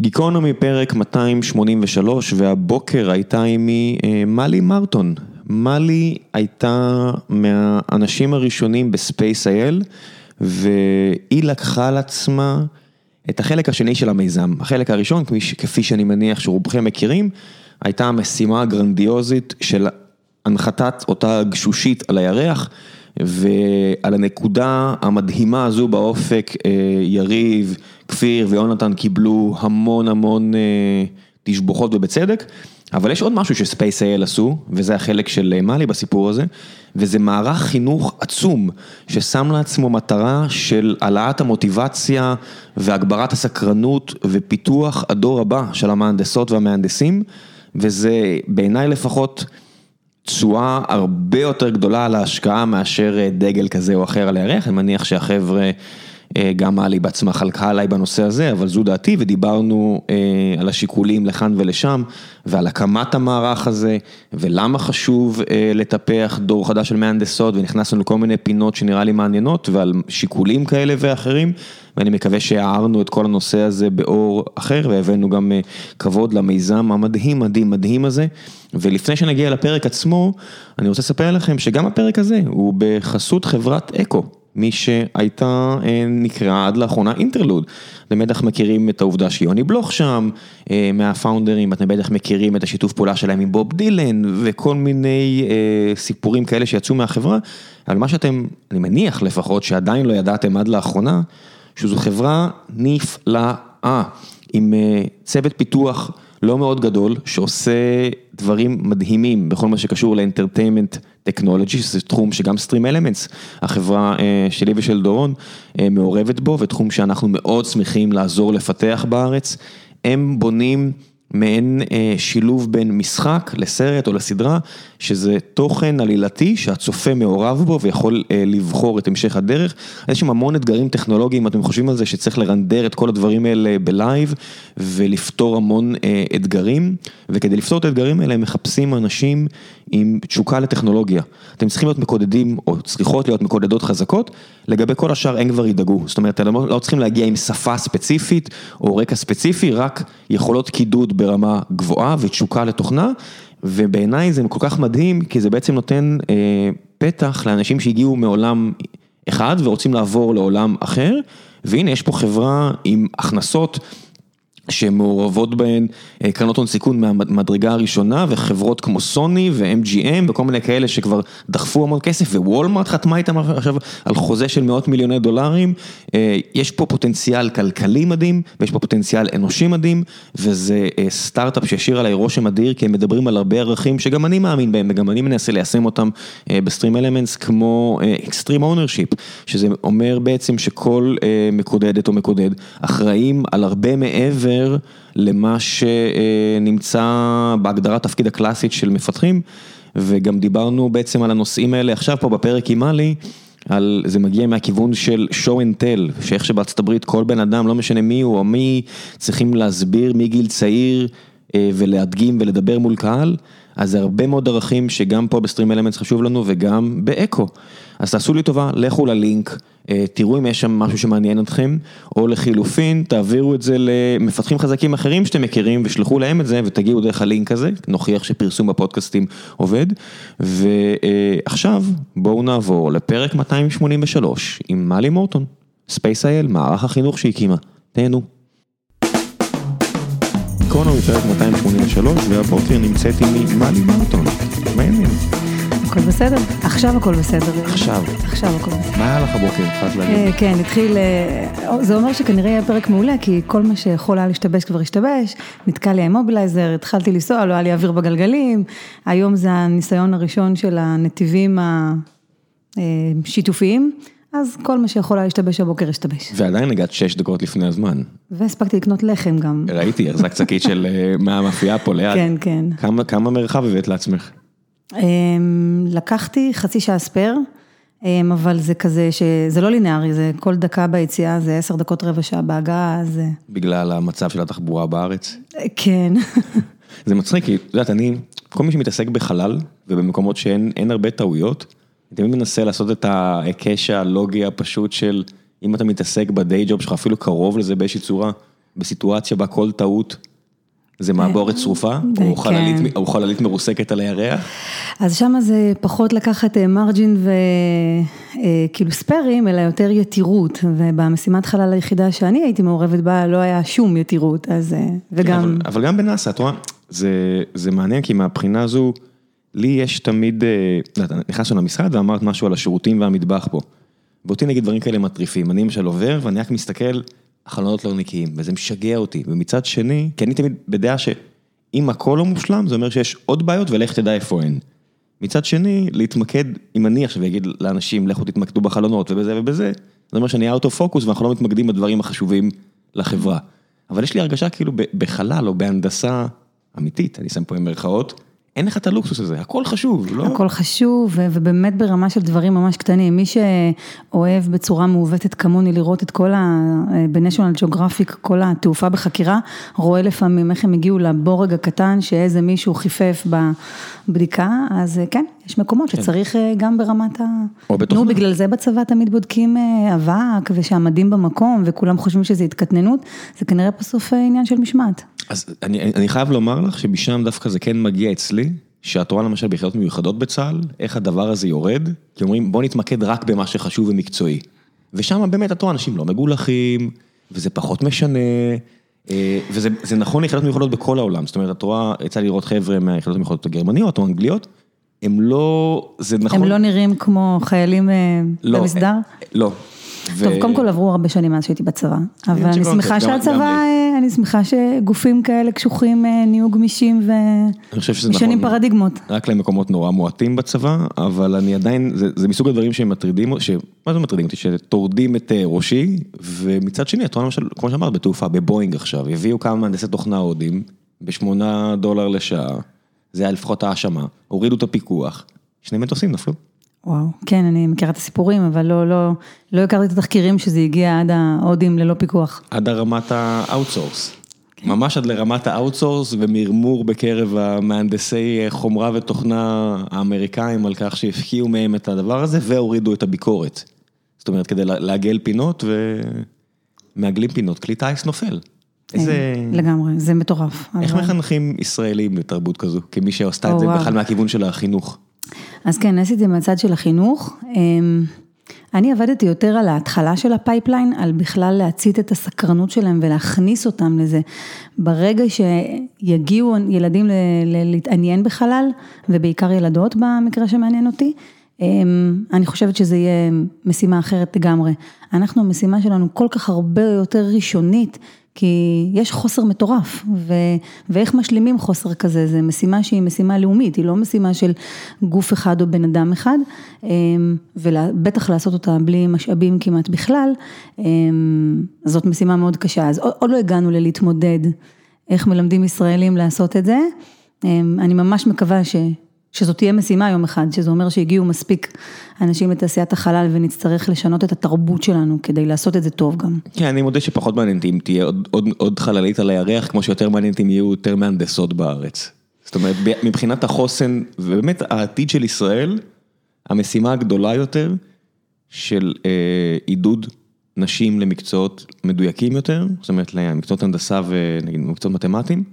גיקונומי פרק 283 והבוקר הייתה עימי אה, מלי מרטון. מלי הייתה מהאנשים הראשונים ב SpaceIL והיא לקחה על עצמה את החלק השני של המיזם. החלק הראשון, כפי שאני מניח שרובכם מכירים, הייתה המשימה הגרנדיוזית של הנחתת אותה גשושית על הירח. ועל הנקודה המדהימה הזו באופק, אה, יריב, כפיר ויונתן קיבלו המון המון אה, תשבוכות ובצדק, אבל יש עוד משהו שספייס.איי.אל עשו, וזה החלק של אה, מאלי בסיפור הזה, וזה מערך חינוך עצום, ששם לעצמו מטרה של העלאת המוטיבציה והגברת הסקרנות ופיתוח הדור הבא של המהנדסות והמהנדסים, וזה בעיניי לפחות תשואה הרבה יותר גדולה על ההשקעה מאשר אה, דגל כזה או אחר על הירח, אני מניח שהחבר'ה, גם מעלי בעצמה חלקה עליי בנושא הזה, אבל זו דעתי ודיברנו אה, על השיקולים לכאן ולשם ועל הקמת המערך הזה ולמה חשוב לטפח דור חדש של מהנדסות ונכנסנו לכל מיני פינות שנראה לי מעניינות ועל שיקולים כאלה ואחרים. ואני מקווה שהערנו את כל הנושא הזה באור אחר והבאנו גם כבוד למיזם המדהים מדהים מדהים הזה. ולפני שנגיע לפרק עצמו, אני רוצה לספר לכם שגם הפרק הזה הוא בחסות חברת אקו. מי שהייתה, אה, נקראה עד לאחרונה אינטרלוד. אתם בטח מכירים את העובדה שיוני בלוך שם, אה, מהפאונדרים, אתם בטח מכירים את השיתוף פעולה שלהם עם בוב דילן, וכל מיני אה, סיפורים כאלה שיצאו מהחברה, אבל מה שאתם, אני מניח לפחות, שעדיין לא ידעתם עד לאחרונה, שזו חברה נפלאה, עם צוות פיתוח. לא מאוד גדול, שעושה דברים מדהימים בכל מה שקשור לאנטרטיימנט טכנולוגי, שזה תחום שגם StreamElements, החברה אה, שלי ושל דורון, אה, מעורבת בו, ותחום שאנחנו מאוד שמחים לעזור לפתח בארץ. הם בונים מעין אה, שילוב בין משחק לסרט או לסדרה, שזה תוכן עלילתי שהצופה מעורב בו ויכול אה, לבחור את המשך הדרך. יש שם המון אתגרים טכנולוגיים, אתם חושבים על זה שצריך לרנדר את כל הדברים האלה ב live ולפתור המון אה, אתגרים, וכדי לפתור את האתגרים האלה הם מחפשים אנשים עם תשוקה לטכנולוגיה. אתם צריכים להיות מקודדים, או צריכות להיות מקודדות חזקות, לגבי כל השאר הם כבר ידאגו. זאת אומרת, אתם לא צריכים להגיע עם שפה ספציפית או רקע ספציפי, רק יכולות קידוד ברמה גבוהה ותשוקה לתוכנה, ובעיניי זה כל כך מדהים, כי זה בעצם נותן אה, פתח לאנשים שהגיעו מעולם אחד ורוצים לעבור לעולם אחר, והנה יש פה חברה עם הכנסות. שמעורבות בהן אה, קרנות הון סיכון מהמדרגה הראשונה וחברות כמו סוני ו-MGM וכל מיני כאלה שכבר דחפו המון כסף ווולמרט חתמה איתם עכשיו על חוזה של מאות מיליוני דולרים. אה, יש פה פוטנציאל כלכלי מדהים ויש פה פוטנציאל אנושי מדהים וזה אה, סטארט-אפ שהשאיר עליי רושם אדיר כי הם מדברים על הרבה ערכים שגם אני מאמין בהם וגם אני מנסה ליישם אותם ב StreamElements כמו extreme ownership שזה אומר בעצם שכל מקודדת או מקודד אחראים על הרבה מעבר. יותר למה שנמצא בהגדרת תפקיד הקלאסית של מפתחים, וגם דיברנו בעצם על הנושאים האלה עכשיו פה בפרק עם מאלי. על, זה מגיע מהכיוון של show and tell, שאיך שבארצות הברית כל בן אדם, לא משנה מי הוא או מי, צריכים להסביר מגיל צעיר אה, ולהדגים ולדבר מול קהל, אז זה הרבה מאוד ערכים שגם פה בסטרים אלמנטס חשוב לנו וגם באקו. אז תעשו לי טובה, לכו ללינק. אה, תראו אם יש שם משהו שמעניין אתכם, או לחילופין, תעבירו את זה למפתחים חזקים אחרים שאתם מכירים ושלחו להם את זה ותגיעו דרך הלינק הזה, נוכיח שפרסום בפודקאסטים עובד. ועכשיו בואו נעבור לפרק 283 עם מאלי מורטון, ספייס.איי.אל, מערך החינוך שהקימה. תהנו. גיקונומי פרק 283 והבוקר נמצאת עימי מאלי מורטון. מה העניין? הכל בסדר? עכשיו הכל בסדר. עכשיו. עכשיו הכל בסדר. מה היה לך בוקר? התחלת להגיד. אה, כן, התחיל, אה, זה אומר שכנראה יהיה פרק מעולה, כי כל מה שיכול היה להשתבש כבר השתבש, נתקע לי המובילייזר, התחלתי לנסוע, לא היה לי אוויר בגלגלים, היום זה הניסיון הראשון של הנתיבים השיתופיים. אה, אז כל מה שיכול היה להשתבש הבוקר השתבש. ועדיין הגעת שש דקות לפני הזמן. והספקתי לקנות לחם גם. ראיתי, החזקת שקית של מהמאפייה פה ליד. כן, כן. כמה, כמה מרחב הבאת לעצמך? אמ, לקחתי חצי שעה ספייר, אמ, אבל זה כזה שזה לא לינארי, זה כל דקה ביציאה, זה עשר דקות רבע שעה בהגעה, זה... בגלל המצב של התחבורה בארץ? כן. זה מצחיק, כי את יודעת, אני, כל מי שמתעסק בחלל ובמקומות שאין הרבה טעויות, אני תמיד מנסה לעשות את ההיקש הלוגי הפשוט של אם אתה מתעסק בדיי ג'וב שלך אפילו קרוב לזה באיזושהי צורה, בסיטואציה בה כל טעות זה מעבורת שרופה, כן. או חללית, או חללית מרוסקת על הירח? אז שם זה פחות לקחת מרג'ין וכאילו ספיירים, אלא יותר יתירות, ובמשימת חלל היחידה שאני הייתי מעורבת בה לא היה שום יתירות, אז וגם... אבל, אבל גם בנאסא, את רואה, זה, זה מעניין כי מהבחינה הזו, לי יש תמיד, נכנסנו למשרד ואמרת משהו על השירותים והמטבח פה. ואותי נגיד דברים כאלה מטריפים, אני למשל עובר ואני רק מסתכל, החלונות לא נקיים, וזה משגע אותי, ומצד שני, כי אני תמיד בדעה שאם הכל לא מושלם, זה אומר שיש עוד בעיות ולך תדע איפה הן. מצד שני, להתמקד, אם אני עכשיו אגיד לאנשים, לכו תתמקדו בחלונות ובזה ובזה, זה אומר שאני of focus ואנחנו לא מתמקדים בדברים החשובים לחברה. אבל יש לי הרגשה כאילו בחלל או בהנדסה אמיתית, אני שם פה עם מרכאות, אין לך את הלוקסוס הזה, הכל חשוב, לא? הכל חשוב, ובאמת ברמה של דברים ממש קטנים. מי שאוהב בצורה מעוותת כמוני לראות את כל ה... בניישונל ג'וגרפיק, כל התעופה בחקירה, רואה לפעמים איך הם הגיעו לבורג הקטן, שאיזה מישהו חיפף בבדיקה, אז כן, יש מקומות שצריך גם ברמת ה... או בתוכנה. נו, בגלל זה בצבא תמיד בודקים אבק, ושהמדים במקום, וכולם חושבים שזה התקטננות, זה כנראה בסוף עניין של משמעת. אז אני, אני חייב לומר לך שבשם דווקא זה כן מגיע אצלי, שאת רואה למשל ביחידות מיוחדות בצה"ל, איך הדבר הזה יורד, כי אומרים בוא נתמקד רק במה שחשוב ומקצועי. ושם באמת את רואה אנשים לא מגולחים, וזה פחות משנה, וזה נכון ליחידות מיוחדות בכל העולם, זאת אומרת את רואה, יצא לראות חבר'ה מהיחידות מיוחדות הגרמניות או האנגליות, הם לא, זה נכון. הם לא נראים כמו חיילים לא, במסדר? לא. טוב, קודם כל עברו הרבה שנים מאז שהייתי בצבא, אבל אני שמחה שהצבא, אני שמחה שגופים כאלה קשוחים נהיו גמישים ומשנים פרדיגמות. רק למקומות נורא מועטים בצבא, אבל אני עדיין, זה מסוג הדברים שהם מטרידים, מה זה מטרידים אותי? שטורדים את ראשי, ומצד שני, את רואה למשל, כמו שאמרת, בתעופה, בבואינג עכשיו, הביאו כמה מהנדסי תוכנה הודים, בשמונה דולר לשעה, זה היה לפחות האשמה, הורידו את הפיקוח, שני מטוסים נפלו. וואו, כן, אני מכירה את הסיפורים, אבל לא, לא, לא הכרתי את התחקירים שזה הגיע עד ההודים ללא פיקוח. עד הרמת ה outsource. כן. ממש עד לרמת ה outsource ומרמור בקרב המהנדסי חומרה ותוכנה האמריקאים על כך שהפקיעו מהם את הדבר הזה והורידו את הביקורת. זאת אומרת, כדי לעגל פינות ומעגלים פינות, כלי טיס נופל. איזה... לגמרי, זה מטורף. איך אבל... מחנכים ישראלים לתרבות כזו, כמי שעשתה את זה בכלל מהכיוון של החינוך? אז כן, עשיתי מהצד של החינוך. אני עבדתי יותר על ההתחלה של ה pipeline, על בכלל להצית את הסקרנות שלהם ולהכניס אותם לזה. ברגע שיגיעו ילדים להתעניין בחלל, ובעיקר ילדות במקרה שמעניין אותי, אני חושבת שזה יהיה משימה אחרת לגמרי. אנחנו, המשימה שלנו כל כך הרבה יותר ראשונית. כי יש חוסר מטורף, ו, ואיך משלימים חוסר כזה, זו משימה שהיא משימה לאומית, היא לא משימה של גוף אחד או בן אדם אחד, ובטח לעשות אותה בלי משאבים כמעט בכלל, זאת משימה מאוד קשה, אז עוד לא הגענו ללהתמודד איך מלמדים ישראלים לעשות את זה, אני ממש מקווה ש... שזאת תהיה משימה יום אחד, שזה אומר שהגיעו מספיק אנשים לתעשיית החלל ונצטרך לשנות את התרבות שלנו כדי לעשות את זה טוב גם. כן, אני מודה שפחות מעניין אם תהיה עוד, עוד, עוד חללית על הירח, כמו שיותר מעניין אם יהיו יותר מהנדסות בארץ. זאת אומרת, מבחינת החוסן, ובאמת העתיד של ישראל, המשימה הגדולה יותר של אה, עידוד נשים למקצועות מדויקים יותר, זאת אומרת למקצועות הנדסה ונגיד מקצועות מתמטיים.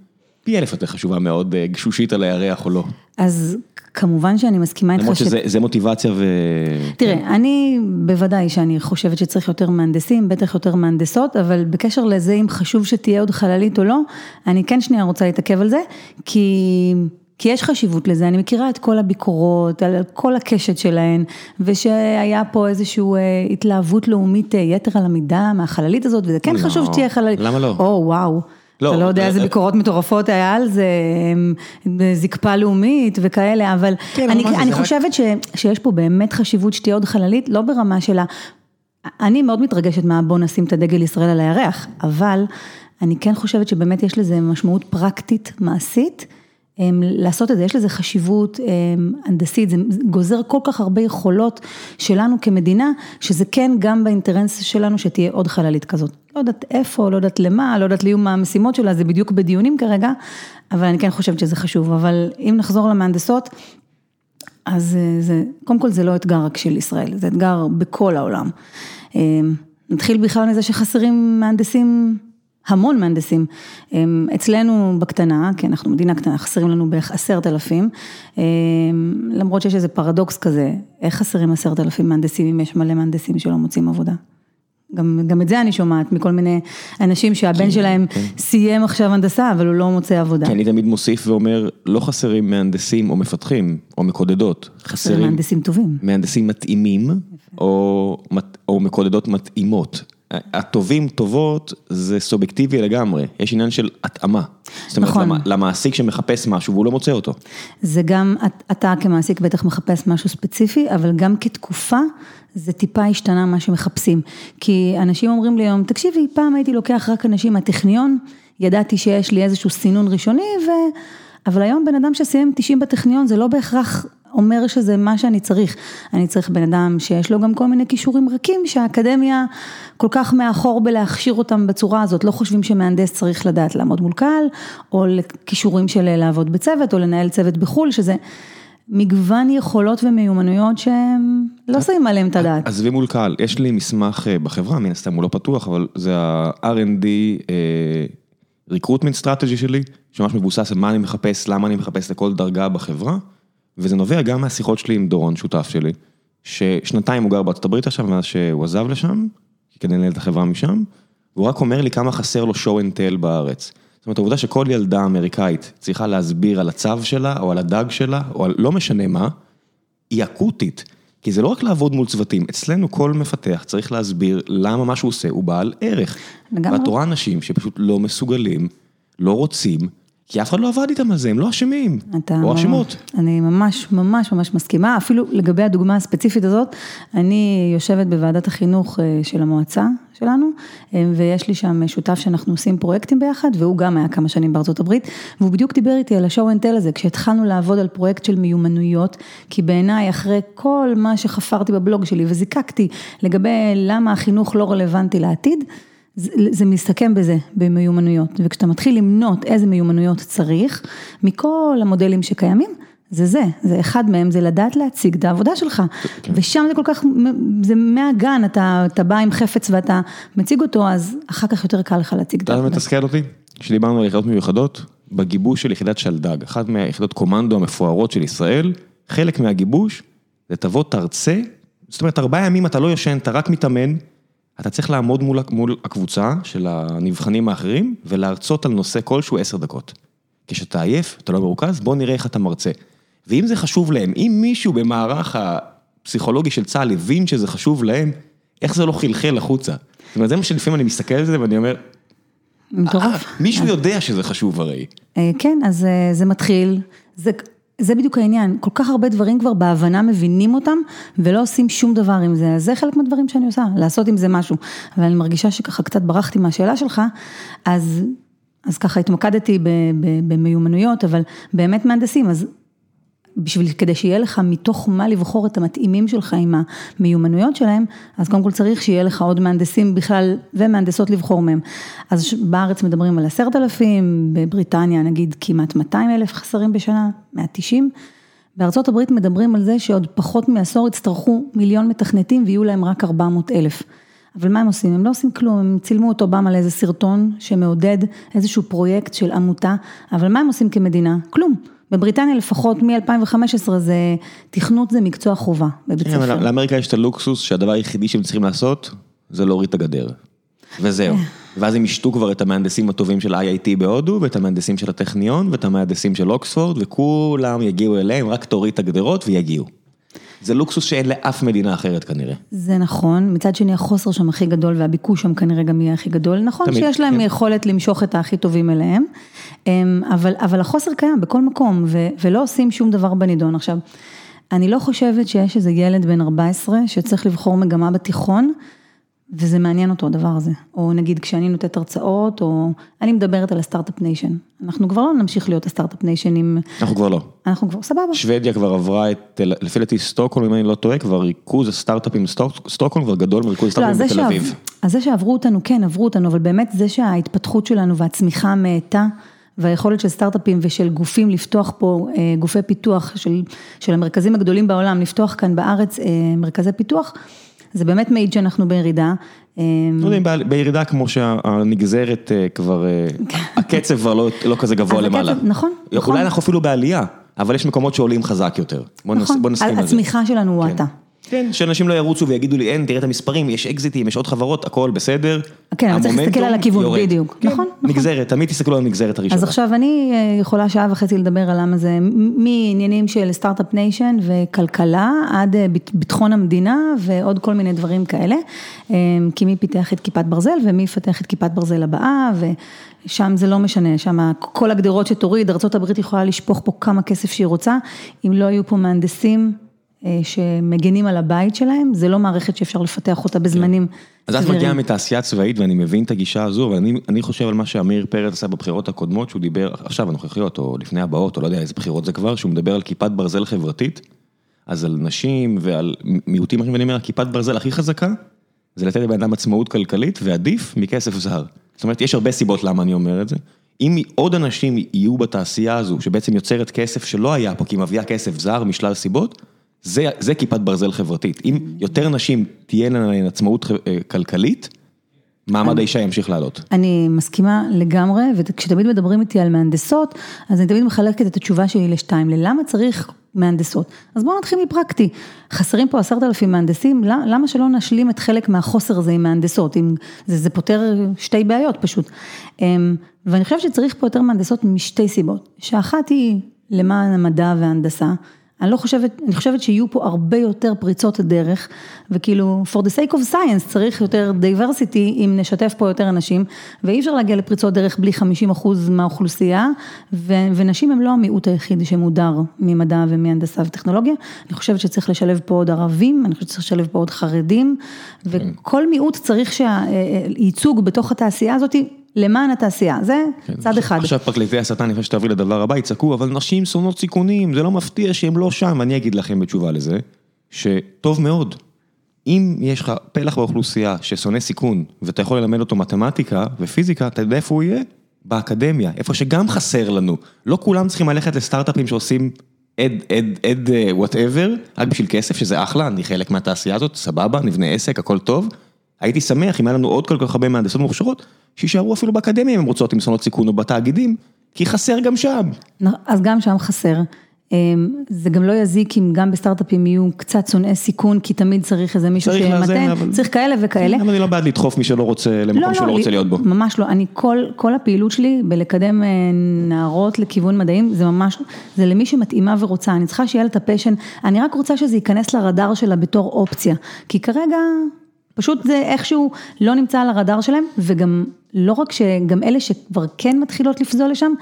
פי אלף יותר חשובה מאוד, גשושית על הירח או לא. אז כמובן שאני מסכימה איתך ש... למרות שזה מוטיבציה ו... תראה, אני בוודאי שאני חושבת שצריך יותר מהנדסים, בטח יותר מהנדסות, אבל בקשר לזה אם חשוב שתהיה עוד חללית או לא, אני כן שנייה רוצה להתעכב על זה, כי... כי יש חשיבות לזה, אני מכירה את כל הביקורות, על כל הקשת שלהן, ושהיה פה איזושהי התלהבות לאומית יתר על המידה מהחללית הזאת, וזה כן לא, חשוב שתהיה חללית. למה לא? או וואו. אתה לא יודע איזה ביקורות מטורפות היה על זה, זקפה לאומית וכאלה, אבל כן, אני חושבת שיש פה באמת חשיבות שתהיה עוד חללית, לא ברמה של ה... אני מאוד מתרגשת מה בוא נשים את הדגל ישראל על הירח, אבל אני כן חושבת שבאמת יש לזה משמעות פרקטית, מעשית. לעשות את זה, יש לזה חשיבות הנדסית, זה גוזר כל כך הרבה יכולות שלנו כמדינה, שזה כן גם באינטרנס שלנו שתהיה עוד חללית כזאת. לא יודעת איפה, לא יודעת למה, לא יודעת לי מה המשימות שלה, זה בדיוק בדיונים כרגע, אבל אני כן חושבת שזה חשוב. אבל אם נחזור למהנדסות, אז זה, קודם כל זה לא אתגר רק של ישראל, זה אתגר בכל העולם. נתחיל בכלל מזה שחסרים מהנדסים המון מהנדסים. אצלנו בקטנה, כי אנחנו מדינה קטנה, חסרים לנו בערך עשרת אלפים, למרות שיש איזה פרדוקס כזה, איך חסרים עשרת אלפים מהנדסים אם יש מלא מהנדסים שלא מוצאים עבודה? גם, גם את זה אני שומעת מכל מיני אנשים שהבן כן, שלהם כן. סיים עכשיו הנדסה, אבל הוא לא מוצא עבודה. כי אני תמיד מוסיף ואומר, לא חסרים מהנדסים או מפתחים או מקודדות. חסרים מהנדסים טובים. מהנדסים מתאימים, או, או מקודדות מתאימות. הטובים, טובות, זה סובייקטיבי לגמרי, יש עניין של התאמה. זאת אומרת, נכון. למעסיק שמחפש משהו והוא לא מוצא אותו. זה גם, אתה כמעסיק בטח מחפש משהו ספציפי, אבל גם כתקופה, זה טיפה השתנה מה שמחפשים. כי אנשים אומרים לי היום, תקשיבי, פעם הייתי לוקח רק אנשים מהטכניון, ידעתי שיש לי איזשהו סינון ראשוני, ו... אבל היום בן אדם שסיים 90 בטכניון, זה לא בהכרח אומר שזה מה שאני צריך. אני צריך בן אדם שיש לו גם כל מיני כישורים רכים, שהאקדמיה כל כך מאחור בלהכשיר אותם בצורה הזאת. לא חושבים שמהנדס צריך לדעת לעמוד מול קהל, או לכישורים של לעבוד בצוות, או לנהל צוות בחו"ל, שזה... מגוון יכולות ומיומנויות שהם לא שמים עליהם את הדעת. עזבי מול קהל, יש לי מסמך אה, בחברה, מן הסתם הוא לא פתוח, אבל זה ה-R&D recruitment strategy שלי, שממש מבוסס על מה אני מחפש, למה אני מחפש לכל דרגה בחברה. וזה נובע גם מהשיחות שלי עם דורון, שותף שלי, ששנתיים הוא גר בארצות הברית עכשיו, מאז שהוא עזב לשם, כדי לנהל את החברה משם, והוא רק אומר לי כמה חסר לו show and tell בארץ. זאת אומרת, העובדה שכל ילדה אמריקאית צריכה להסביר על הצו שלה, או על הדג שלה, או על לא משנה מה, היא אקוטית. כי זה לא רק לעבוד מול צוותים, אצלנו כל מפתח צריך להסביר למה מה שהוא עושה הוא בעל ערך. ואת רואה אנשים שפשוט לא מסוגלים, לא רוצים, כי אף אחד לא עבד איתם על זה, הם לא אשמים, או אשמות. אני ממש ממש ממש מסכימה, אפילו לגבי הדוגמה הספציפית הזאת, אני יושבת בוועדת החינוך אה, של המועצה שלנו, אה, ויש לי שם שותף שאנחנו עושים פרויקטים ביחד, והוא גם היה כמה שנים בארצות הברית, והוא בדיוק דיבר איתי על ה show and tell הזה, כשהתחלנו לעבוד על פרויקט של מיומנויות, כי בעיניי אחרי כל מה שחפרתי בבלוג שלי וזיקקתי לגבי למה החינוך לא רלוונטי לעתיד, זה זה מסתכם בזה, במיומנויות, וכשאתה מתחיל למנות איזה מיומנויות צריך, מכל המודלים שקיימים, זה זה, זה אחד מהם, זה לדעת להציג את העבודה שלך, כן. ושם זה כל כך, זה מהגן, אתה אתה בא עם חפץ ואתה מציג אותו, אז אחר כך יותר קל לך להציג את העבודה. אתה מתסכל אותי? כשדיברנו על יחידות מיוחדות, בגיבוש של יחידת שלדג, אחת מהיחידות קומנדו המפוארות של ישראל, חלק מהגיבוש, זה תבוא תרצה, זאת אומרת, ארבעה ימים אתה לא ישן, אתה רק מתאמן. אתה צריך לעמוד מול מול הקבוצה של הנבחנים האחרים ולהרצות על נושא כלשהו עשר דקות. כשאתה עייף, אתה לא מרוכז, בוא נראה איך אתה מרצה. ואם זה חשוב להם, אם מישהו במערך הפסיכולוגי של צה"ל הבין שזה חשוב להם, איך זה לא חלחל החוצה? זאת אומרת, זה מה שלפעמים אני מסתכל על זה ואני אומר, מטורף. אה, מישהו יודע שזה חשוב הרי. אה, כן, אז אה, זה מתחיל, זה זה בדיוק העניין, כל כך הרבה דברים כבר בהבנה מבינים אותם ולא עושים שום דבר עם זה, אז זה חלק מהדברים שאני עושה, לעשות עם זה משהו. אבל אני מרגישה שככה קצת ברחתי מהשאלה שלך, אז, אז ככה התמקדתי במיומנויות, אבל באמת מהנדסים, אז בשביל, כדי שיהיה לך מתוך מה לבחור את המתאימים שלך עם המיומנויות שלהם, אז קודם כל צריך שיהיה לך עוד מהנדסים בכלל ומהנדסות לבחור מהם. אז בארץ מדברים על עשרת אלפים, בבריטניה נגיד כמעט 200 אלף חסרים בשנה, 190. בארצות הברית מדברים על זה שעוד פחות מעשור יצטרכו מיליון מתכנתים ויהיו להם רק 400 אלף. אבל מה הם עושים? הם לא עושים כלום, הם צילמו אותו פעם על איזה סרטון שמעודד איזשהו פרויקט של עמותה, אבל מה הם עושים כמדינה? כלום. בבריטניה לפחות מ-2015 זה, תכנות זה מקצוע חובה בבית כן, ספר. לאמריקה יש את הלוקסוס שהדבר היחידי שהם צריכים לעשות זה להוריד את הגדר. וזהו. אה. ואז הם ישתו כבר את המהנדסים הטובים של IIT בהודו, ואת המהנדסים של הטכניון, ואת המהנדסים של אוקספורד, וכולם יגיעו אליהם, רק תוריד את הגדרות ויגיעו. זה לוקסוס שאין לאף מדינה אחרת כנראה. זה נכון, מצד שני החוסר שם הכי גדול והביקוש שם כנראה גם יהיה הכי גדול. נכון תמיד, שיש להם כן. יכולת למשוך את הכי טובים אליהם, אמ, אבל, אבל החוסר קיים בכל מקום ו, ולא עושים שום דבר בנידון. עכשיו, אני לא חושבת שיש איזה ילד בן 14 שצריך לבחור מגמה בתיכון. וזה מעניין אותו הדבר הזה, או נגיד כשאני נותנת הרצאות, או אני מדברת על ה startup nation, אנחנו כבר לא נמשיך להיות ה startup nation עם... אנחנו כבר לא. אנחנו כבר, סבבה. שוודיה כבר עברה את, לפי דעתי סטוקהולם, אם אני לא טועה, כבר ריכוז הסטארט-אפים, סטוקהולם כבר גדול מריכוז הסטארט-אפים בתל אביב. אז זה שעברו אותנו, כן, עברו אותנו, אבל באמת זה שההתפתחות שלנו והצמיחה המאטה, והיכולת של סטארט-אפים ושל גופים לפתוח פה, אה, גופי פיתוח של, של המרכזים הגדולים בעולם, לפתוח כאן בארץ אה, מרכזי פיתוח, זה באמת מעיד שאנחנו בירידה. לא יודע אם בירידה כמו שהנגזרת כבר, הקצב כבר לא כזה גבוה למעלה. נכון, נכון. אולי אנחנו אפילו בעלייה, אבל יש מקומות שעולים חזק יותר. בוא נסכים על זה. הצמיחה שלנו הואטה. כן, שאנשים לא ירוצו ויגידו לי, אין, תראה את המספרים, יש אקזיטים, יש עוד חברות, הכל בסדר. כן, אבל צריך להסתכל על הכיוון, בדיוק. נכון, נכון. נגזרת, תמיד תסתכלו על הנגזרת הראשונה. אז עכשיו אני יכולה שעה וחצי לדבר על למה זה, מעניינים של startup nation וכלכלה, עד ביטחון המדינה ועוד כל מיני דברים כאלה. כי מי פיתח את כיפת ברזל ומי יפתח את כיפת ברזל הבאה, ושם זה לא משנה, שם כל הגדרות שתוריד, ארה"ב יכולה לשפוך פה כמה כסף שהיא רוצה, אם לא יהיו פה מהנדסים. שמגנים על הבית שלהם, זה לא מערכת שאפשר לפתח אותה בזמנים סבירים. אז את מגיעה מתעשייה צבאית ואני מבין את הגישה הזו, ואני חושב על מה שאמיר פרץ עשה בבחירות הקודמות, שהוא דיבר, עכשיו הנוכחיות או לפני הבאות, או לא יודע איזה בחירות זה כבר, שהוא מדבר על כיפת ברזל חברתית, אז על נשים ועל מיעוטים אחרים, ואני אומר, הכיפת ברזל הכי חזקה, זה לתת לבן אדם עצמאות כלכלית ועדיף מכסף זר. זאת אומרת, יש הרבה סיבות למה אני אומר את זה. אם עוד אנשים יהיו בתעשייה הזו, שבעצם יוצרת כסף שלא היה פה, כי היא מביאה כסף זר משלל סיבות, זה כיפת ברזל חברתית, אם יותר נשים תהיינה להן עצמאות כלכלית, מעמד האישה ימשיך לעלות. אני מסכימה לגמרי, וכשתמיד מדברים איתי על מהנדסות, אז אני תמיד מחלקת את התשובה שלי לשתיים, ללמה צריך מהנדסות? אז בואו נתחיל מפרקטי, חסרים פה עשרת אלפים מהנדסים, למה שלא נשלים את חלק מהחוסר הזה עם מהנדסות, זה פותר שתי בעיות פשוט. ואני חושבת שצריך פה יותר מהנדסות משתי סיבות, שאחת היא למען המדע וההנדסה. אני לא חושבת, אני חושבת שיהיו פה הרבה יותר פריצות דרך, וכאילו, for the sake of science צריך יותר diversity אם נשתף פה יותר אנשים, ואי אפשר להגיע לפריצות דרך בלי 50 אחוז מהאוכלוסייה, ונשים הם לא המיעוט היחיד שמודר ממדע ומהנדסה וטכנולוגיה, אני חושבת שצריך לשלב פה עוד ערבים, אני חושבת שצריך לשלב פה עוד חרדים, וכל מיעוט צריך שהייצוג בתוך התעשייה הזאת, למען התעשייה, זה צד אחד. עכשיו פרקליטי השטן, לפני שתעברי לדבר הבא, יצעקו, אבל נשים שונאות סיכונים, זה לא מפתיע שהם לא שם, אני אגיד לכם בתשובה לזה, שטוב מאוד, אם יש לך פלח באוכלוסייה ששונא סיכון, ואתה יכול ללמד אותו מתמטיקה ופיזיקה, אתה יודע איפה הוא יהיה? באקדמיה, איפה שגם חסר לנו. לא כולם צריכים ללכת לסטארט-אפים שעושים ad, ad, ad, whatever, רק בשביל כסף, שזה אחלה, אני חלק מהתעשייה הזאת, סבבה, נבנה עסק, הכל טוב. הייתי שמח אם היה לנו עוד כל כך הרבה מהנדסות מוכשרות, שישארו אפילו באקדמיה אם הם רוצות הם שונאות סיכון או בתאגידים, כי חסר גם שם. אז גם שם חסר. זה גם לא יזיק אם גם בסטארט-אפים יהיו קצת שונאי סיכון, כי תמיד צריך איזה מישהו שימתן, אבל... צריך כאלה וכאלה. אבל אני לא בעד לדחוף מי שלא רוצה, למקום לא, שלא לא, רוצה להיות בו. ממש לא, אני כל, כל הפעילות שלי בלקדם נערות לכיוון מדעים, זה ממש, זה למי שמתאימה ורוצה, אני צריכה שיהיה לה את הפשן, אני רק רוצה שזה ייכנס לרדאר שלה בתור אופציה, כי כרגע... פשוט זה איכשהו לא נמצא על הרדאר שלהם, וגם לא רק שגם אלה שכבר כן מתחילות לפזול לשם,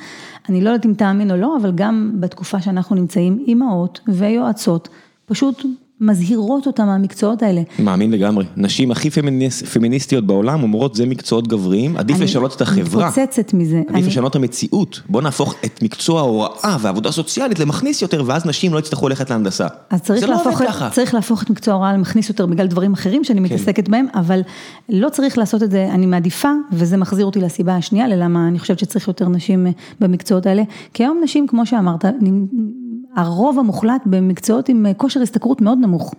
אני לא יודעת אם תאמין או לא, אבל גם בתקופה שאנחנו נמצאים, אימהות ויועצות, פשוט מזהירות אותם מהמקצועות האלה. מאמין לגמרי, נשים הכי פמיניסטיות בעולם אומרות זה מקצועות גבריים, עדיף לשנות את החברה. אני מתפוצצת מזה. עדיף לשנות את המציאות, בוא נהפוך את מקצוע ההוראה ועבודה סוציאלית למכניס יותר, ואז נשים לא יצטרכו ללכת להנדסה. אז צריך לא להפוך, צריך להפוך את מקצוע ההוראה למכניס יותר בגלל דברים אחרים שאני כן. מתעסקת בהם, אבל לא צריך לעשות את זה, אני מעדיפה, וזה מחזיר אותי לסיבה השנייה, ללמה אני חושבת שצריך יותר נשים במקצועות האלה, כי היום נשים, כמו שאמרת, הרוב המוחלט במקצועות עם כושר השתכרות מאוד נמוך.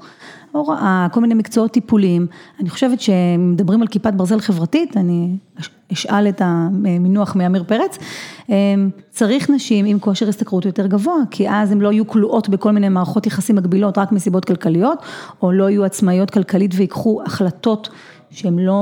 הוראה, כל מיני מקצועות טיפוליים. אני חושבת שמדברים על כיפת ברזל חברתית, אני אשאל את המינוח מעמיר פרץ, צריך נשים עם כושר השתכרות יותר גבוה, כי אז הן לא יהיו כלואות בכל מיני מערכות יחסים מגבילות רק מסיבות כלכליות, או לא יהיו עצמאיות כלכלית ויקחו החלטות שהן לא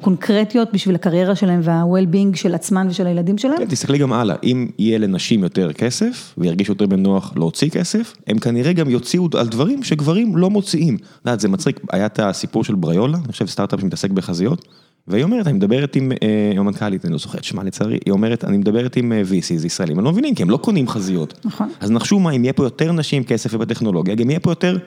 קונקרטיות בשביל הקריירה שלהם וה-well-being של עצמן ושל הילדים שלהם. כן, תסתכלי גם הלאה, אם יהיה לנשים יותר כסף וירגישו יותר בנוח להוציא כסף, הם כנראה גם יוציאו על דברים שגברים לא מוציאים. את יודעת, זה מצחיק, היה את הסיפור של בריולה, אני חושב סטארט-אפ שמתעסק בחזיות, והיא אומרת, אני מדברת עם אה, המנכ"לית, אני לא זוכר את שמה לצערי, היא אומרת, אני מדברת עם VCs ישראלים, הם לא מבינים, כי הם לא קונים חזיות. נכון. אז נחשו מה, אם יהיה פה יותר נשים כסף ובטכנולוגיה, גם יהיה פה יותר...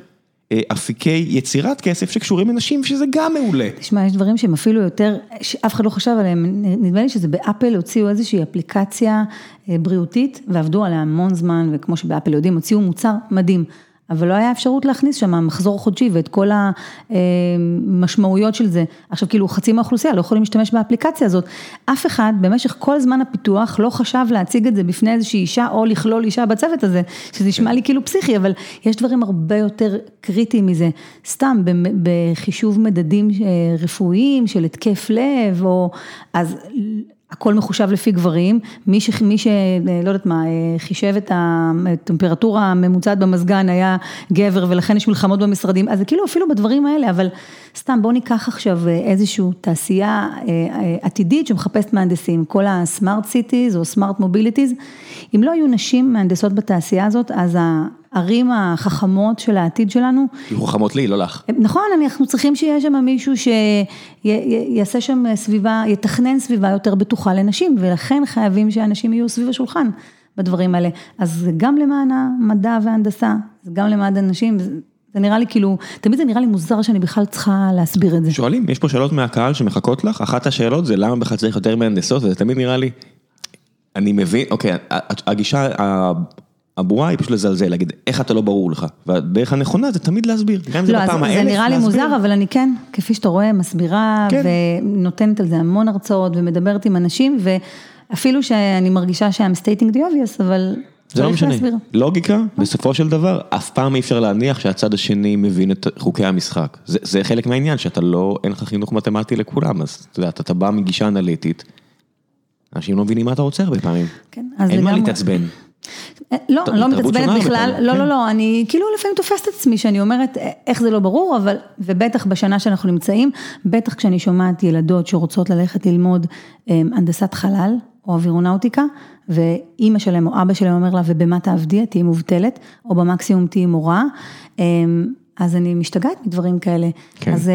אפיקי יצירת כסף שקשורים לנשים, שזה גם מעולה. תשמע, יש דברים שהם אפילו יותר, שאף אחד לא חשב עליהם, נדמה לי שזה באפל הוציאו איזושהי אפליקציה בריאותית, ועבדו עליה המון זמן, וכמו שבאפל יודעים, הוציאו מוצר מדהים. אבל לא היה אפשרות להכניס שם מחזור חודשי ואת כל המשמעויות של זה. עכשיו כאילו חצי מהאוכלוסייה לא יכולים להשתמש באפליקציה הזאת. אף אחד במשך כל זמן הפיתוח לא חשב להציג את זה בפני איזושהי אישה או לכלול אישה בצוות הזה, שזה נשמע לי כאילו פסיכי, אבל יש דברים הרבה יותר קריטיים מזה. סתם בחישוב מדדים אה, רפואיים של התקף לב, או אז... הכל מחושב לפי גברים, מי ש... מי ש... לא יודעת מה, חישב את הטמפרטורה הממוצעת במזגן היה גבר ולכן יש מלחמות במשרדים, אז זה כאילו אפילו בדברים האלה, אבל סתם בואו ניקח עכשיו איזושהי תעשייה אה, אה, עתידית שמחפשת מהנדסים, כל ה smart cities או smart mobilities, אם לא היו נשים מהנדסות בתעשייה הזאת, אז הערים החכמות של העתיד שלנו. יהיו חכמות לי, לא לך. נכון, אנחנו צריכים שיהיה שם מישהו שיעשה שם סביבה, יתכנן סביבה יותר בטוחה לנשים, ולכן חייבים שאנשים יהיו סביב השולחן בדברים האלה. אז זה גם למען המדע וההנדסה, זה גם למען הנשים. זה נראה לי כאילו, תמיד זה נראה לי מוזר שאני בכלל צריכה להסביר את זה. שואלים, יש פה שאלות מהקהל שמחכות לך, אחת השאלות זה למה בכלל צריך יותר מהנדסות, וזה תמיד נראה לי, אני מבין, אוקיי, הגישה הברורה היא פשוט לזלזל, להגיד איך אתה לא ברור לך, והדרך הנכונה זה תמיד להסביר, גם אם זה לא, בפעם האלף, זה נראה לי מוזר, אבל אני כן, כפי שאתה רואה, מסבירה, כן. ונותנת על זה המון הרצאות, ומדברת עם אנשים, ואפילו שאני מרגישה שהם stating the obvious, אבל... זה לא משנה, לוגיקה, בסופו של דבר, אף פעם אי אפשר להניח שהצד השני מבין את חוקי המשחק. זה, זה חלק מהעניין, שאתה לא, אין לך חינוך מתמטי לכולם, אז אתה יודע, אתה בא מגישה אנליטית, אנשים לא מבינים מה אתה רוצה הרבה פעמים. כן, אז אין מה להתעצבן. לא, אני לא מתעצבנת בכלל, לא, לא, לא, אני כאילו לפעמים תופסת את עצמי שאני אומרת איך זה לא ברור, אבל, ובטח בשנה שאנחנו נמצאים, בטח כשאני שומעת ילדות שרוצות ללכת ללמוד הנדסת חלל או אווירונאוטיקה, ואימא שלהם או אבא שלהם אומר לה, ובמה תעבדי, תהיי מובטלת, או במקסימום תהיי מורה. אז אני משתגעת מדברים כאלה. כן. אז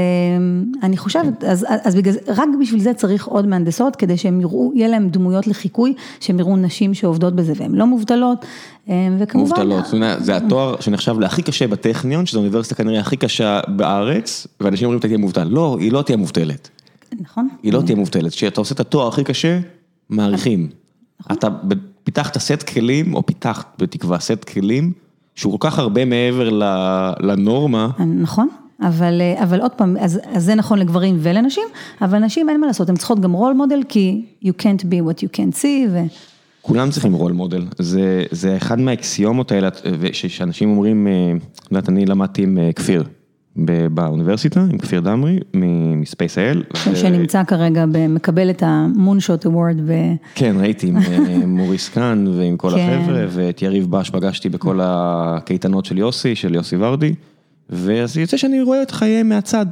אני חושבת, כן. אז, אז בגלל, רק בשביל זה צריך עוד מהנדסות, כדי שהם יראו, יהיה להם דמויות לחיקוי, שהם יראו נשים שעובדות בזה והן לא מובטלות, וכמובן... מובטלות, זה התואר שנחשב להכי קשה בטכניון, שזו האוניברסיטה כנראה הכי קשה בארץ, ואנשים אומרים, תהיה מובטל. לא, היא לא תהיה מובטלת. נכון. היא לא תהיה מובטלת. כשאתה עושה את התואר הכי קשה, מעריכים. נכון. אתה פיתחת סט כלים, או פיתחת בתקווה סט כלים, שהוא כל כך הרבה מעבר לנורמה. נכון, אבל, אבל עוד פעם, אז, אז זה נכון לגברים ולנשים, אבל נשים אין מה לעשות, הן צריכות גם role model, כי you can't be what you can't see. ו... כולם צריכים role model, זה, זה אחד מהאקסיומות האלה, שאנשים אומרים, אה, את יודעת, אני למדתי עם אה, כפיר. באוניברסיטה עם כפיר דמרי מ SpaceIL. שנמצא כרגע, מקבל את ה Moonshot Award. כן, ראיתי עם אה, מוריס קאן ועם כל כן. החבר'ה, ואת יריב בש פגשתי בכל הקייטנות של יוסי, של יוסי ורדי, ואז יוצא שאני רואה את חייהם מהצד.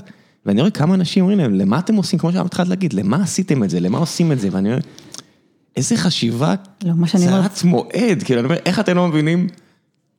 ואני רואה כמה אנשים אומרים להם, למה אתם עושים, כמו שהתחלת להגיד, למה עשיתם את זה, למה עושים את זה, ואני אומר, איזה חשיבה לא, קצרת מועד, כאילו, אני אומר, איך אתם לא מבינים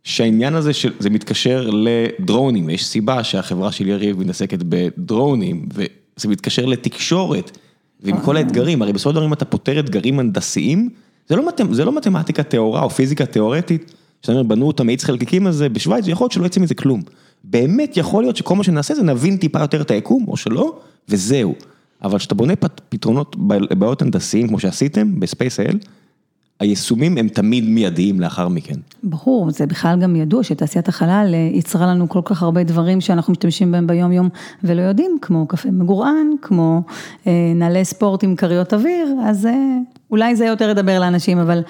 שהעניין הזה, זה מתקשר לדרונים, יש סיבה שהחברה של יריב מתעסקת בדרונים, וזה מתקשר לתקשורת, ועם כל האתגרים, הרי בסופו של דבר אם אתה פותר אתגרים הנדסיים, זה לא, זה לא מתמטיקה טהורה או פיזיקה תיאורטית, שאתה אומר, בנו את המאיץ חלקיקים הזה בשוויץ, יכול להיות שלא יצא מזה כלום. באמת יכול להיות שכל מה שנעשה זה נבין טיפה יותר את היקום, או שלא, וזהו. אבל כשאתה בונה פתרונות לבעיות הנדסיים, כמו שעשיתם ב SpaceIL, היישומים הם תמיד מיידיים לאחר מכן. ברור, זה בכלל גם ידוע שתעשיית החלל אה, יצרה לנו כל כך הרבה דברים שאנחנו משתמשים בהם ביום יום ולא יודעים, כמו קפה מגורען, כמו אה, נעלי ספורט עם כריות אוויר, אז אה, אולי זה יותר ידבר לאנשים, אבל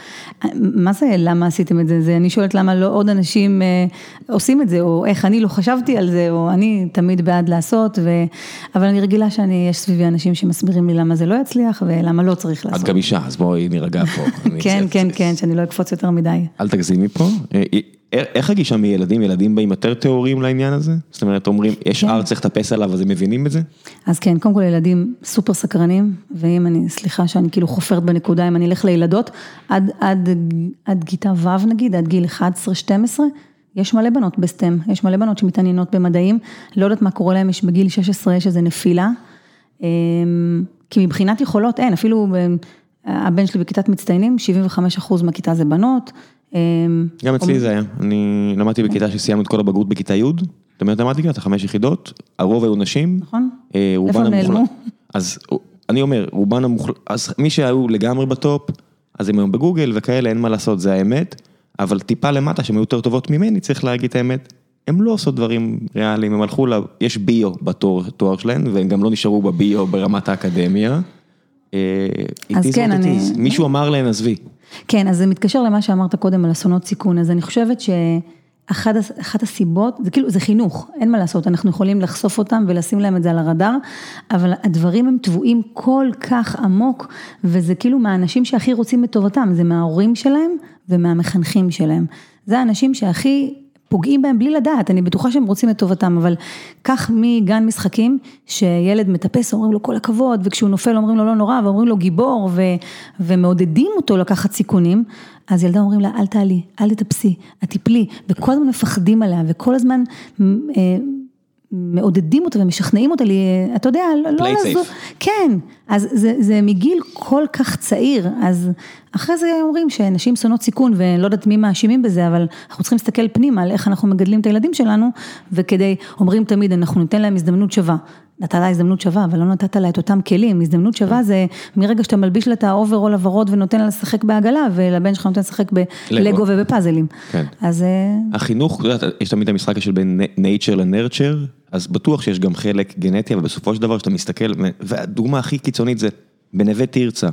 מה זה למה עשיתם את זה? זה אני שואלת למה לא עוד אנשים עושים את זה, או איך אני לא חשבתי על זה, או אני תמיד בעד לעשות, ו... אבל אני רגילה שאני, יש סביבי אנשים שמסבירים לי למה זה לא יצליח ולמה לא צריך לעשות. את גם אישה, אז בואי נירגע פה. כן, כן, כן, שאני לא אקפוץ יותר מדי. אל תגזימי פה. איך הגישה מילדים, ילדים באים יותר טהורים לעניין הזה? זאת אומרת, אומרים, יש הר, צריך לטפס עליו, אז הם מבינים את זה? אז כן, קודם כל ילדים סופר סקרנים, ואם אני, סליחה שאני כאילו חופרת בנקודה, אם אני אלך לילדות, עד, עד, עד כיתה ו' נגיד, עד גיל 11-12, יש מלא בנות בסטם, יש מלא בנות שמתעניינות במדעים, לא יודעת מה קורה להם, יש בגיל 16 יש איזה נפילה, אמ, כי מבחינת יכולות אין, אפילו הבן שלי בכיתת מצטיינים, 75% מהכיתה זה בנות. אמ, גם אצלי זה היה, אני למדתי בכיתה שסיימנו את כל הבגרות בכיתה י', זאת אומרת למדתי את החמש יחידות, הרוב היו נשים. נכון, אה, איפה הם נעלמו? אז אני אומר, רובן המוחלט, אז מי שהיו לגמרי בטופ, אז הם היו בגוגל וכאלה, אין מה לעשות, זה האמת, אבל טיפה למטה, שהן היו יותר טובות ממני, צריך להגיד את האמת, הן לא עושות דברים ריאליים, הם הלכו ל... יש ביו בתואר שלהן, והם גם לא נשארו בביו ברמת האקדמיה. אה, אז כן, אני... מישהו אמר להן, עזבי. כן, אז זה מתקשר למה שאמרת קודם על אסונות סיכון, אז אני חושבת שאחת הסיבות, זה כאילו, זה חינוך, אין מה לעשות, אנחנו יכולים לחשוף אותם ולשים להם את זה על הרדאר, אבל הדברים הם טבועים כל כך עמוק, וזה כאילו מהאנשים שהכי רוצים את טובתם, זה מההורים שלהם ומהמחנכים שלהם. זה האנשים שהכי פוגעים בהם בלי לדעת, אני בטוחה שהם רוצים את טובתם, אבל קח מגן משחקים, שילד מטפס, אומרים לו כל הכבוד, וכשהוא נופל אומרים לו לא נורא, ואומרים לו גיבור, ו, ומעודדים אותו לקחת סיכונים, אז ילדה אומרים לה, אל תעלי, אל תטפסי, את תיפלי, וכל הזמן מפחדים עליה, וכל הזמן... אה, מעודדים אותה ומשכנעים אותה, לי, אתה יודע, לא לעזור, כן, אז זה, זה מגיל כל כך צעיר, אז אחרי זה אומרים שנשים שונאות סיכון ולא יודעת מי מאשימים בזה, אבל אנחנו צריכים להסתכל פנימה על איך אנחנו מגדלים את הילדים שלנו, וכדי, אומרים תמיד, אנחנו ניתן להם הזדמנות שווה. נתת לה הזדמנות שווה, אבל לא נתת לה את אותם כלים, הזדמנות שווה זה מרגע שאתה מלביש לה את האוברול הוורוד ונותן לה לשחק בעגלה, ולבן שלך נותן לשחק בלגו ובפאזלים. כן. אז... אה, החינוך, את יודעת, יש תמיד המשחק של בין nature לנרצ'ר, אז בטוח שיש גם חלק גנטי, אבל בסופו של דבר כשאתה מסתכל, והדוגמה הכי קיצונית זה בנווה תרצה, 100%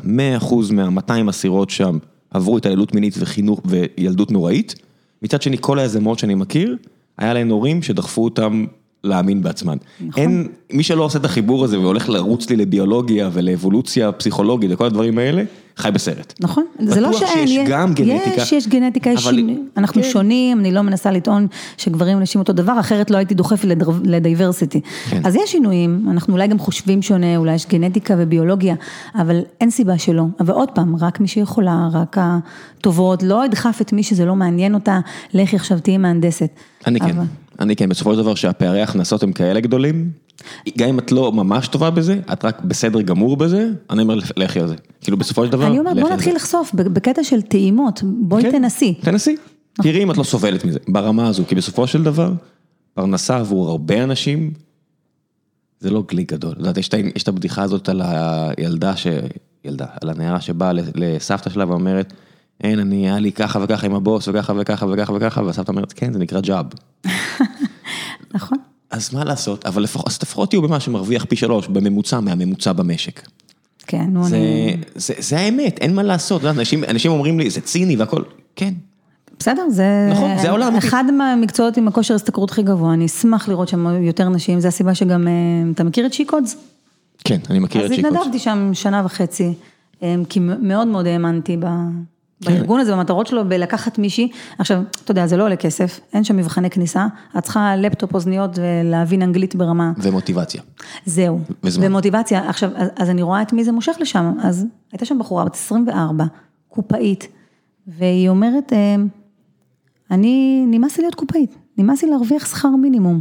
מה-200 אסירות שם עברו התעללות מינית וחינוך וילדות נוראית, מצד שני כל היזמות שאני מכיר, היה להן הורים שדחפו אותם להאמין בעצמן. נכון. אין, מי שלא עושה את החיבור הזה והולך לרוץ לי לביולוגיה ולאבולוציה פסיכולוגית וכל הדברים האלה, חי בסרט. נכון, זה לא שאין, בטוח שיש גם גנטיקה. יש, יש גנטיקה, יש שינוי, אנחנו כן. שונים, אני לא מנסה לטעון שגברים ונשים אותו דבר, אחרת לא הייתי דוחפת לדייברסיטי. כן. אז יש שינויים, אנחנו אולי גם חושבים שונה, אולי יש גנטיקה וביולוגיה, אבל אין סיבה שלא. אבל עוד פעם, רק מי שיכולה, רק הטובות, לא אדחף את מי שזה לא מעניין אותה, לכי עכשיו תהיי מהנדסת. אני כן. אבל... כן. אני כן, בסופו של דבר שהפערי הכנסות הם כאלה גדולים, גם אם את לא ממש טובה בזה, את רק בסדר גמור בזה, אני אומר לכי על זה. כאילו בסופו של דבר, אני אומרת בוא נתחיל לחשוף, בקטע של טעימות, בואי כן, תנסי. תנסי, תראי אם את לא סובלת מזה, ברמה הזו, כי בסופו של דבר, פרנסה עבור הרבה אנשים, זה לא גלי גדול. את יודעת, יש את הבדיחה הזאת על הילדה, ש... ילדה, על הנערה שבאה לסבתא שלה ואומרת, אין, אני, היה לי ככה וככה עם הבוס וככה וככה וככה וככה, והסבתא אומרת, כן, זה נקרא ג'אב. נכון. אז מה לעשות, אבל לפחות, אז לפחות תהיו במה שמרוויח פי שלוש בממוצע מהממוצע במשק. כן, נו, זה, אני... זה, זה האמת, אין מה לעשות, אנשים, אנשים אומרים לי, זה ציני והכל, כן. בסדר, זה... נכון, זה העולם. אחד מהמקצועות עם הכושר השתכרות הכי גבוה, אני אשמח לראות שם יותר נשים, זה הסיבה שגם, אה, אתה מכיר את שיקודס? כן, אני מכיר את שיקודס. אז התנדבתי שם שנה וחצי, אה, כי מאוד מאוד האמנתי ב... כן. בארגון הזה, במטרות שלו, בלקחת מישהי, עכשיו, אתה יודע, זה לא עולה כסף, אין שם מבחני כניסה, את צריכה לפטופ, אוזניות ולהבין אנגלית ברמה. ומוטיבציה. זהו. וזמן. ומוטיבציה, עכשיו, אז, אז אני רואה את מי זה מושך לשם, אז הייתה שם בחורה בת 24, קופאית, והיא אומרת, אה, אני, נמאס לי להיות קופאית, נמאס לי להרוויח שכר מינימום.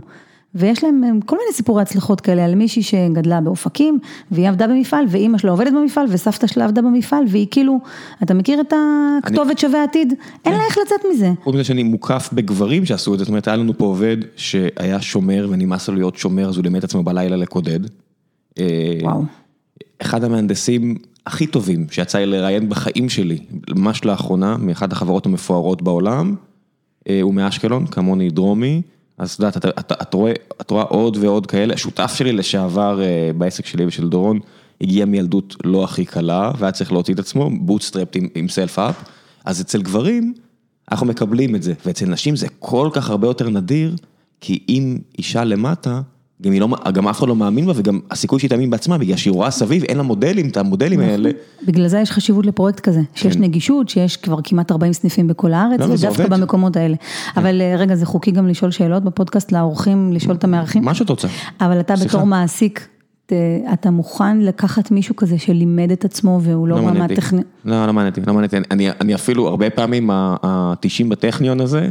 ויש להם כל מיני סיפורי הצלחות כאלה על מישהי שגדלה באופקים, והיא עבדה במפעל, ואימא שלה עובדת במפעל, וסבתא שלה עבדה במפעל, והיא כאילו, אתה מכיר את הכתובת אני... שווה עתיד? אין לה איך לצאת מזה. חוץ מזה שאני מוקף בגברים שעשו את זה, זאת אומרת, היה לנו פה עובד שהיה שומר ונמאס לו להיות שומר, אז הוא לימד עצמו בלילה לקודד. אה, וואו. אחד המהנדסים הכי טובים שיצא לי לראיין בחיים שלי, ממש לאחרונה, מאחת החברות המפוארות בעולם, אה, הוא מאשקלון, כמוני דרומי. אז יודעת, את, את, את, את רואה עוד ועוד כאלה, השותף שלי לשעבר אה, בעסק שלי ושל דורון, הגיע מילדות לא הכי קלה, והיה צריך להוציא את עצמו, בוטסטרפט עם, עם סלף אפ, אז אצל גברים, אנחנו מקבלים את זה, ואצל נשים זה כל כך הרבה יותר נדיר, כי אם אישה למטה, גם, לא, גם אף אחד לא מאמין בה, וגם הסיכוי שהיא תאמין בעצמה, בגלל שהיא רואה סביב, אין לה מודלים, את המודלים נכון. האלה. בגלל זה יש חשיבות לפרויקט כזה, שיש כן. נגישות, שיש כבר כמעט 40 סניפים בכל הארץ, לא, לא ודווקא במקומות האלה. כן. אבל אה, רגע, זה חוקי גם לשאול שאלות בפודקאסט לאורחים, לשאול את המארחים? מה שאת רוצה. אבל אתה בתור מעסיק, אתה מוכן לקחת מישהו כזה שלימד את עצמו והוא לא רמה טכנית? לא, לא מעניין אותי, לא מעניין אותי. אני אפילו, הרבה פעמים, ה-90 בטכניון הזה,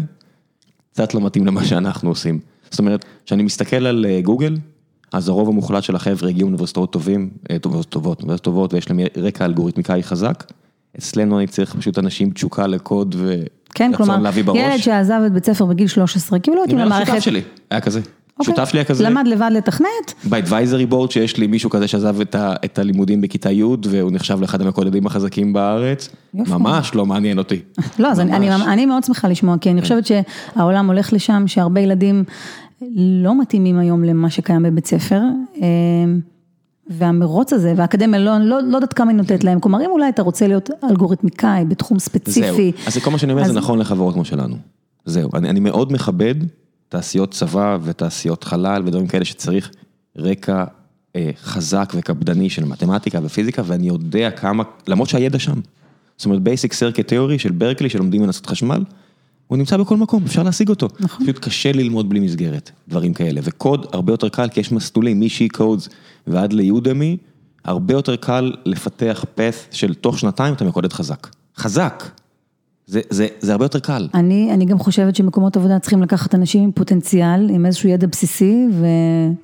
קצת לא מתאים למה שאנחנו עושים. זאת אומרת, כשאני מסתכל על אה, גוגל, אז הרוב המוחלט של החבר'ה הגיעו מאוניברסיטאות טובים, אה, טובות, טובות, אוניברסיטאות טובות, ויש להם רקע אלגוריתמיקאי חזק. אצלנו אני צריך פשוט אנשים תשוקה לקוד ורצון כן, כלומר, להביא בראש. ילד שעזב את בית ספר בגיל 13, כי הוא לא התאים למערכת. אני אומר, השותף שלי, היה כזה. אוקיי. שותף היה כזה. למד לבד לתכנת. באדוויזרי בורד שיש לי מישהו כזה שעזב את, את הלימודים בכיתה י' והוא נחשב לאחד המקודדים החזקים בארץ, יופי. ממש לא מעניין אותי. לא, אז אני, אני, ממש. אני מאוד שמחה לשמוע, כי אני חושבת שהעולם הולך לשם, שהרבה ילדים לא מתאימים היום למה שקיים בבית ספר. אה, והמרוץ הזה, והאקדמיה לא, לא, לא יודעת כמה היא נותנת להם, כלומר אם אולי אתה רוצה להיות אלגוריתמיקאי בתחום ספציפי. זהו, אז כל מה שאני אומר, אז- זה נכון לחברות כמו שלנו. זהו, אני, אני מאוד מכבד תעשיות צבא ותעשיות חלל ודברים כאלה שצריך רקע אה, חזק וקפדני של מתמטיקה ופיזיקה, ואני יודע כמה, למרות שהידע שם. זאת אומרת, basic circuit theory של ברקלי שלומדים הנדסת חשמל, הוא נמצא בכל מקום, אפשר להשיג אותו. נכון. פשוט קשה ללמוד בלי מסגרת, דברים כאלה. וקוד הרבה יותר קל, כי יש מסלולים מ-she codes ועד ליודמי, הרבה יותר קל לפתח path של תוך שנתיים אתה מקודד חזק. חזק. זה, זה, זה הרבה יותר קל. אני, אני גם חושבת שמקומות עבודה צריכים לקחת אנשים עם פוטנציאל, עם איזשהו ידע בסיסי, ו...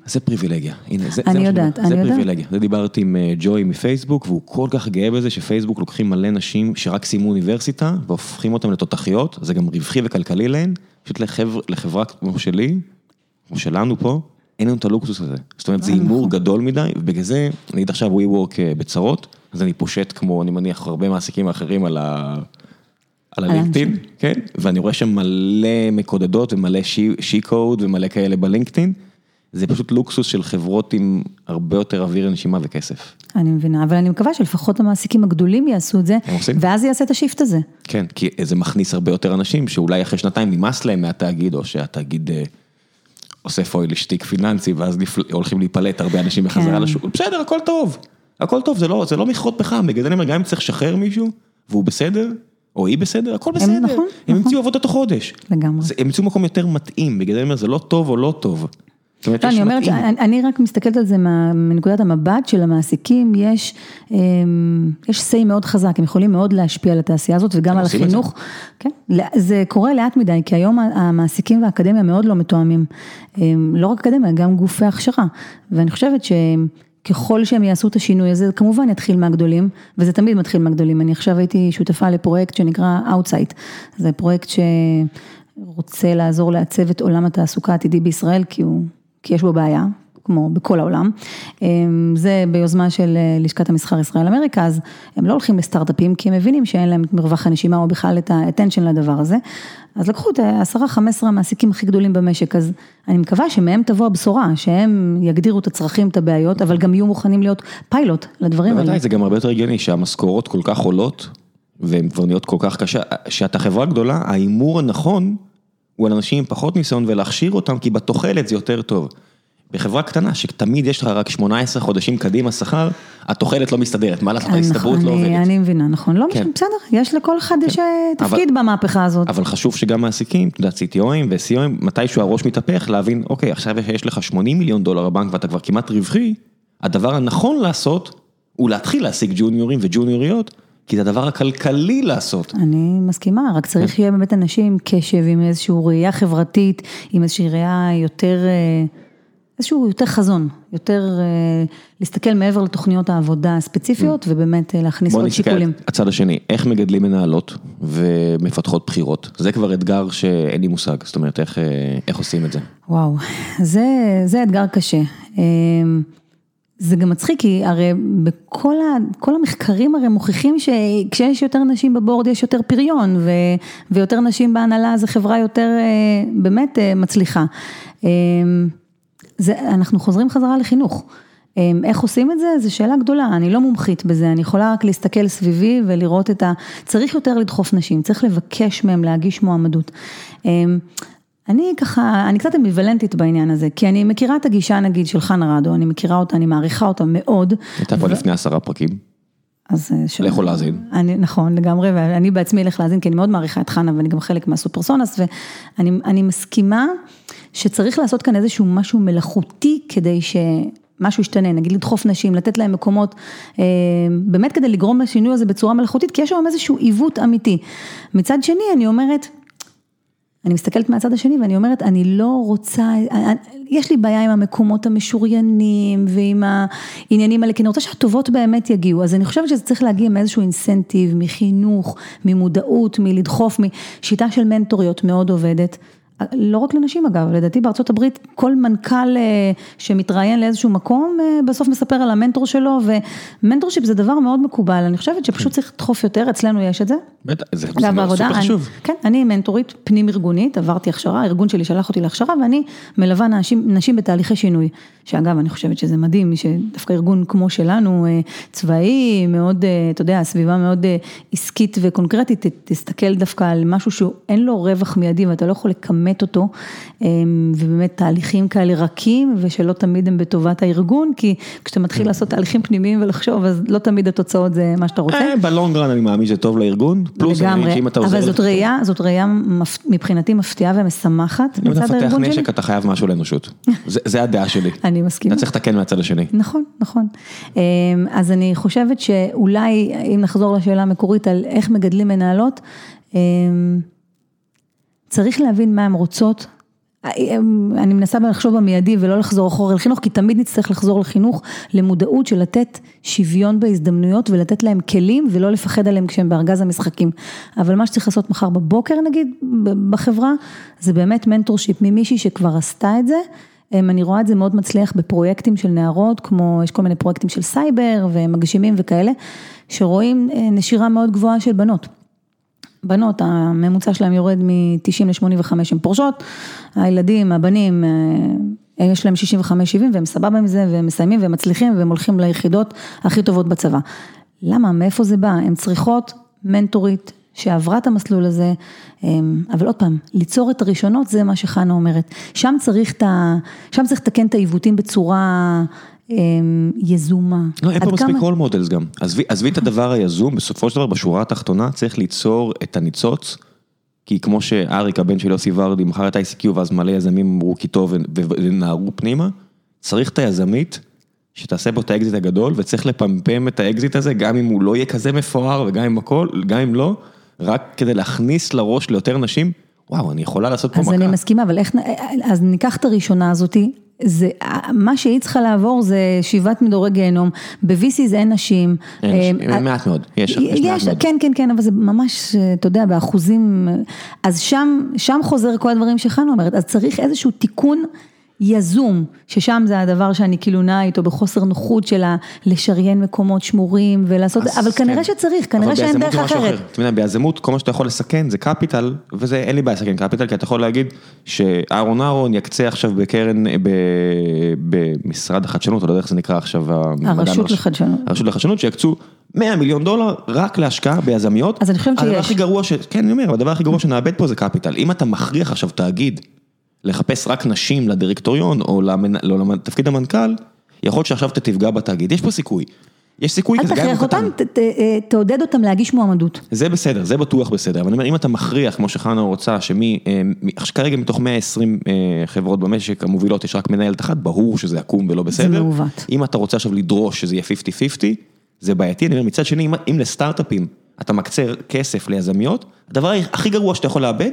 זה פריבילגיה, הנה, זה, אני זה מה שאני יודעת, אומר, זה אני יודעת. פריבילגיה. זה דיברתי עם אה, ג'וי מפייסבוק, והוא כל כך גאה בזה שפייסבוק לוקחים מלא נשים שרק סיימו אוניברסיטה, והופכים אותם לתותחיות, זה גם רווחי וכלכלי להן, פשוט לחבר, לחברה כמו שלי, כמו שלנו פה, אין לנו את הלוקסוס הזה. זאת אומרת, זה נכון. הימור גדול מדי, ובגלל זה, נגיד עכשיו WeWork אה, בצרות, אז אני פושט כמו, אני מניח, הרבה מעסיקים אחרים על ה... על הלינקדאין. כן, ואני רואה שם מלא מקודדות ומלא שי קוד ומלא כאלה בלינקדאין, זה פשוט לוקסוס של חברות עם הרבה יותר אוויר לנשימה וכסף. אני מבינה, אבל אני מקווה שלפחות המעסיקים הגדולים יעשו את זה. ואז יעשה את השיפט הזה. כן, כי זה מכניס הרבה יותר אנשים שאולי אחרי שנתיים נמאס להם מהתאגיד, או שהתאגיד אה, עושה פויל שטיק פיננסי, ואז נפל- הולכים להיפלט הרבה אנשים בחזרה כן. לשוק, בסדר, הכל טוב, הכל טוב, זה לא, זה לא מכרות פחם, בגלל זה אני אומר, גם אם צריך לשחרר מישהו, והוא בסדר, או היא בסדר, הכל בסדר, נכון, הם נכון. המציאו עבודה תוך חודש. לגמרי. זה- הם ימצאו מקום יותר מתאים, בגלל זה אני אומר, זה לא טוב או לא טוב. לא, אני אומרת. שאני- אני רק מסתכלת על זה מה- מנקודת המבט של המעסיקים, יש, אמ, יש say מאוד חזק, הם יכולים מאוד להשפיע על התעשייה הזאת וגם הם על. החינוך. כן, זה קורה לאט מדי, כי היום המעסיקים והאקדמיה מאוד לא מתואמים. אמ, לא רק אקדמיה, גם גופי הכשרה. ואני חושבת שככל שהם יעשו את השינוי הזה, זה כמובן יתחיל מהגדולים, וזה תמיד מתחיל מהגדולים. אני עכשיו הייתי שותפה לפרויקט שנקרא Outside, זה פרויקט שרוצה לעזור לעצב את עולם התעסוקה העתידי בישראל, כי הוא... כי יש בו בעיה, כמו בכל העולם. אמ, זה ביוזמה של אה, לשכת המסחר ישראל אמריקה, אז הם לא הולכים לסטארט-אפים, כי הם מבינים שאין להם את מרווח הנשימה או בכלל את ה-attention לדבר הזה. אז לקחו את העשרה, חמש עשרה המעסיקים הכי גדולים במשק, אז אני מקווה שמהם תבוא הבשורה, שהם יגדירו את הצרכים, את הבעיות, אבל גם יהיו מוכנים להיות פיילוט לדברים האלה. בוודאי, זה גם הרבה יותר הגיוני שהמשכורות כל כך עולות, והן כבר נהיות כל כך קשה, שאתה חברה גדולה, ההימור הנכון הוא על אנשים עם פחות ניסיון ולהכשיר אותם, כי בתוחלת זה יותר טוב. בחברה קטנה, שתמיד יש לך רק 18 חודשים קדימה שכר, התוחלת לא מסתדרת, מה לעשות, ההסתברות לא עובדת. אני מבינה, נכון, לא כן. משנה, בסדר, יש לכל אחד יש אה, תפקיד במהפכה הזאת. אבל חשוב שגם מעסיקים, אתה יודע, CTOים ו-COים, מתישהו הראש מתהפך להבין, אוקיי, עכשיו יש לך 80 מיליון דולר בבנק ואתה כבר כמעט רווחי, הדבר הנכון לעשות, הוא להתחיל להשיג ג'וניורים וג'וניוריות, כי זה הדבר הכלכלי לעשות. אני מסכימה, רק צריך שיהיה באמת אנשים עם קשב, עם איזושהי ראייה חברתית, עם איזושהי ראייה יותר, אה, איזשהו יותר חזון, יותר אה, להסתכל מעבר לתוכניות העבודה הספציפיות ובאמת אה, להכניס בוא עוד נסתכל שיקולים. על הצד השני, איך מגדלים מנהלות ומפתחות בחירות, זה כבר אתגר שאין לי מושג, זאת אומרת, איך, אה, איך עושים את זה. וואו, זה, זה אתגר קשה. אה, זה גם מצחיק, כי הרי בכל ה, כל המחקרים הרי מוכיחים שכשיש יותר נשים בבורד יש יותר פריון, ו, ויותר נשים בהנהלה אז החברה יותר באמת מצליחה. זה, אנחנו חוזרים חזרה לחינוך. אה, איך עושים את זה? זו שאלה גדולה, אני לא מומחית בזה, אני יכולה רק להסתכל סביבי ולראות את ה... צריך יותר לדחוף נשים, צריך לבקש מהם להגיש מועמדות. אה, אני ככה, אני קצת אמביוולנטית בעניין הזה, כי אני מכירה את הגישה נגיד של חנה רדו, אני מכירה אותה, אני מעריכה אותה מאוד. הייתה פה לפני עשרה פרקים, אז אה, שלום. לכו להאזין. אני, נכון, לגמרי, ואני בעצמי אלך להאזין, כי אני מאוד מעריכה את חנה ואני גם חלק מהסופרסונס, ואני אני מסכימה שצריך לעשות כאן איזשהו משהו מלאכותי כדי שמשהו ישתנה, נגיד לדחוף נשים, לתת להם מקומות, אה, באמת כדי לגרום לשינוי הזה בצורה מלאכותית, כי יש שם איזשהו עיוות אמיתי. מצד שני, אני אומרת, אני מסתכלת מהצד השני ואני אומרת, אני לא רוצה, יש לי בעיה עם המקומות המשוריינים ועם העניינים האלה, כי אני רוצה שהטובות באמת יגיעו, אז אני חושבת שזה צריך להגיע מאיזשהו incentive, מחינוך, ממודעות, מלדחוף, משיטה של מנטוריות מאוד עובדת. לא רק לנשים אגב, לדעתי בארצות הברית כל מנכ"ל אה, שמתראיין לאיזשהו מקום אה, בסוף מספר על המנטור שלו ו mentorship זה דבר מאוד מקובל, אני חושבת שפשוט צריך לדחוף יותר, אצלנו יש את זה. בטח, זה סופר חשוב. כן, אני מנטורית פנים ארגונית, עברתי הכשרה, הארגון שלי שלח אותי להכשרה ואני מלווה נשים, נשים בתהליכי שינוי. שאגב, אני חושבת שזה מדהים, שדווקא ארגון כמו שלנו, אה, צבאי, מאוד, אתה יודע, סביבה מאוד עסקית וקונקרטית, תסתכל דווקא על משהו שאין לו רווח מיידי ואתה לא יכול לכמת אותו, אה, ובאמת תהליכים כאלה רכים ושלא תמיד הם בטובת הארגון, כי כשאתה מתחיל לעשות תהליכים פנימיים ולחשוב, אז לא תמיד התוצאות זה מה שאתה רוצה. אה, בלונגרן אני מאמין שזה טוב לארגון, פלוס אתה עוזר... אבל זאת ראייה, זאת ראייה מבחינתי מפתיעה ומשמחת אם אתה מצד מפתח הארגון שלי. נשק אתה חייב משהו לאנושות, זה זה הדעה שלי. אני מסכימה. אתה צריך לתקן מהצד השני. נכון, נכון. אמ, אז אני חושבת שאולי, אם נחזור לשאלה המקורית על איך מגדלים מנהלות, אמ, צריך להבין מה הן רוצות. אני מנסה לחשוב במיידי ולא לחזור אחורה לחינוך, כי תמיד נצטרך לחזור לחינוך, למודעות של לתת שוויון בהזדמנויות ולתת להם כלים ולא לפחד עליהם כשהם בארגז המשחקים. אבל מה שצריך לעשות מחר בבוקר נגיד, בחברה, זה באמת mentorship ממישהי שכבר עשתה את זה. אני רואה את זה מאוד מצליח בפרויקטים של נערות, כמו יש כל מיני פרויקטים של סייבר ומגשימים וכאלה, שרואים אה, נשירה מאוד גבוהה של בנות. בנות, הממוצע שלהם יורד מ-90 ל-85, הן פורשות, הילדים, הבנים, אה, יש להם 65-70 והם סבבה עם זה והם מסיימים והם מצליחים והם הולכים ליחידות הכי טובות בצבא. למה? מאיפה זה בא? הן צריכות מנטורית שעברה את המסלול הזה, אמ, אבל עוד פעם, ליצור את הראשונות זה מה שחנה אומרת. שם צריך ה... שם צריך לתקן את העיוותים בצורה יזומה. לא, אין פה מספיק רול מודלס גם. עזבי את הדבר היזום, בסופו של דבר בשורה התחתונה צריך ליצור את הניצוץ. כי כמו שאריק הבן של יוסי ורדי מכר את ICQ ואז מלא יזמים אמרו כי טוב ו- ונהרו פנימה, צריך את היזמית שתעשה בום את האקזיט הגדול וצריך לפמפם את האקזיט הזה גם אם הוא לא יהיה כזה מפואר וגם אם הכל, גם אם לא, רק כדי להכניס לראש ליותר נשים, וואו אני יכולה לעשות פה אז מכה. אני מסכימה, אבל איך, אז ניקח את הראשונה הזאתי, זה, מה שהיא צריכה לעבור זה שבעת מדורי גיהנום, ב-VCs אין נשים. אין, אה, מעט מאוד, יש, יש מעט מאוד. כן, כן, כן, אבל זה ממש, אתה יודע, באחוזים, אז שם, שם חוזר כל הדברים שחנה אומרת, אז צריך איזשהו תיקון יזום, ששם זה הדבר שאני כאילו נעה איתו בחוסר נוחות של לשריין מקומות שמורים ולעשות, אבל כנראה כן. שצריך, כנראה שאין דרך אחרת. אחר. אתה יודע, ביזמות כל מה שאתה יכול לסכן זה קפיטל, וזה אין לי בעיה לסכן קפיטל, כי אתה יכול להגיד שאהרון אהרון יקצה עכשיו בקרן, ב- במשרד החדשנות, או לא יודע איך זה נקרא עכשיו, הרשות. לחדשנות. הרשות לחדשנות, שיקצו 100 מיליון דולר רק להשקעה ביזמיות. אז אני חושבת הדבר שיש. הכי גרוע, ש... כן, אני אומר, הדבר הכי גרוע שנאבד פה זה קפיטל. אם אתה מכריח עכשיו תאגיד לחפש רק נשים לדירקטוריון, או למנ... לא, לתפקיד המנכ"ל, יכול להיות שעכשיו אתה תפגע בתאגיד. יש פה סיכוי. יש סיכוי אל כזה, גם אם תכריח הוא קטן. אותם, ת- ת- אה, תעודד אותם להגיש מועמדות. זה בסדר, זה בטוח בסדר, אבל אני אומר, אם אתה מכריח, כמו שחנה רוצה, שמי, אה, כרגע מתוך 120 אה, חברות במשק המובילות יש רק מנהלת אחת, ברור שזה עקום ולא בסדר. מעוות. אם אתה רוצה עכשיו לדרוש שזה יהיה 50-50, זה בעייתי, אני אומר, מצד שני, אם- לסטארט-אפים אתה מקצה כסף ליזמיות, הדבר הכי גרוע שאתה יכול לאבד,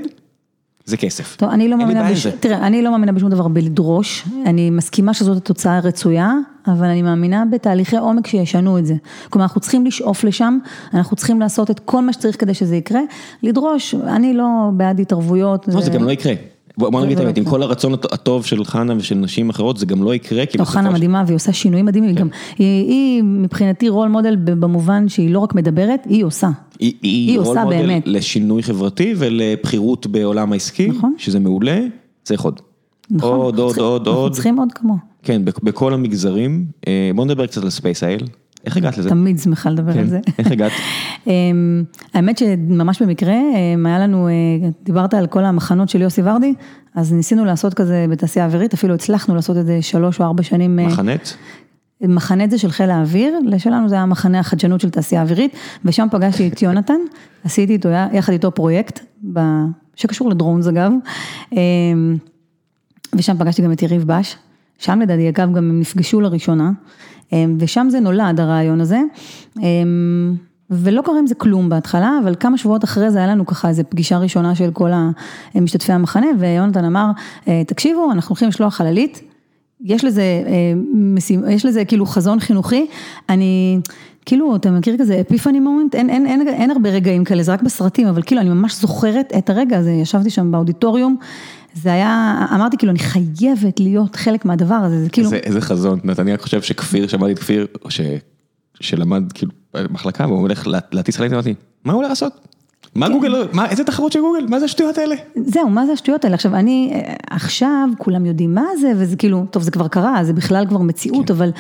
זה כסף. טוב, אני לא מאמינה, בש... זה. תראה, אני לא מאמינה בשום דבר בלדרוש, אני מסכימה שזאת התוצאה הרצויה, אבל אני מאמינה בתהליכי עומק שישנו את זה. כלומר, אנחנו צריכים לשאוף לשם, אנחנו צריכים לעשות את כל מה שצריך כדי שזה יקרה, לדרוש, אני לא בעד התערבויות. לא, זה גם לא יקרה. בוא בוא נגיד את לא האמת, עם יקרה. כל הרצון הט- הטוב של חנה ושל נשים אחרות, זה גם לא יקרה, לא, חנה מדהימה והיא עושה שינויים מדהימים, היא גם, היא, מבחינתי role model במובן שהיא לא רק מדברת, היא עושה. היא, היא, היא role עושה מודל באמת. לשינוי חברתי ולבחירות בעולם העסקי, נכון. שזה מעולה, צריך עוד. נכון? עוד, עוד, עוד, צריכים- אנחנו עוד. צריכים עוד כמו. כן, בכ- בכל המגזרים. אה, בוא נדבר קצת על SpaceIL. איך הגעת לזה? תמיד שמחה לדבר כן, על זה. איך הגעת? אמ, האמת שממש במקרה, אמ, היה לנו, אה, דיברת על כל המחנות של יוסי ורדי, אז ניסינו לעשות כזה בתעשייה האווירית, אפילו הצלחנו לעשות את זה שלוש או ארבע שנים. אה, מחנט? מחנה זה של חיל האוויר, לשלנו זה היה מחנה החדשנות של תעשייה אווירית, ושם פגשתי את יונתן, עשיתי איתו, יחד איתו פרויקט, שקשור לדרונס אגב, אמ, ושם פגשתי גם את יריב בש, שם לדעתי אגב גם הם נפגשו לראשונה, ושם זה נולד הרעיון הזה, אמ, ולא קרה עם זה כלום בהתחלה, אבל כמה שבועות אחרי זה היה לנו ככה איזו פגישה ראשונה של כל המשתתפי המחנה, ויונתן אמר, "אה, תקשיבו, אנחנו הולכים לשלוח חללית, יש לזה, אה, יש לזה כאילו חזון חינוכי, אני, כאילו, אתה מכיר כזה אפיפני מומנט? אין, אין, אין, אין הרבה רגעים כאלה, זה רק בסרטים, אבל כאילו, אני ממש זוכרת את הרגע הזה, ישבתי שם באודיטוריום, זה היה, אמרתי כאילו, אני חייבת להיות חלק מהדבר הזה, זה כאילו... איזה, איזה חזון, אני רק חושב שכפיר, שמעתי את כפיר, ש, שלמד כאילו במחלקה, והוא הולך להטיס חלק, אמרתי, מה הוא הולך לעשות? מה כן. גוגל, מה, איזה תחרות של גוגל? מה זה השטויות האלה? זהו, מה זה השטויות האלה? עכשיו, אני, עכשיו כולם יודעים מה זה, וזה כאילו, טוב, זה כבר קרה, זה בכלל כבר מציאות, כן. אבל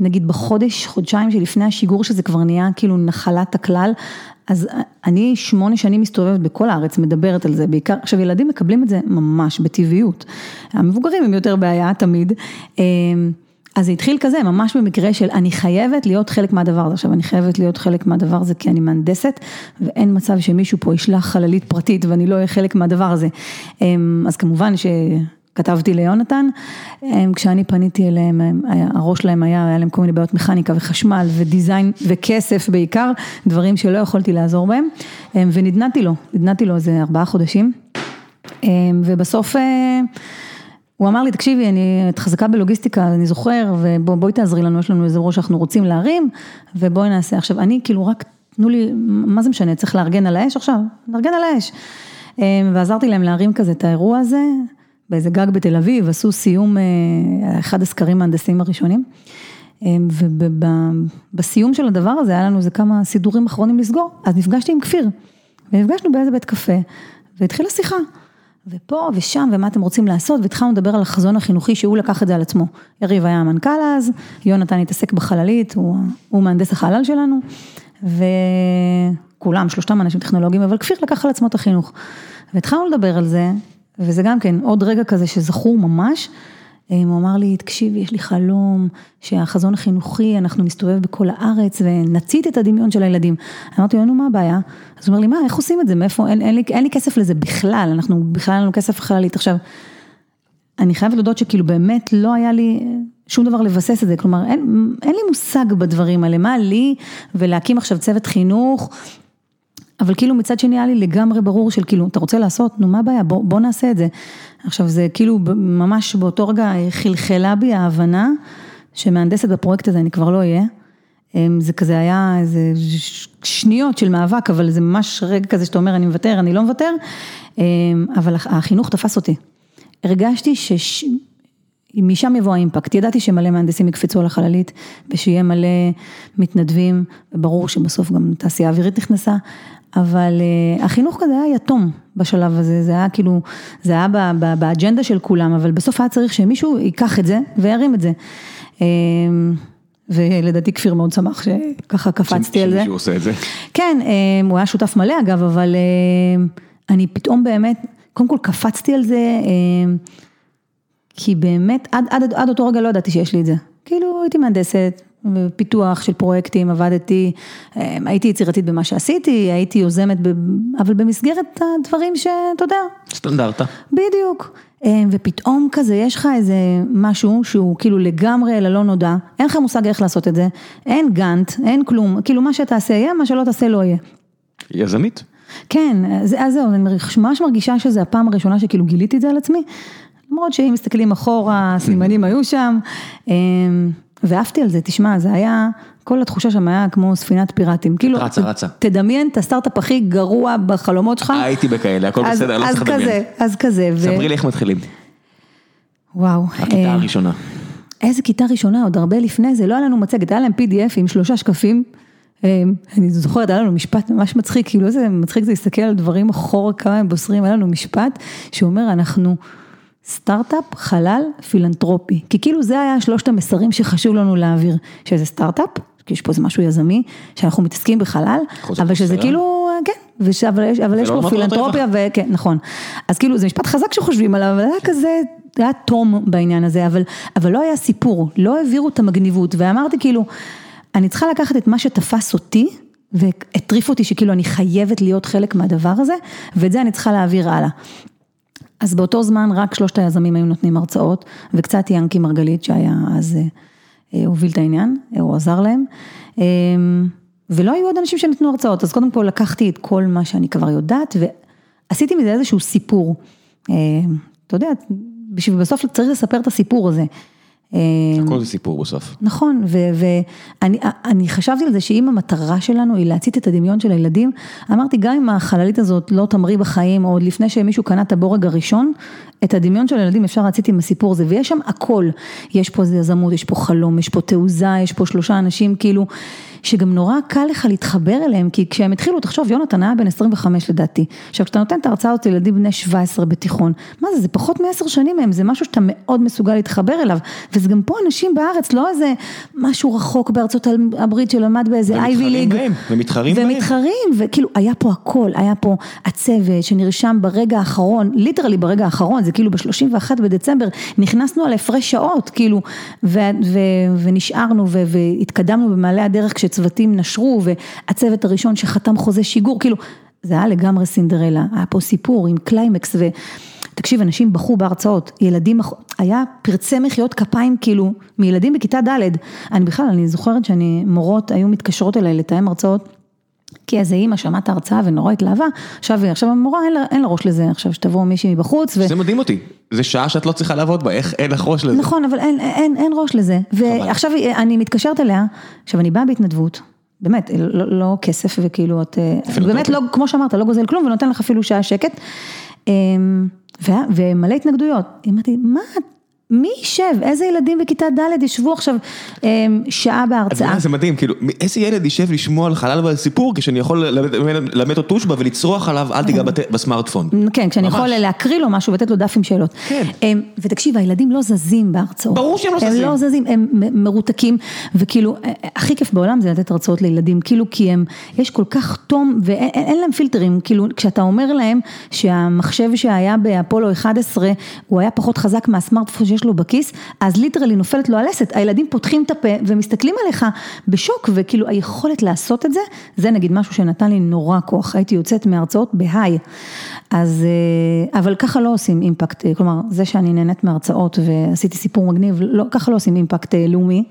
נגיד בחודש, חודשיים שלפני השיגור, שזה כבר נהיה כאילו נחלת הכלל, אז אני שמונה שנים מסתובבת בכל הארץ, מדברת על זה, בעיקר, עכשיו ילדים מקבלים את זה ממש בטבעיות, המבוגרים הם יותר בעיה תמיד. אז זה התחיל כזה, ממש במקרה של אני חייבת להיות חלק מהדבר הזה. עכשיו, אני חייבת להיות חלק מהדבר הזה כי אני מהנדסת, ואין מצב שמישהו פה ישלח חללית פרטית ואני לא אהיה חלק מהדבר הזה. אמ, אז כמובן שכתבתי ליונתן, אמ, כשאני פניתי אליהם, הראש שלהם היה, היה להם כל מיני בעיות מכניקה וחשמל ודיזיין וכסף בעיקר, דברים שלא יכולתי לעזור בהם, אמ, ונדנדתי לו, נדנדתי לו איזה ארבעה חודשים, ובסוף... הוא אמר לי, תקשיבי, אני את חזקה בלוגיסטיקה, אני זוכר, ובואי תעזרי לנו, יש לנו איזה ראש שאנחנו רוצים להרים, ובואי נעשה. עכשיו, אני כאילו רק, תנו לי, מה זה משנה, צריך לארגן על האש עכשיו? לארגן על האש. אמ, ועזרתי להם להרים כזה את האירוע הזה, באיזה גג בתל אביב, עשו סיום, אה, אחד הסקרים ההנדסיים הראשונים. אמ, ובסיום של הדבר הזה, היה לנו איזה כמה סידורים אחרונים לסגור, אז נפגשתי עם כפיר, ונפגשנו באיזה בית קפה, והתחילה שיחה. ופה ושם, ומה אתם רוצים לעשות, והתחלנו לדבר על החזון החינוכי שהוא לקח את זה על עצמו. יריב היה המנכ"ל אז, יונתן התעסק בחללית, הוא, הוא מהנדס החלל שלנו, וכולם, שלושתם אנשים טכנולוגיים, אבל כפיר לקח על עצמו את החינוך. והתחלנו לדבר על זה, וזה גם כן עוד רגע כזה שזכור ממש, הוא אמר לי, תקשיבי, יש לי חלום שהחזון החינוכי, אנחנו נסתובב בכל הארץ ונצית את הדמיון של הילדים. אמרתי לו, נו, מה הבעיה? אז הוא אומר לי, מה, איך עושים את זה? מאיפה? אין, אין, לי, אין לי כסף לזה בכלל, אנחנו בכלל אין לנו כסף חללית. עכשיו, אני חייבת להודות שכאילו באמת לא היה לי שום דבר לבסס את זה, כלומר, אין, אין לי מושג בדברים האלה, מה לי ולהקים עכשיו צוות חינוך. אבל כאילו מצד שני היה לי לגמרי ברור של כאילו, אתה רוצה לעשות, נו מה הבעיה, בוא, בוא נעשה את זה. עכשיו זה כאילו ממש באותו רגע חלחלה בי ההבנה שמהנדסת בפרויקט הזה אני כבר לא אהיה. אמ, זה כזה היה איזה שניות של מאבק, אבל זה ממש רגע כזה שאתה אומר אני מוותר, אני לא מוותר, אמ, אבל החינוך תפס אותי. הרגשתי שש... יבוא האימפקט, ידעתי שמלא מהנדסים יקפצו על החללית ושיהיה מלא מתנדבים, וברור שבסוף גם תעשייה אווירית נכנסה, אבל uh, החינוך כזה היה יתום בשלב הזה, זה היה כאילו, זה היה באג'נדה של כולם, אבל בסוף היה צריך שמישהו ייקח את זה וירים את זה. Um, ולדעתי כפיר מאוד שמח שככה קפצתי על זה. שמישהו עושה את זה. כן, um, הוא היה שותף מלא אגב, אבל um, אני פתאום באמת, קודם כל קפצתי על זה, כי באמת, עד, עד, עד אותו רגע לא ידעתי שיש לי את זה. כאילו הייתי מהנדסת, פיתוח של פרויקטים, עבדתי, אמ, הייתי יצירתית במה שעשיתי, הייתי יוזמת, אבל במסגרת הדברים שאתה יודע. סטנדרטה. בדיוק. אמ, ופתאום כזה יש לך איזה משהו שהוא כאילו לגמרי ללא נודע, אין לך מושג איך לעשות את זה, אין גאנט, אין כלום, כאילו מה שתעשה יהיה, מה שלא תעשה לא יהיה. יזמית. כן, אז זהו, אני ממש מרגישה שזו הפעם הראשונה שכאילו גיליתי את זה על עצמי, למרות שאם מסתכלים אחורה, הסימנים היו שם. ועפתי על זה, תשמע, זה היה, כל התחושה שם היה כמו ספינת פיראטים. כאילו, רצה, רצה. תדמיין את הסטארט-אפ הכי גרוע בחלומות שלך. הייתי בכאלה, הכל אז, בסדר, לא צריך לדמיין. אז כזה, אז כזה. ספרי לי איך מתחילים. וואו. הכיתה אה, הראשונה. איזה כיתה ראשונה, עוד הרבה לפני זה, לא היה לנו מצגת, היה להם PDF עם שלושה שקפים. אה, אני זוכרת, היה לנו משפט ממש מצחיק, כאילו איזה מצחיק זה להסתכל על דברים אחורה, כמה הם בוסרים, היה לנו משפט שאומר, אנחנו... סטארט-אפ, חלל, פילנטרופי. כי כאילו זה היה שלושת המסרים שחשוב לנו להעביר, שזה סטארט-אפ, כי יש פה איזה משהו יזמי, שאנחנו מתעסקים בחלל, אבל שזה כאילו, כן, וש, אבל יש, אבל יש פה פילנטרופיה, וכן, נכון. אז כאילו זה משפט חזק שחושבים עליו, אבל היה כזה, היה תום בעניין הזה, אבל, אבל לא היה סיפור, לא העבירו את המגניבות, ואמרתי כאילו, אני צריכה לקחת את מה שתפס אותי, והטריף אותי שכאילו אני חייבת להיות חלק מהדבר הזה, ואת זה אני צריכה להעביר הלאה. אז באותו זמן רק שלושת היזמים היו נותנים הרצאות, וקצת ינקי מרגלית שהיה אז, אה, אה, הוביל את העניין, אה, הוא עזר להם. ולא היו עוד אנשים שנתנו הרצאות, אז קודם כל לקחתי את כל מה שאני כבר יודעת, ועשיתי מזה איזשהו סיפור. אתה יודע, בשביל בסוף צריך לספר את הסיפור הזה. הכל זה סיפור בסוף. נכון, ואני חשבתי על זה שאם המטרה שלנו היא להצית את הדמיון של הילדים, אמרתי גם אם החללית הזאת לא תמריא בחיים, או עוד לפני שמישהו קנה את הבורג הראשון, את הדמיון של הילדים אפשר להצית עם הסיפור הזה, ויש שם הכל, יש פה יזמות, יש פה חלום, יש פה תעוזה, יש פה שלושה אנשים כאילו, שגם נורא קל לך להתחבר אליהם, כי כשהם התחילו, תחשוב, יונתן היה בן 25 לדעתי, עכשיו כשאתה נותן את ההרצאה הזאת לילדים בני 17 בתיכון, מה זה, זה פחות מעשר שנים מהם, זה משהו שאתה מאוד מסוגל להתחבר אליו, וזה גם פה אנשים בארץ, לא איזה משהו רחוק בארצות הברית שלמד באיזה אייבי ליג. ומתחרים בהם. ומתחרים, וכאילו היה פה הכל, היה פה הצוות שנרשם ברגע האחרון, ליטרלי ברגע האחרון, זה כאילו ב-31 בדצמבר, נכנסנו על הפרש שעות, כאילו, ו- ו- ונשארנו ו- והתקדמנו במעלה הדרך כשצוותים נשרו, והצוות הראשון שחתם חוזה שיגור, כאילו, זה היה לגמרי סינדרלה, היה פה סיפור עם קליימקס ו... תקשיב, אנשים בכו בהרצאות, ילדים, היה פרצי מחיאות כפיים כאילו מילדים בכיתה ד', אני בכלל, אני זוכרת שאני, מורות היו מתקשרות אליי לתאם הרצאות. כי איזה אימא שמעת הרצאה ונורא התלהבה, עכשיו, עכשיו המורה אין לה, אין לה ראש לזה, עכשיו שתבוא מישהי מבחוץ. ו... זה מדהים אותי, זה שעה שאת לא צריכה לעבוד בה, איך אין לך ראש לזה? נכון, אבל אין, אין, אין ראש לזה, ועכשיו אני מתקשרת אליה, עכשיו אני באה בהתנדבות, באמת, לא, לא כסף וכאילו את, באמת לא, כמו שאמרת, לא גוזל כלום ונותן לך אפילו שעה שקט. אמ, ומלא התנגדויות, אמרתי, מה את... מי יישב? איזה ילדים בכיתה ד' ישבו עכשיו שעה בהרצאה? זה מדהים, כאילו, איזה ילד יישב לשמוע על חלל ועל סיפור כשאני יכול ללמד אותו טושבה ולצרוח עליו, אל תיגע בסמארטפון. כן, כשאני יכול להקריא לו משהו ולתת לו דף עם שאלות. כן. ותקשיב, הילדים לא זזים בהרצאות. ברור שהם לא זזים. הם לא זזים, הם מרותקים, וכאילו, הכי כיף בעולם זה לתת הרצאות לילדים, כאילו, כי הם, יש כל כך תום, ואין להם פילטרים, כאילו, כשאתה אומר להם שהמחשב שהיה באפולו 11, הוא היה פחות חזק מהסמארטפון שיש לו בכיס, אז ליטרלי נופלת לו הלסת, הילדים פותחים את הפה ומסתכלים עליך בשוק, וכאילו היכולת לעשות את זה, זה נגיד משהו שנתן לי נורא כוח, הייתי יוצאת מהרצאות בהיי, אז, אבל ככה לא עושים אימפקט, כלומר, זה שאני נהנית מהרצאות ועשיתי סיפור מגניב, לא, ככה לא עושים אימפקט לאומי,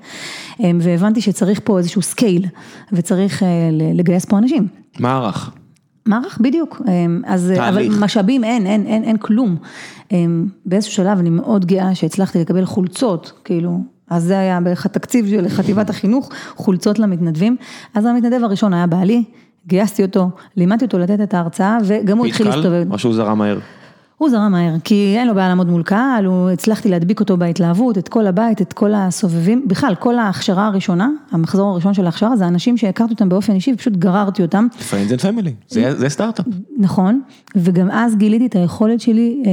והבנתי שצריך פה איזשהו scale, וצריך לגייס פה אנשים. מערך. מערך, בדיוק, אז, אבל משאבים אין, אין, אין, אין כלום. באיזשהו שלב אני מאוד גאה שהצלחתי לקבל חולצות, כאילו, אז זה היה בערך התקציב של חטיבת החינוך, חולצות למתנדבים. אז המתנדב הראשון היה בעלי, גייסתי אותו, לימדתי אותו לתת את ההרצאה, וגם הוא התחיל להסתובב. או שהוא זרם מהר? הוא זרם מהר, כי אין לו בעיה לעמוד מול קהל, הוא הצלחתי להדביק אותו בהתלהבות, את כל הבית, את כל הסובבים, בכלל כל ההכשרה הראשונה, המחזור הראשון של ההכשרה, זה אנשים שהכרתי אותם באופן אישי ופשוט גררתי אותם. Friends and family, זה סטארט-אפ. נכון, וגם אז גיליתי את היכולת שלי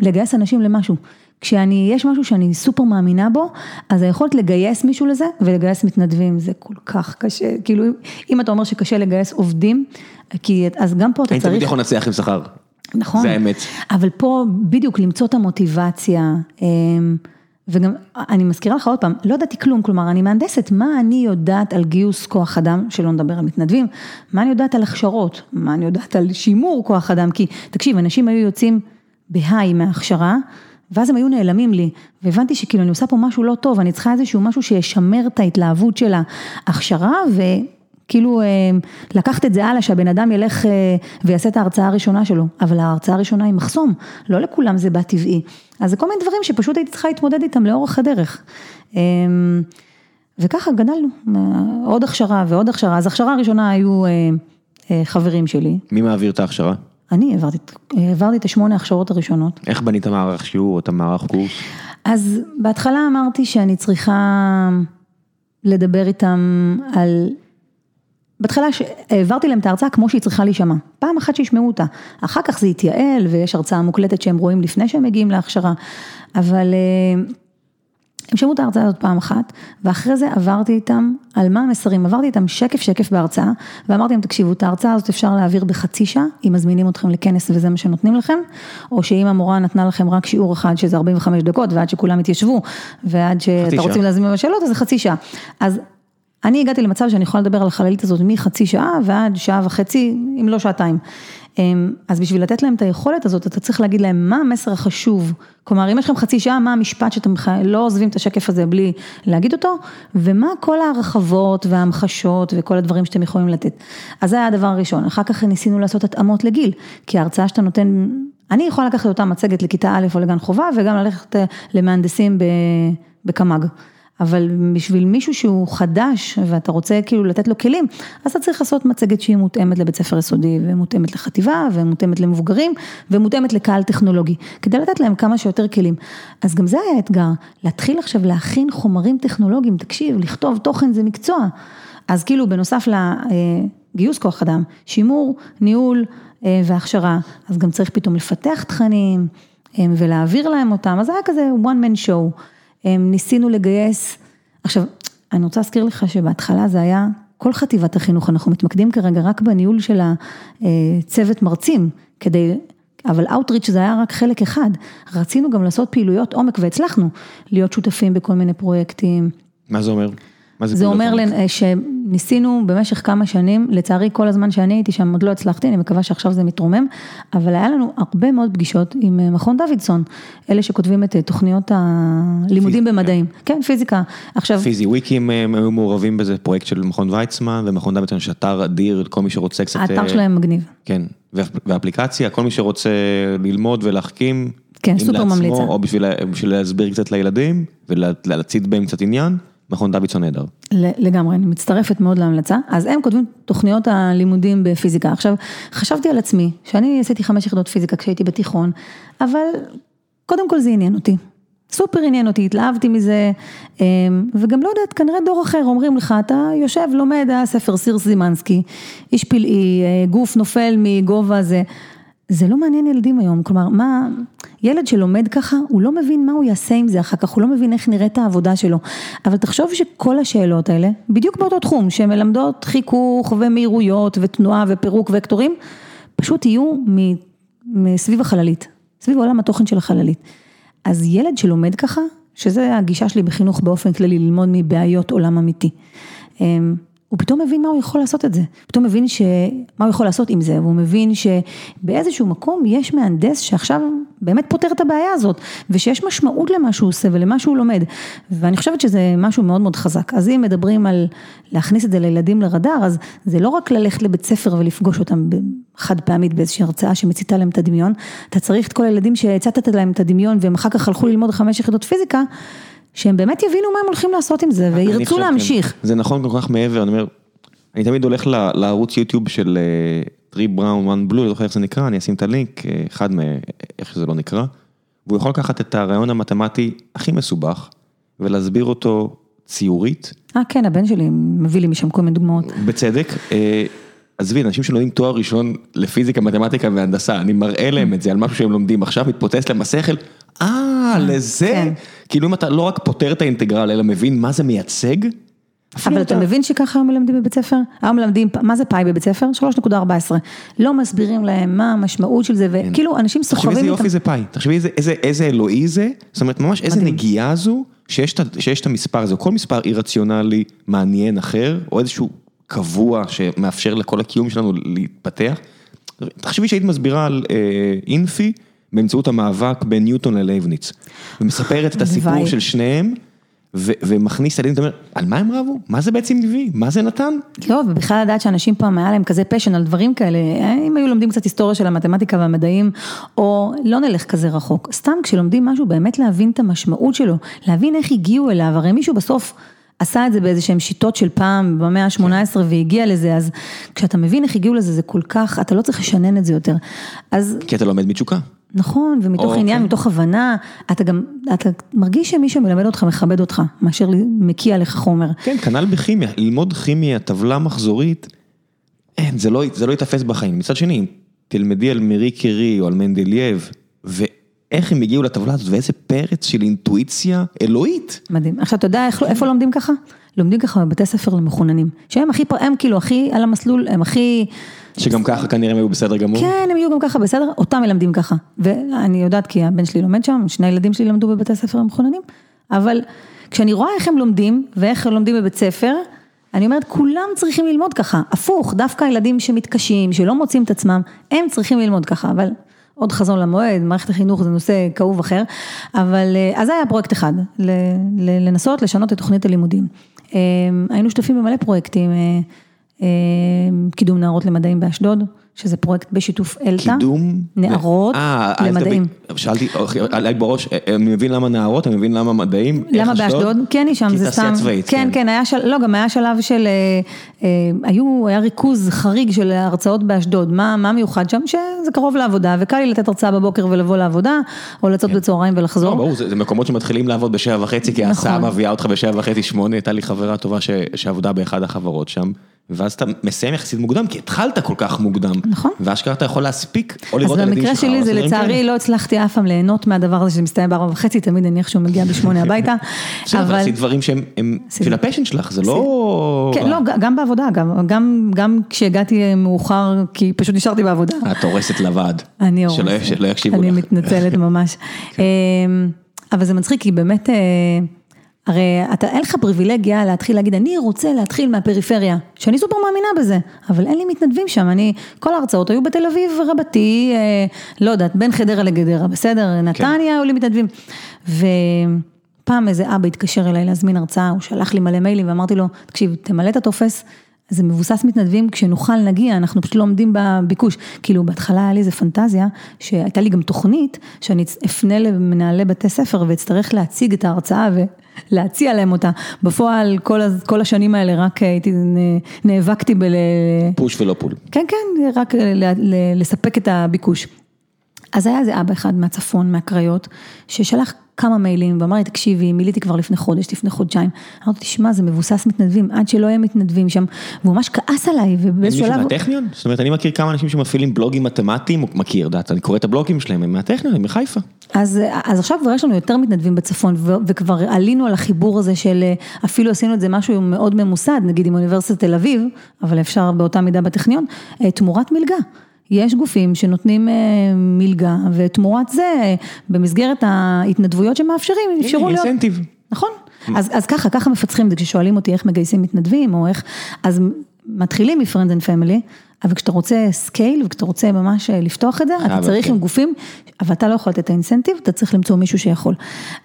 לגייס אנשים למשהו. כשאני, יש משהו שאני סופר מאמינה בו, אז היכולת לגייס מישהו לזה ולגייס מתנדבים זה כל כך קשה, כאילו אם אתה אומר שקשה לגייס עובדים, כי אז גם פה אתה צריך... אני תמיד יכול לנצח עם שכר. נכון, זה האמת. אבל פה בדיוק למצוא את המוטיבציה, וגם אני מזכירה לך עוד פעם, לא ידעתי כלום, כלומר אני מהנדסת, מה אני יודעת על גיוס כוח אדם, שלא נדבר על מתנדבים, מה אני יודעת על הכשרות, מה אני יודעת על שימור כוח אדם, כי תקשיב, אנשים היו יוצאים בהיי מההכשרה, ואז הם היו נעלמים לי, והבנתי שכאילו אני עושה פה משהו לא טוב, אני צריכה איזשהו משהו שישמר את ההתלהבות של ההכשרה, ו... כאילו לקחת את זה הלאה, שהבן אדם ילך ויעשה את ההרצאה הראשונה שלו, אבל ההרצאה הראשונה היא מחסום, לא לכולם זה בא טבעי. אז זה כל מיני דברים שפשוט הייתי צריכה להתמודד איתם לאורך הדרך. וככה גדלנו, עוד הכשרה ועוד הכשרה, אז הכשרה הראשונה היו חברים שלי. מי מעביר את ההכשרה? אני העברתי, העברתי את השמונה הכשרות הראשונות. איך בנית מערך שיעור או את המערך קורס? אז בהתחלה אמרתי שאני צריכה לדבר איתם על... בהתחלה העברתי להם את ההרצאה כמו שהיא צריכה להישמע, פעם אחת שישמעו אותה, אחר כך זה יתייעל ויש הרצאה מוקלטת שהם רואים לפני שהם מגיעים להכשרה, אבל הם שמעו את ההרצאה הזאת פעם אחת, ואחרי זה עברתי איתם על מה המסרים, עברתי איתם שקף שקף בהרצאה, ואמרתי להם תקשיבו, את ההרצאה הזאת אפשר להעביר בחצי שעה, אם מזמינים אתכם לכנס וזה מה שנותנים לכם, או שאם המורה נתנה לכם רק שיעור אחד שזה 45 דקות, ועד שכולם התיישבו, ועד שאתה רוצים להזמין בשאלות, אז זה חצי שעה. אז אני הגעתי למצב שאני יכולה לדבר על החללית הזאת מחצי שעה ועד שעה וחצי, אם לא שעתיים. אז בשביל לתת להם את היכולת הזאת, אתה צריך להגיד להם מה המסר החשוב. כלומר, אם יש לכם חצי שעה, מה המשפט שאתם לא עוזבים את השקף הזה בלי להגיד אותו, ומה כל ההרחבות וההמחשות וכל הדברים שאתם יכולים לתת. אז זה היה הדבר הראשון. אחר כך ניסינו לעשות התאמות לגיל, כי ההרצאה שאתה נותן, אני יכולה לקחת אותה מצגת לכיתה א' או לגן חובה, וגם ללכת למהנדסים ב... בקמ"ג. אבל בשביל מישהו שהוא חדש ואתה רוצה כאילו לתת לו כלים, אז אתה צריך לעשות מצגת שהיא מותאמת לבית ספר יסודי ומותאמת לחטיבה ומותאמת למבוגרים ומותאמת לקהל טכנולוגי, כדי לתת להם כמה שיותר כלים. אז גם זה היה אתגר, להתחיל עכשיו להכין חומרים טכנולוגיים, תקשיב, לכתוב תוכן זה מקצוע. אז כאילו בנוסף לגיוס כוח אדם, שימור, ניהול אה, והכשרה, אז גם צריך פתאום לפתח תכנים אה, ולהעביר להם אותם, אז זה היה כזה one man show. ניסינו לגייס, עכשיו, אני רוצה להזכיר לך שבהתחלה זה היה כל חטיבת החינוך, אנחנו מתמקדים כרגע רק בניהול של הצוות מרצים, כדי, אבל Outreach זה היה רק חלק אחד, רצינו גם לעשות פעילויות עומק והצלחנו להיות שותפים בכל מיני פרויקטים. מה זה אומר? זה, זה אומר עומק? שניסינו במשך כמה שנים, לצערי כל הזמן שאני הייתי שם עוד לא הצלחתי, אני מקווה שעכשיו זה מתרומם, אבל היה לנו הרבה מאוד פגישות עם אה, מכון דוידסון, אלה שכותבים את אה, תוכניות הלימודים במדעים, כן, פיזיקה. עכשיו... פיזי וויקים אה, הם היו מעורבים בזה, פרויקט של מכון ויצמן ומכון דוידסון שאתר אדיר, כל מי שרוצה קצת... האתר שלהם מגניב. כן, ואפליקציה, כל מי שרוצה ללמוד ולהחכים. כן, סופר ממליצה. או בשביל, בשביל להסביר קצת לילדים ולהצית בהם קצת עניין. מכון דוידסון נהדר. לגמרי, אני מצטרפת מאוד להמלצה. אז הם כותבים תוכניות הלימודים בפיזיקה. עכשיו, חשבתי על עצמי, שאני עשיתי חמש יחידות פיזיקה כשהייתי בתיכון, אבל קודם כל זה עניין אותי. סופר עניין אותי, התלהבתי מזה, אמ, וגם לא יודעת, כנראה דור אחר, אומרים לך, אתה יושב, לומד, היה ספר סיר זימנסקי, איש פלאי, אה, גוף נופל מגובה זה. זה לא מעניין ילדים היום, כלומר, מה, ילד שלומד ככה, הוא לא מבין מה הוא יעשה עם זה אחר כך, הוא לא מבין איך נראית העבודה שלו. אבל תחשוב שכל השאלות האלה, בדיוק באותו תחום, שמלמדות חיכוך ומהירויות ותנועה ופירוק וקטורים, פשוט יהיו מסביב החללית, סביב עולם התוכן של החללית. אז ילד שלומד ככה, שזה הגישה שלי בחינוך באופן כללי, ללמוד מבעיות עולם אמיתי. הוא פתאום מבין מה הוא יכול לעשות את זה, פתאום מבין ש... מה הוא יכול לעשות עם זה, והוא מבין שבאיזשהו מקום יש מהנדס שעכשיו באמת פותר את הבעיה הזאת, ושיש משמעות למה שהוא עושה ולמה שהוא לומד, ואני חושבת שזה משהו מאוד מאוד חזק. אז אם מדברים על להכניס את זה לילדים לרדאר, אז זה לא רק ללכת לבית ספר ולפגוש אותם חד פעמית באיזושהי הרצאה שמציתה להם את הדמיון, אתה צריך את כל הילדים שהצתת להם את הדמימיון והם אחר כך הלכו ללמוד חמש יחידות פיזיקה, שהם באמת יבינו מה הם הולכים לעשות עם זה, וירצו להמשיך. כן. זה נכון כל כך מעבר, אני אומר, אני תמיד הולך לערוץ יוטיוב של טרי בראון וואן בלו, לא זוכר איך זה נקרא, אני אשים את הלינק, אה, אחד מאיך שזה לא נקרא, והוא יכול לקחת את הרעיון המתמטי הכי מסובך, ולהסביר אותו ציורית. אה כן, הבן שלי מביא לי משם כל מיני דוגמאות. בצדק. אה, עזבי, אנשים שלומדים תואר ראשון לפיזיקה, מתמטיקה והנדסה, אני מראה להם את זה על משהו שהם לומדים עכשיו, מתפוצץ להם השכל, אה, לזה? כן. כאילו אם אתה לא רק פותר את האינטגרל, אלא מבין מה זה מייצג? אבל אתה מבין שככה מלמדים בבית ספר? היום מלמדים, מה זה פאי בבית ספר? 3.14. לא מסבירים להם מה המשמעות של זה, כן. וכאילו אנשים סוחבים איתם. תחשבי איזה יופי זה פאי, תחשבי איזה אלוהי זה, זאת אומרת ממש איזה נגיעה זו, שיש את המספר הזה, כל מספר אי-רציונלי מעניין אחר, או איזשהו קבוע שמאפשר לכל הקיום שלנו להתפתח. תחשבי שהיית מסבירה על אה, אינפי באמצעות המאבק בין ניוטון ללייבניץ, ומספרת את הסיפור של שניהם. ומכניס ילדים, אתה אומר, על מה הם רבו? מה זה בעצם הביא? מה זה נתן? לא, ובכלל לדעת שאנשים פעם היה להם כזה פשן על דברים כאלה, אם היו לומדים קצת היסטוריה של המתמטיקה והמדעים, או לא נלך כזה רחוק, סתם כשלומדים משהו, באמת להבין את המשמעות שלו, להבין איך הגיעו אליו, הרי מישהו בסוף... עשה את זה באיזה שהם שיטות של פעם במאה ה-18 כן. והגיע לזה, אז כשאתה מבין איך הגיעו לזה, זה כל כך, אתה לא צריך לשנן את זה יותר. אז... כי אתה לומד מתשוקה. נכון, ומתוך אוקיי. עניין, מתוך הבנה, אתה גם, אתה מרגיש שמי שמלמד אותך מכבד אותך, מאשר מקיע לך חומר. כן, כנ"ל בכימיה, ללמוד כימיה, טבלה מחזורית, אין, זה לא, זה לא יתפס בחיים. מצד שני, תלמדי על מארי קירי או על מנדלייב, ואיך הם הגיעו לטבלה הזאת, ואיזה פרץ של אינטואיציה אלוהית. מדהים. עכשיו, אתה יודע איך, איפה לומדים ככה? לומדים ככה בבתי ספר למחוננים, שהם הכי, הם כאילו הכי על המסלול, הם הכי... שגם ככה כנראה הם היו בסדר גמור? כן, הם יהיו גם ככה בסדר, אותם מלמדים ככה. ואני יודעת כי הבן שלי לומד שם, שני הילדים שלי למדו בבתי ספר המחוננים, אבל כשאני רואה איך הם לומדים, ואיך הם לומדים בבית ספר, אני אומרת, כולם צריכים ללמוד ככה, הפוך, דווקא הילדים שמתקשים, שלא מוצאים את עצמם, הם צריכים ללמוד ככה, אבל עוד חזון למועד, מערכת החינוך זה נושא כאוב אחר, אבל אה, אז היה פרויקט אחד, לנסות לשנות את תוכנית הלימודים. אה, היינו שותפים במלא פרויקטים, אה, קידום נערות למדעים באשדוד, שזה פרויקט בשיתוף אלתא. קידום? נערות אה, למדעים. שאלתי, עלי בראש, אה, אני מבין למה נערות, אני מבין למה מדעים. למה באשדוד? כן, היא שם, כי זה תעשייה סתם. צבאית, כן, כן, היה של... לא, גם היה שלב של... אה, אה, היו, היה ריכוז חריג של הרצאות באשדוד. מה מיוחד שם? שזה קרוב לעבודה, וקל לי לתת הרצאה בבוקר ולבוא לעבודה, או לצאת בצהריים לא, ולחזור. ברור, זה מקומות שמתחילים לעבוד בשבע וחצי, כי ההסעה נכון. מביאה אותך בשבע וחצי, שמונה, הייתה לי חברה טובה ש- שעבדה באחד החברות שם, ואז אתה מסיים יחסית מוקדם, כי התחלת כל כך מוקדם. נכון. ואשכרה אתה יכול להספיק, או אז לראות את הילדים במקרה שלך. או שלי זה לצערי. לא הצלחתי אף פעם ליהנות מהדבר הזה שזה מסתיים בארבע וחצי, תמיד אני איכשהו מגיעה בשמונה הביתה. בסדר, אבל עשית דברים שהם הם בשביל הפשן שלך, זה לא... כן, לא, גם בעבודה אגב, גם, גם כשהגעתי מאוחר, כי פשוט נשארתי בעבודה. את הורסת לוועד. אני הורסת. שלא יקשיבו אני לך. מתנצלת ממש. אמ, אבל זה מצחיק, כי באמת, אה, הרי אתה, אין לך פריבילגיה להתחיל להגיד, אני רוצה להתחיל מהפריפריה, שאני סופר מאמינה בזה, אבל אין לי מתנדבים שם, אני, כל ההרצאות היו בתל אביב רבתי, אה, לא יודעת, בין חדרה לגדרה, בסדר? נתניה היו לי מתנדבים. ופעם איזה אבא התקשר אליי להזמין הרצאה, הוא שלח לי מלא מיילים ואמרתי לו, תקשיב, תמלא את הטופס. זה מבוסס מתנדבים, כשנוכל נגיע, אנחנו פשוט לא עומדים בביקוש. כאילו בהתחלה היה לי איזה פנטזיה, שהייתה לי גם תוכנית, שאני אפנה למנהלי בתי ספר ואצטרך להציג את ההרצאה ולהציע להם אותה. בפועל כל, כל השנים האלה רק הייתי, נאבקתי בל... פוש ולא פול. כן, כן, רק ל- ל- לספק את הביקוש. אז היה איזה אבא אחד מהצפון, מהקריות, ששלח כמה מיילים ואמר לי, תקשיבי, מילאתי כבר לפני חודש, לפני חודשיים. אמרתי, תשמע, זה מבוסס מתנדבים, עד שלא יהיה מתנדבים שם. והוא ממש כעס עליי, ובאיזשהו מישהו שלב... מהטכניון? זאת אומרת, אני מכיר כמה אנשים שמפעילים בלוגים מתמטיים, מכיר, יודעת, אני קורא את הבלוגים שלהם, הם מהטכניון, הם מחיפה. אז, אז עכשיו כבר יש לנו יותר מתנדבים בצפון, ו- וכבר עלינו על החיבור הזה של, אפילו עשינו את זה משהו מאוד ממוסד, נגיד עם אוניברסיטת תל אביב, אבל אפשר באותה מידה בטכניון, אה, תמורת מלגה. יש גופים שנותנים אה, מלגה, ותמורת זה, במסגרת ההתנדבויות שמאפשרים, אפשרו להיות... incentive. נכון, אז, אז ככה, ככה מפצחים את זה, כששואלים אותי איך מגייסים מתנדבים, או איך, אז מתחילים מ-Friends and Family, אבל כשאתה רוצה scale, וכשאתה רוצה ממש אה, לפתוח את זה, אתה צריך כן. עם גופים, אבל אתה לא יכול לתת את ה incentive, אתה צריך למצוא מישהו שיכול.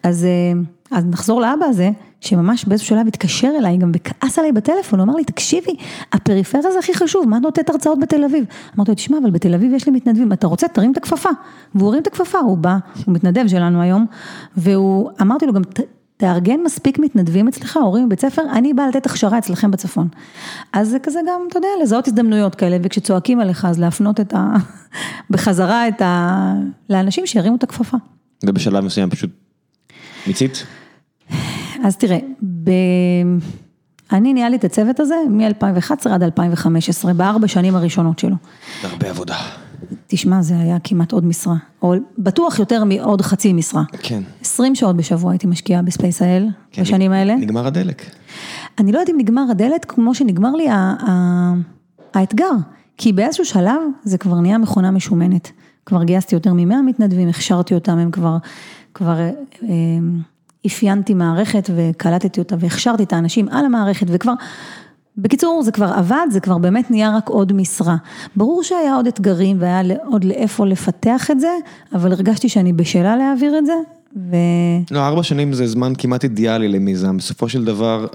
אז, אה, אז נחזור לאבא הזה, שממש באיזשהו שלב התקשר אליי, גם וכעס עליי בטלפון, הוא אמר לי, תקשיבי, הפריפריה זה הכי חשוב, מה את נותנת הרצאות בתל אביב? אמרתי לו, תשמע, אבל בתל אביב יש לי מתנדבים, אתה רוצה, תרים את הכפפה. והוא הרים את הכפפה, הוא בא, הוא מתנדב שלנו היום, והוא, אמרתי לו גם, "ת- תארגן מספיק מתנדבים אצלך, הורים בבית ספר, אני באה לתת הכשרה אצלכם בצפון. אז זה כזה גם, אתה יודע, לזהות הזדמנויות כאלה, וכשצועקים עליך, אז להפנות את ה... בחזרה את ה... לאנשים שירימו את הכפפה. ובשלב מסוים פשוט מיצית? אז תראה, ב... אני ניהלתי את הצוות הזה מ-2011 עד 2015, בארבע שנים הראשונות שלו. הרבה עבודה. תשמע, זה היה כמעט עוד משרה, או בטוח יותר מעוד חצי משרה. כן. 20 שעות בשבוע הייתי משקיעה ב SpaceIL, כן, בשנים האלה. נגמר הדלק. אני לא יודעת אם נגמר הדלק כמו שנגמר לי האתגר, כי באיזשהו שלב זה כבר נהיה מכונה משומנת. כבר גייסתי יותר מ-100 מתנדבים, הכשרתי אותם, הם כבר, כבר אה, אה, אפיינתי מערכת וקלטתי אותה והכשרתי את האנשים על המערכת וכבר, בקיצור זה כבר עבד, זה כבר באמת נהיה רק עוד משרה. ברור שהיה עוד אתגרים והיה עוד לאיפה לפתח את זה, אבל הרגשתי שאני בשלה להעביר את זה, ו... לא, ארבע שנים זה זמן כמעט אידיאלי למיזם, בסופו של דבר,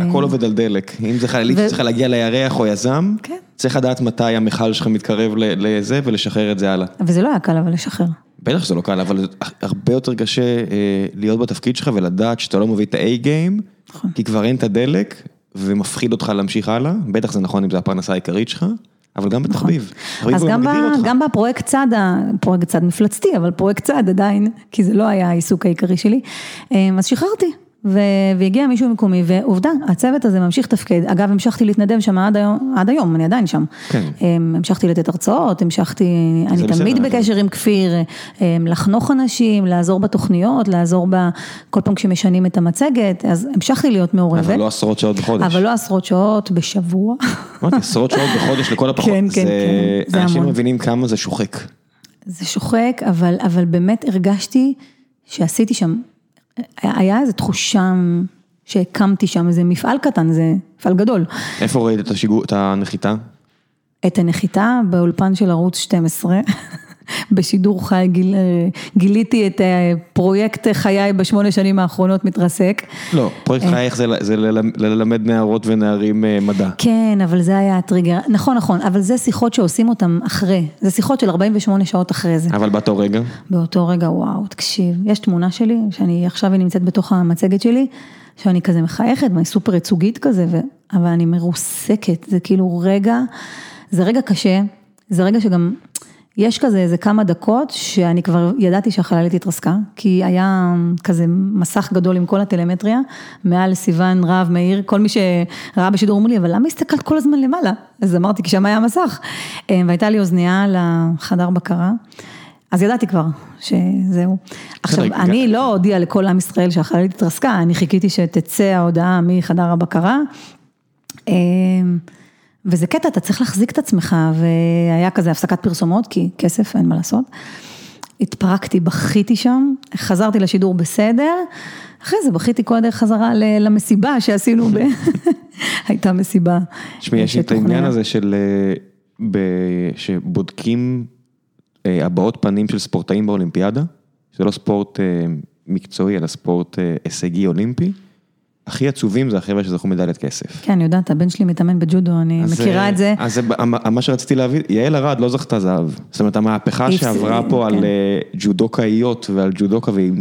הכל עובד על דלק. אם זה חללית שצריכה להגיע לירח או יזם, כן. צריך לדעת מתי המכל שלך מתקרב לזה ולשחרר את זה הלאה. וזה לא היה קל אבל לשחרר. בטח שזה לא קל, אבל הרבה יותר קשה אה, להיות בתפקיד שלך ולדעת שאתה לא מביא את ה-A-game, נכון. כי כבר אין את הדלק ומפחיד אותך להמשיך הלאה, בטח זה נכון אם זה הפרנסה העיקרית שלך, אבל גם בתחביב. תחביב אז גם, ב. גם בפרויקט צד, פרויקט צד מפלצתי, אבל פרויקט צד עדיין, כי זה לא היה העיסוק העיקרי שלי, אמ, אז שחררתי. ו- והגיע מישהו מקומי, ועובדה, הצוות הזה ממשיך לתפקד. אגב, המשכתי להתנדב שם עד היום, עד היום, אני עדיין שם. כן. אמ, המשכתי לתת הרצאות, המשכתי, אני בסדר, תמיד אבל- בקשר עם כפיר, אמ, לחנוך אנשים, לעזור בתוכניות, לעזור ב... כל פעם כשמשנים את המצגת, אז המשכתי להיות מעורבת. אבל לא עשרות שעות בחודש. אבל לא עשרות שעות בשבוע. אמרתי, עשרות שעות בחודש לכל הפחות. כן, כן, זה- כן, זה אנשים המון. מבינים כמה זה שוחק. זה שוחק, אבל, אבל באמת הרגשתי שעשיתי שם, היה איזו תחושה שהקמתי שם איזה מפעל קטן, זה מפעל גדול. איפה ראית את הנחיתה? את הנחיתה באולפן של ערוץ 12, בשידור חי גיל, גיליתי את פרויקט חיי בשמונה שנים האחרונות מתרסק. לא, פרויקט חייך זה, זה ללמד נערות ונערים מדע. כן, אבל זה היה הטריגר, נכון, נכון, אבל זה שיחות שעושים אותן אחרי, זה שיחות של 48 שעות אחרי זה. אבל באותו רגע? באותו רגע, וואו, תקשיב, יש תמונה שלי, שאני עכשיו היא נמצאת בתוך המצגת שלי, שאני כזה מחייכת ואני סופר ייצוגית כזה, ו... אבל אני מרוסקת, זה כאילו רגע, זה רגע קשה, זה רגע שגם, יש כזה איזה כמה דקות שאני כבר ידעתי שהחללית התרסקה, כי היה כזה מסך גדול עם כל הטלמטריה, מעל סיוון, רב, מאיר, כל מי שראה בשידור אמרו לי, אבל למה הסתכלת כל הזמן למעלה? אז אמרתי, כי שם היה מסך. והייתה לי אוזנייה לחדר בקרה. אז ידעתי כבר שזהו. עכשיו, אני לא הודיעה לכל עם ישראל שהחללית התרסקה, אני חיכיתי שתצא ההודעה מחדר הבקרה. וזה קטע, אתה צריך להחזיק את עצמך, והיה כזה הפסקת פרסומות, כי כסף, אין מה לעשות. התפרקתי, בכיתי שם, חזרתי לשידור בסדר, אחרי זה בכיתי כל הדרך חזרה למסיבה שעשינו, הייתה מסיבה. תשמעי, יש את העניין הזה של, שבודקים הבעות פנים של ספורטאים באולימפיאדה, זה לא ספורט מקצועי, אלא ספורט הישגי אולימפי. הכי עצובים זה החבר'ה שזכו מדליית כסף. כן, אני יודעת, הבן שלי מתאמן בג'ודו, אני מכירה את זה. אז מה שרציתי להבין, יעל ארד לא זכתה זהב. זאת אומרת, המהפכה שעברה פה על ג'ודוקאיות ועל ג'ודוקה, והיא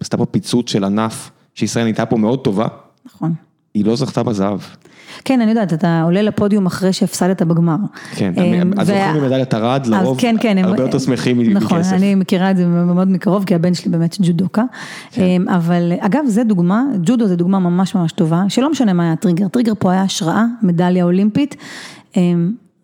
עשתה פה פיצוץ של ענף, שישראל נהייתה פה מאוד טובה. נכון. היא לא זכתה בזהב. כן, אני יודעת, אתה עולה לפודיום אחרי שהפסדת בגמר. כן, הזוכים במדליית ארד לרוב הרבה יותר שמחים מכסף. נכון, אני מכירה את זה מאוד מקרוב, כי הבן שלי באמת ג'ודוקה. אבל אגב, זה דוגמה, ג'ודו זה דוגמה ממש ממש טובה, שלא משנה מה היה הטריגר, הטריגר פה היה השראה, מדליה אולימפית,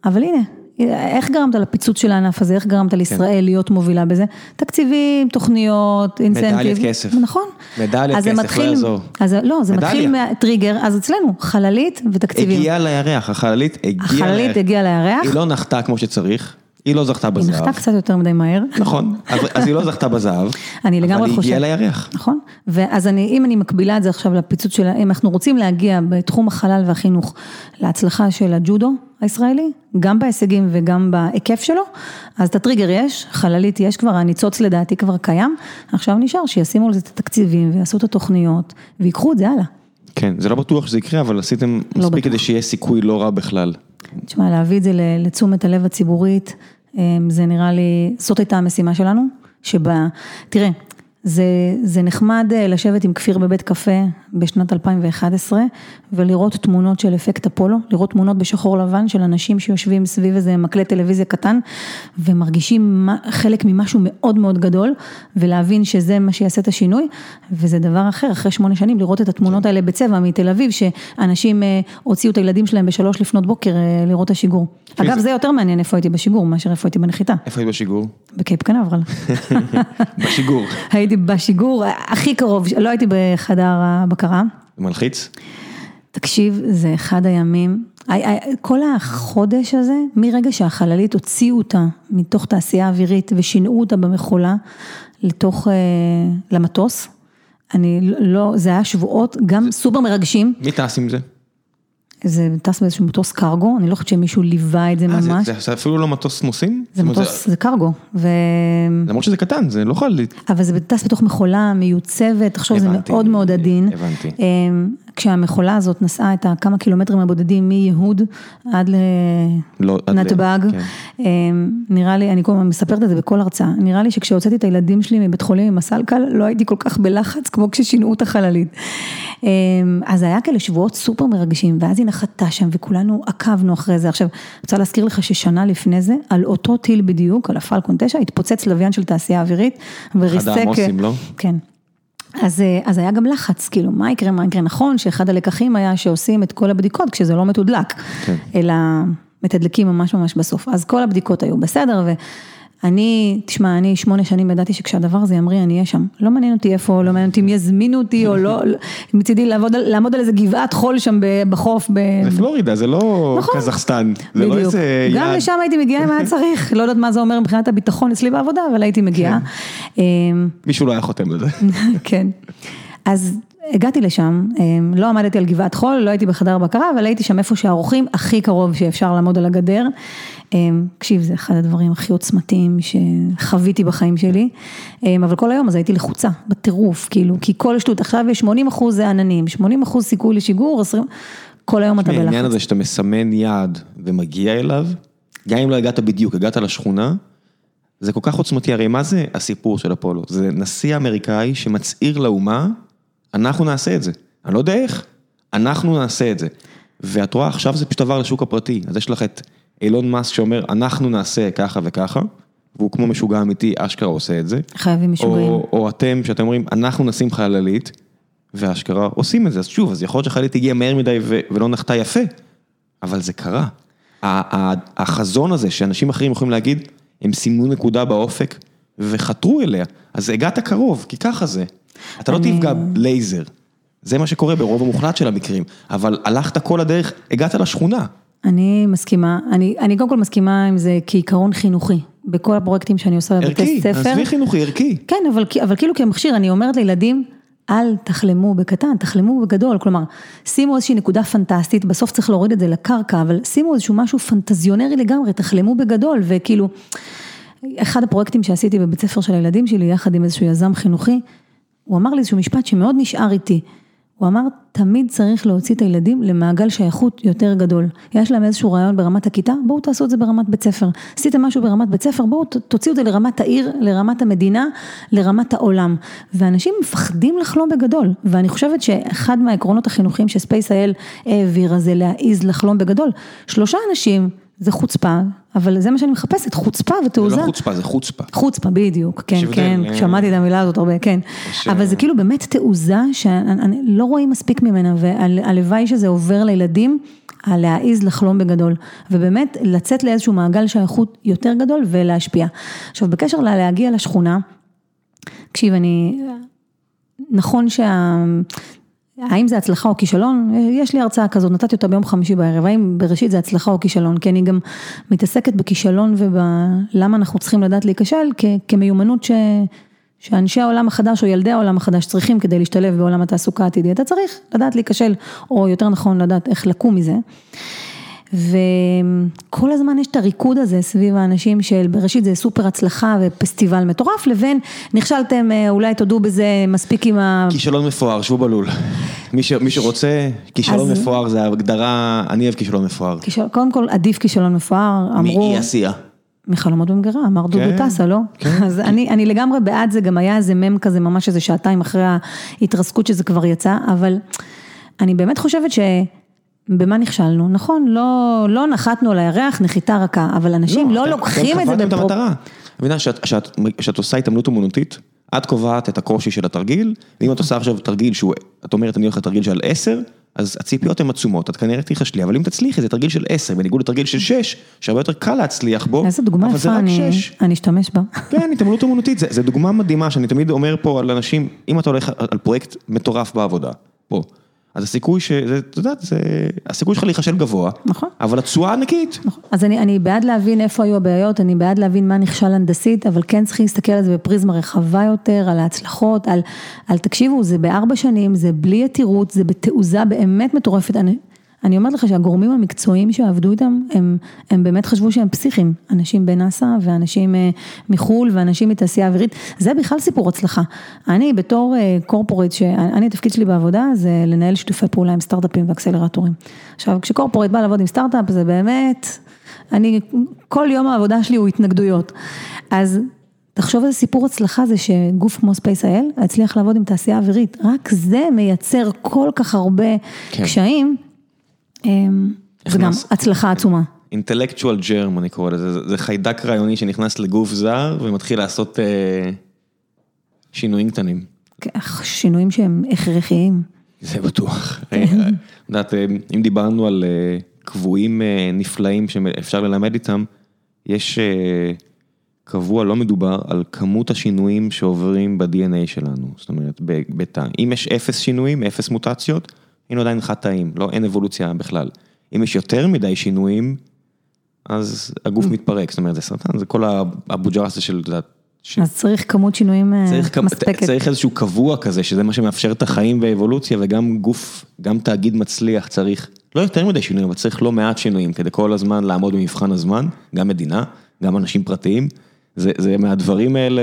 אבל הנה. איך גרמת לפיצוץ של הענף הזה, איך גרמת לישראל להיות מובילה בזה? תקציבים, תוכניות, אינסנטיב. מדליית כסף. נכון. מדליית כסף, לא יעזור. לא, זה מתחיל מהטריגר, אז אצלנו, חללית ותקציבים. הגיעה לירח, החללית הגיעה לירח. החללית הגיעה לירח. היא לא נחתה כמו שצריך. היא לא זכתה בזהב. היא נחתה קצת יותר מדי מהר. נכון, אז היא לא זכתה בזהב. אני לגמרי חושבת. אבל היא הגיעה לירח. נכון, ואז אם אני מקבילה את זה עכשיו לפיצוץ של, אם אנחנו רוצים להגיע בתחום החלל והחינוך להצלחה של הג'ודו הישראלי, גם בהישגים וגם בהיקף שלו, אז את הטריגר יש, חללית יש כבר, הניצוץ לדעתי כבר קיים, עכשיו נשאר שישימו לזה את התקציבים ויעשו את התוכניות ויקחו את זה הלאה. כן, זה לא בטוח שזה יקרה, אבל עשיתם מספיק כדי שיהיה סיכוי לא רע בכלל. תשמע, להביא את זה לתשומת הלב הציבורית, זה נראה לי, זאת הייתה המשימה שלנו, שבה, תראה, זה, זה נחמד לשבת עם כפיר בבית קפה בשנת 2011 ולראות תמונות של אפקט אפולו, לראות תמונות בשחור לבן של אנשים שיושבים סביב איזה מקלט טלוויזיה קטן ומרגישים חלק ממשהו מאוד מאוד גדול ולהבין שזה מה שיעשה את השינוי וזה דבר אחר, אחרי שמונה שנים לראות את התמונות האלה בצבע מתל אביב שאנשים הוציאו את הילדים שלהם בשלוש לפנות בוקר לראות את השיגור. אגב זה יותר מעניין איפה הייתי בשיגור מאשר איפה הייתי בנחיתה. איפה היית בשיגור? בקייפ קנברל. בשיגור. הייתי בשיגור הכי קרוב, לא הייתי בחדר הבקרה. מלחיץ? תקשיב, זה אחד הימים, כל החודש הזה, מרגע שהחללית הוציאו אותה מתוך תעשייה אווירית ושינעו אותה במכולה לתוך, למטוס, אני לא, זה היה שבועות גם סופר מרגשים. מי טס עם זה? זה טס באיזשהו מטוס קרגו, אני לא חושבת שמישהו ליווה את זה ממש. זה אפילו לא מטוס נוסעים? זה מטוס, זה קרגו. למרות שזה קטן, זה לא חללית. אבל זה טס בתוך מכולה מיוצבת, תחשוב, זה מאוד מאוד עדין. הבנתי. כשהמכולה הזאת נסעה את הכמה קילומטרים הבודדים מיהוד עד לנתב"ג, נראה לי, אני כל הזמן מספרת את זה בכל הרצאה, נראה לי שכשהוצאתי את הילדים שלי מבית חולים עם הסלקל, לא הייתי כל כך בלחץ כמו כששינעו את החללית. אז היה כאלה שבועות סופר מרגשים, ואז היא נחתה שם וכולנו עקבנו אחרי זה. עכשיו, אני רוצה להזכיר לך ששנה לפני זה, על אותו טיל בדיוק, על הפלקון 9, התפוצץ לוויין של תעשייה אווירית, וריסק... אחד העמוסים, לא? כן. אז, אז היה גם לחץ, כאילו, מה יקרה, מה יקרה, נכון שאחד הלקחים היה שעושים את כל הבדיקות כשזה לא מתודלק, כן. אלא מתדלקים ממש ממש בסוף, אז כל הבדיקות היו בסדר, ואני, תשמע, אני שמונה שנים ידעתי שכשהדבר הזה ימריא אני אהיה שם, לא מעניין אותי איפה, לא מעניין אותי אם יזמינו אותי או לא, מצידי לעבוד, לעמוד על איזה גבעת חול שם בחוף. זה פלורידה, זה לא נכון, קזחסטן, זה לא איזה יעד. גם לשם הייתי מגיעה אם היה צריך, לא יודעת מה זה אומר מבחינת הביטחון אצלי בעבודה, אבל הייתי מגיעה. מישהו לא היה חותם לזה. כן. אז הגעתי לשם, לא עמדתי על גבעת חול, לא הייתי בחדר בקרה, אבל הייתי שם איפה שהאורחים הכי קרוב שאפשר לעמוד על הגדר. תקשיב, זה אחד הדברים הכי עוצמתיים שחוויתי בחיים שלי, אבל כל היום אז הייתי לחוצה, בטירוף, כאילו, כי כל שטות, עכשיו יש 80 אחוז זה עננים, 80 אחוז סיכוי לשיגור, 20, כל היום אתה בלחץ. העניין הזה שאתה מסמן יעד ומגיע אליו, גם אם לא הגעת בדיוק, הגעת לשכונה, זה כל כך עוצמתי, הרי מה זה הסיפור של אפולו? זה נשיא אמריקאי שמצהיר לאומה, אנחנו נעשה את זה. אני לא יודע איך, אנחנו נעשה את זה. ואת רואה, עכשיו זה פשוט עבר לשוק הפרטי, אז יש לך את אילון מאסק שאומר, אנחנו נעשה ככה וככה, והוא כמו משוגע אמיתי, אשכרה עושה את זה. חייבים משוגעים. או, או אתם, שאתם אומרים, אנחנו נשים חללית, ואשכרה עושים את זה. אז שוב, אז יכול להיות שחללית הגיעה מהר מדי ולא נחתה יפה, אבל זה קרה. החזון הזה שאנשים אחרים יכולים להגיד, הם סימנו נקודה באופק וחתרו אליה, אז הגעת קרוב, כי ככה זה. אתה לא תפגע לייזר, זה מה שקורה ברוב המוחלט של המקרים, אבל הלכת כל הדרך, הגעת לשכונה. אני מסכימה, אני, אני קודם כל מסכימה עם זה כעיקרון חינוכי, בכל הפרויקטים שאני עושה בבתי ספר. ערכי, עזבי חינוכי, ערכי. כן, אבל, אבל כאילו כמכשיר, אני אומרת לילדים, אל תחלמו בקטן, תחלמו בגדול, כלומר, שימו איזושהי נקודה פנטסטית, בסוף צריך להוריד את זה לקרקע, אבל שימו איזשהו משהו פנטזיונרי לגמרי, תחלמו בגדול, וכאילו, אחד הפרויקטים שעשיתי בבית ספר של הילדים שלי, יחד עם איזשהו יזם חינוכי, הוא אמר לי איזשהו משפט שמאוד נשאר איתי. הוא אמר, תמיד צריך להוציא את הילדים למעגל שייכות יותר גדול. יש להם איזשהו רעיון ברמת הכיתה, בואו תעשו את זה ברמת בית ספר. עשיתם משהו ברמת בית ספר, בואו תוציאו את זה לרמת העיר, לרמת המדינה, לרמת העולם. ואנשים מפחדים לחלום בגדול, ואני חושבת שאחד מהעקרונות החינוכיים שספייס.איי.אל העביר, זה להעיז לחלום בגדול. שלושה אנשים זה חוצפה, אבל זה מה שאני מחפשת, חוצפה ותעוזה. זה לא חוצפה, זה חוצפה. חוצפה, בדיוק, כן, כן, שמעתי את המילה הזאת הרבה, כן. אבל זה כאילו באמת תעוזה שלא רואים מספיק ממנה, והלוואי שזה עובר לילדים, על להעיז לחלום בגדול, ובאמת לצאת לאיזשהו מעגל שייכות יותר גדול ולהשפיע. עכשיו, בקשר ללהגיע לשכונה, תקשיב, אני, נכון שה... האם זה הצלחה או כישלון? יש לי הרצאה כזאת, נתתי אותה ביום חמישי בערב, האם בראשית זה הצלחה או כישלון? כי אני גם מתעסקת בכישלון ובלמה אנחנו צריכים לדעת להיכשל כמיומנות ש... שאנשי העולם החדש או ילדי העולם החדש צריכים כדי להשתלב בעולם התעסוקה העתידי, אתה צריך לדעת להיכשל, או יותר נכון לדעת איך לקום מזה. וכל הזמן יש את הריקוד הזה סביב האנשים של בראשית זה סופר הצלחה ופסטיבל מטורף, לבין נכשלתם, אה, אולי תודו בזה מספיק עם ה... כישלון מפואר, שבו בלול. מי, ש, מי שרוצה, כישלון אז... מפואר זה הגדרה, אני אוהב כישלון מפואר. כישל... קודם כל עדיף כישלון מפואר, אמרו... מאי עשייה. מחלומות במגירה, אמר דודו כן, טסה, לא? כן. אז אני, אני לגמרי בעד זה, גם היה איזה מם כזה, ממש איזה שעתיים אחרי ההתרסקות שזה כבר יצא, אבל אני באמת חושבת ש... במה נכשלנו? נכון, לא, לא נחתנו על הירח, נחיתה רכה, אבל אנשים לא, לא לוקחים את זה בפרופ... אתם קבעתם את המטרה. מבינה שאת עושה התעמלות אומנותית, את קובעת את הקושי של התרגיל, ואם את עושה עכשיו תרגיל שהוא, את אומרת אני הולך לתרגיל של 10, אז הציפיות הן עצומות, את כנראה תיחשלי, אבל אם תצליחי זה תרגיל של 10, בניגוד לתרגיל של 6, שהרבה יותר קל להצליח בו, איזה דוגמה יפה, אני, אני אשתמש בה. כן, התעמלות אומנותית, זו דוגמה מדהימה שאני תמיד אומר פה על אנשים, אם אתה הולך על פרויקט מטורף בעבודה, בוא. אז הסיכוי ש... את יודעת, זה... הסיכוי שלך להיכשל גבוה, נכון. אבל התשואה ענקית. נכון. אז אני, אני בעד להבין איפה היו הבעיות, אני בעד להבין מה נכשל הנדסית, אבל כן צריכים להסתכל על זה בפריזמה רחבה יותר, על ההצלחות, על, על תקשיבו, זה בארבע שנים, זה בלי יתירות, זה בתעוזה באמת מטורפת. אני, אני אומרת לך שהגורמים המקצועיים שעבדו איתם, הם, הם באמת חשבו שהם פסיכים, אנשים בנאסא ואנשים אה, מחו"ל ואנשים מתעשייה אווירית, זה בכלל סיפור הצלחה. אני בתור קורפורט, אה, אני התפקיד שלי בעבודה זה לנהל שיתופי פעולה עם סטארט-אפים ואקסלרטורים. עכשיו כשקורפורט בא לעבוד עם סטארט-אפ זה באמת, אני, כל יום העבודה שלי הוא התנגדויות. אז תחשוב איזה סיפור הצלחה זה שגוף כמו Space.il הצליח לעבוד עם תעשייה אווירית, רק זה מייצר כל כך הרבה כן. קשיים. אמ, זה גם הצלחה עצומה. אינטלקטואל ג'רם אני קורא לזה, זה חיידק רעיוני שנכנס לגוף זר ומתחיל לעשות אה, שינויים קטנים. כן, שינויים שהם הכרחיים. זה בטוח. כן. אה, יודעת, אה, אם דיברנו על קבועים נפלאים שאפשר ללמד איתם, יש קבוע לא מדובר על כמות השינויים שעוברים ב-DNA שלנו. זאת אומרת, בתא, אם יש אפס שינויים, אפס מוטציות, היינו עדיין חד-תאים, לא, אין אבולוציה בכלל. אם יש יותר מדי שינויים, אז הגוף mm. מתפרק, זאת אומרת, זה סרטן, זה כל ג'רס של ש... אז צריך כמות שינויים אה, צריך, מספקת. צריך איזשהו קבוע כזה, שזה מה שמאפשר את החיים והאבולוציה, וגם גוף, גם תאגיד מצליח צריך, לא יותר מדי שינויים, אבל צריך לא מעט שינויים, כדי כל הזמן לעמוד במבחן הזמן, גם מדינה, גם אנשים פרטיים. זה, זה מהדברים האלה,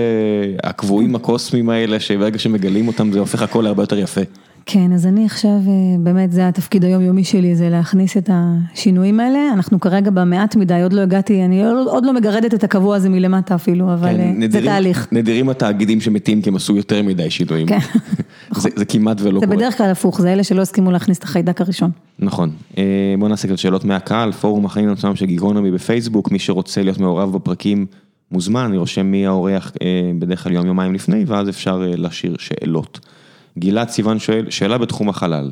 הקבועים הקוסמיים האלה, שברגע שמגלים אותם זה הופך הכל להרבה יותר יפה. כן, אז אני עכשיו, אה, באמת זה התפקיד היומיומי שלי, זה להכניס את השינויים האלה. אנחנו כרגע במעט מדי, עוד לא הגעתי, אני עוד לא מגרדת את הקבוע הזה מלמטה אפילו, אבל כן, אה, נדירים, זה תהליך. נדירים התאגידים שמתים כי הם עשו יותר מדי שינויים. כן. זה, זה כמעט ולא זה קורה. בדרך כלל הפוך, זה אלה שלא הסכימו להכניס את החיידק הראשון. נכון. אה, בואו נעשה קצת שאלות מהקהל, פורום החיים עצמם של גיקונומי בפייסבוק, מי שרוצה להיות מעורב בפרקים מוזמן, אני רושם מי האורח בדרך כלל יום יומיים לפני, ואז אפשר להשאיר שאלות. גלעד סיוון שואל, שאלה בתחום החלל,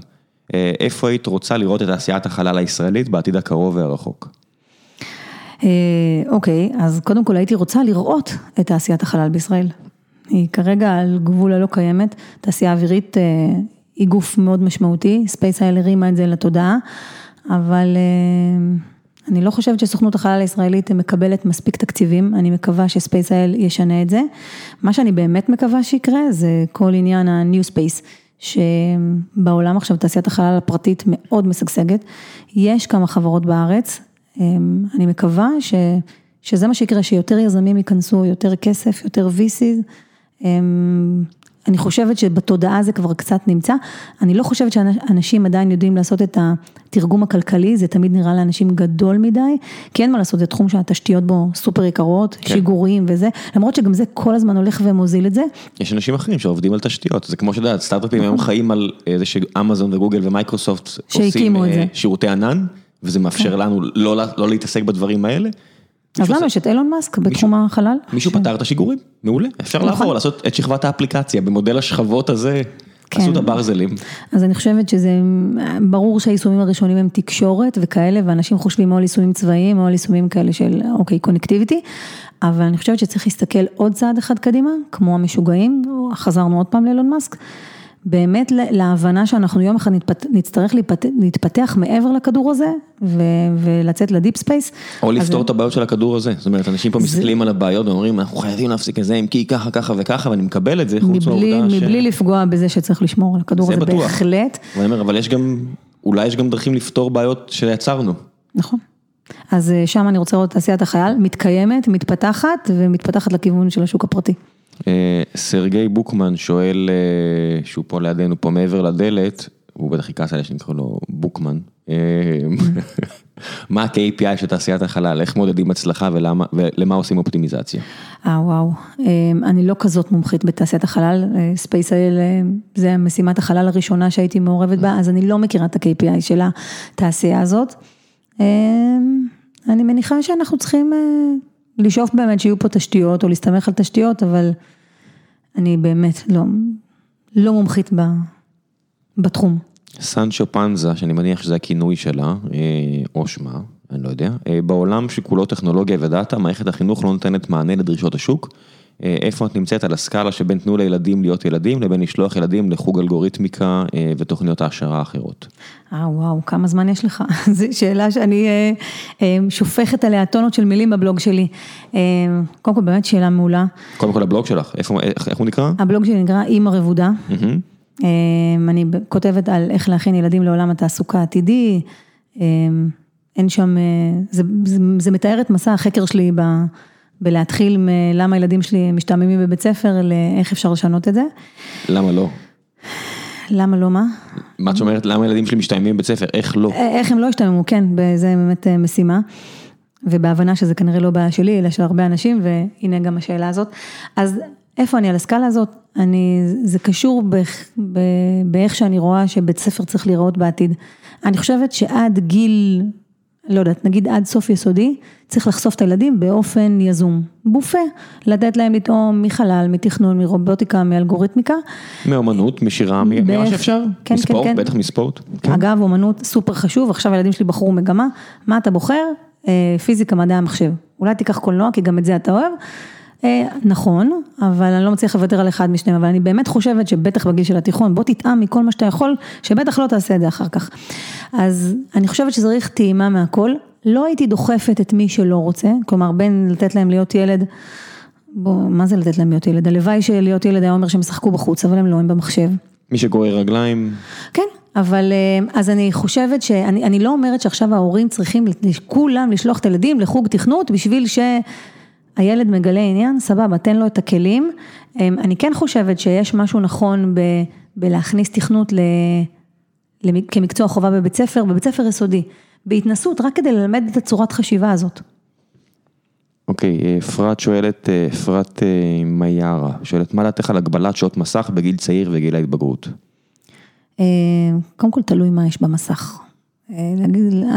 אה, איפה היית רוצה לראות את תעשיית החלל הישראלית בעתיד הקרוב והרחוק? אה, אוקיי, אז קודם כל הייתי רוצה לראות את תעשיית החלל בישראל. היא כרגע על גבול הלא קיימת, תעשייה אווירית אה, היא גוף מאוד משמעותי, SpaceIL הרימה את זה לתודעה, אבל אני לא חושבת שסוכנות החלל הישראלית מקבלת מספיק תקציבים, אני מקווה ש SpaceIL ישנה את זה. מה שאני באמת מקווה שיקרה זה כל עניין ה-new space. שבעולם עכשיו תעשיית החלל הפרטית מאוד משגשגת, יש כמה חברות בארץ, אני מקווה ש, שזה מה שיקרה, שיותר יזמים ייכנסו, יותר כסף, יותר VCs, אני חושבת שבתודעה זה כבר קצת נמצא, אני לא חושבת שאנשים עדיין יודעים לעשות את התרגום הכלכלי, זה תמיד נראה לאנשים גדול מדי, כי אין מה לעשות, זה תחום שהתשתיות בו סופר יקרות, כן. שיגורים וזה, למרות שגם זה כל הזמן הולך ומוזיל את זה. יש אנשים אחרים שעובדים על תשתיות, זה כמו שאת יודעת, סטארט-אפים היום חיים על זה שאמזון וגוגל ומייקרוסופט עושים שירותי ענן, וזה מאפשר כן. לנו לא, לא להתעסק בדברים האלה. אז למה? יש את אילון מאסק בתחום החלל? מישהו פתר את השיגורים, מעולה, אפשר לעבור, לעשות את שכבת האפליקציה, במודל השכבות הזה, עשו את הברזלים. אז אני חושבת שזה, ברור שהיישומים הראשונים הם תקשורת וכאלה, ואנשים חושבים או על יישומים צבאיים או על יישומים כאלה של, אוקיי, קונקטיביטי, אבל אני חושבת שצריך להסתכל עוד צעד אחד קדימה, כמו המשוגעים, חזרנו עוד פעם לאילון מאסק. באמת להבנה שאנחנו יום אחד נצטרך להתפתח מעבר לכדור הזה ולצאת ל deep space. או לפתור את הבעיות של הכדור הזה, זאת אומרת אנשים פה מסתכלים על הבעיות ואומרים אנחנו חייבים להפסיק את זה אם כי ככה ככה וככה ואני מקבל את זה חוץ מהעובדה ש... מבלי לפגוע בזה שצריך לשמור על הכדור הזה בהחלט. אבל יש גם, אולי יש גם דרכים לפתור בעיות שיצרנו. נכון. אז שם אני רוצה לראות תעשיית החלל מתקיימת, מתפתחת ומתפתחת לכיוון של השוק הפרטי. סרגי בוקמן שואל, שהוא פה לידינו, פה מעבר לדלת, הוא בטח יכעס עליי שנקרא לו בוקמן, מה ה-KPI של תעשיית החלל, איך מודדים הצלחה ולמה עושים אופטימיזציה? אה וואו, אני לא כזאת מומחית בתעשיית החלל, SpaceIL זה משימת החלל הראשונה שהייתי מעורבת בה, אז אני לא מכירה את ה-KPI של התעשייה הזאת. אני מניחה שאנחנו צריכים לשאוף באמת שיהיו פה תשתיות או להסתמך על תשתיות, אבל אני באמת לא, לא מומחית ב, בתחום. סנצ'ו פנזה, שאני מניח שזה הכינוי שלה, או שמה, אני לא יודע, בעולם שכולו טכנולוגיה ודאטה, מערכת החינוך לא נותנת מענה לדרישות השוק. איפה את נמצאת על הסקאלה שבין תנו לילדים להיות ילדים לבין לשלוח ילדים לחוג אלגוריתמיקה ותוכניות העשרה האחרות. אה וואו, כמה זמן יש לך? זו שאלה שאני שופכת עליה טונות של מילים בבלוג שלי. קודם כל באמת שאלה מעולה. קודם כל הבלוג שלך, איפה, איך הוא נקרא? הבלוג שלי נקרא אימא רבודה. אני כותבת על איך להכין ילדים לעולם התעסוקה העתידי. אין שם, זה, זה, זה מתאר את מסע החקר שלי ב... בלהתחיל מלמה הילדים שלי משתעממים בבית ספר, לאיך אפשר לשנות את זה. למה לא? למה לא מה? מה את אומרת, למה הילדים שלי משתעממים בבית ספר, איך לא? איך הם לא השתעממו, כן, זה באמת משימה. ובהבנה שזה כנראה לא בעיה שלי, אלא של הרבה אנשים, והנה גם השאלה הזאת. אז איפה אני על הסקאלה הזאת? אני, זה קשור באיך, באיך שאני רואה שבית ספר צריך להיראות בעתיד. אני חושבת שעד גיל... לא יודעת, נגיד עד סוף יסודי, צריך לחשוף את הילדים באופן יזום. בופה, לתת להם לטעום מחלל, מתכנון, מרובוטיקה, מאלגוריתמיקה. מאומנות, משירה, ממה שאפשר. כן, מספורט, כן, כן. בטח מספורט. אגב, אומנות סופר חשוב, עכשיו הילדים שלי בחרו מגמה, מה אתה בוחר? פיזיקה, מדעי המחשב. אולי תיקח קולנוע, כי גם את זה אתה אוהב. נכון, אבל אני לא מצליח לוותר על אחד משניהם, אבל אני באמת חושבת שבטח בגיל של התיכון, בוא תטעם מכל מה שאתה יכול, שבטח לא תעשה את זה אחר כך. אז אני חושבת שצריך טעימה מהכל, לא הייתי דוחפת את מי שלא רוצה, כלומר בין לתת להם להיות ילד בוא, מה זה לתת להם להיות ילד? הלוואי שלהיות ילד היה אומר שהם ישחקו בחוץ, אבל הם לא, הם במחשב. מי שגורר רגליים, כן, אבל אה, אז אני חושבת שאני אני לא אומרת שעכשיו ההורים צריכים כולם לשלוח את הילדים לחוג תכנות בשביל שהילד מגלה עניין, סבבה, תן לו את הכלים. אה, אני כן חושבת שיש משהו נכון ב, בלהכניס תכנות ל, ל, כמקצוע חובה בבית ספר, בבית ספר יסודי, בהתנסות, רק כדי ללמד את הצורת חשיבה הזאת. אוקיי, אה, אפרת שואלת, אפרת מיירה, שואלת מה דעתך על הגבלת שעות מסך בגיל צעיר וגיל ההתבגרות? אה, קודם כל תלוי מה יש במסך. אה,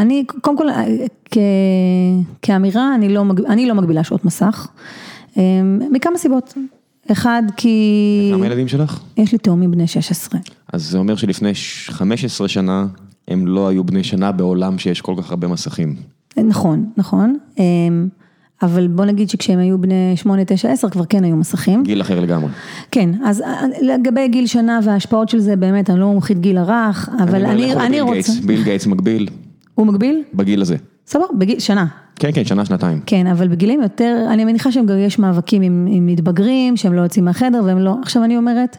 אני, קודם כל, אה, כ, כאמירה, אני לא, אני לא מגבילה שעות מסך, מכמה סיבות. אחד, כי... כמה ילדים שלך? יש לי תאומים בני 16. אז זה אומר שלפני 15 שנה, הם לא היו בני שנה בעולם שיש כל כך הרבה מסכים. נכון, נכון. אבל בוא נגיד שכשהם היו בני 8, 9, 10 כבר כן היו מסכים. גיל אחר לגמרי. כן, אז אה, לגבי גיל שנה וההשפעות של זה באמת, אני לא מומחית גיל הרך, אבל אני, אני רוצה... ביל גייטס מגביל. הוא מגביל? בגיל הזה. סבבה, בגיל, שנה. כן, כן, שנה, שנתיים. כן, אבל בגילים יותר, אני מניחה שגם יש מאבקים עם, עם מתבגרים, שהם לא יוצאים מהחדר והם לא, עכשיו אני אומרת,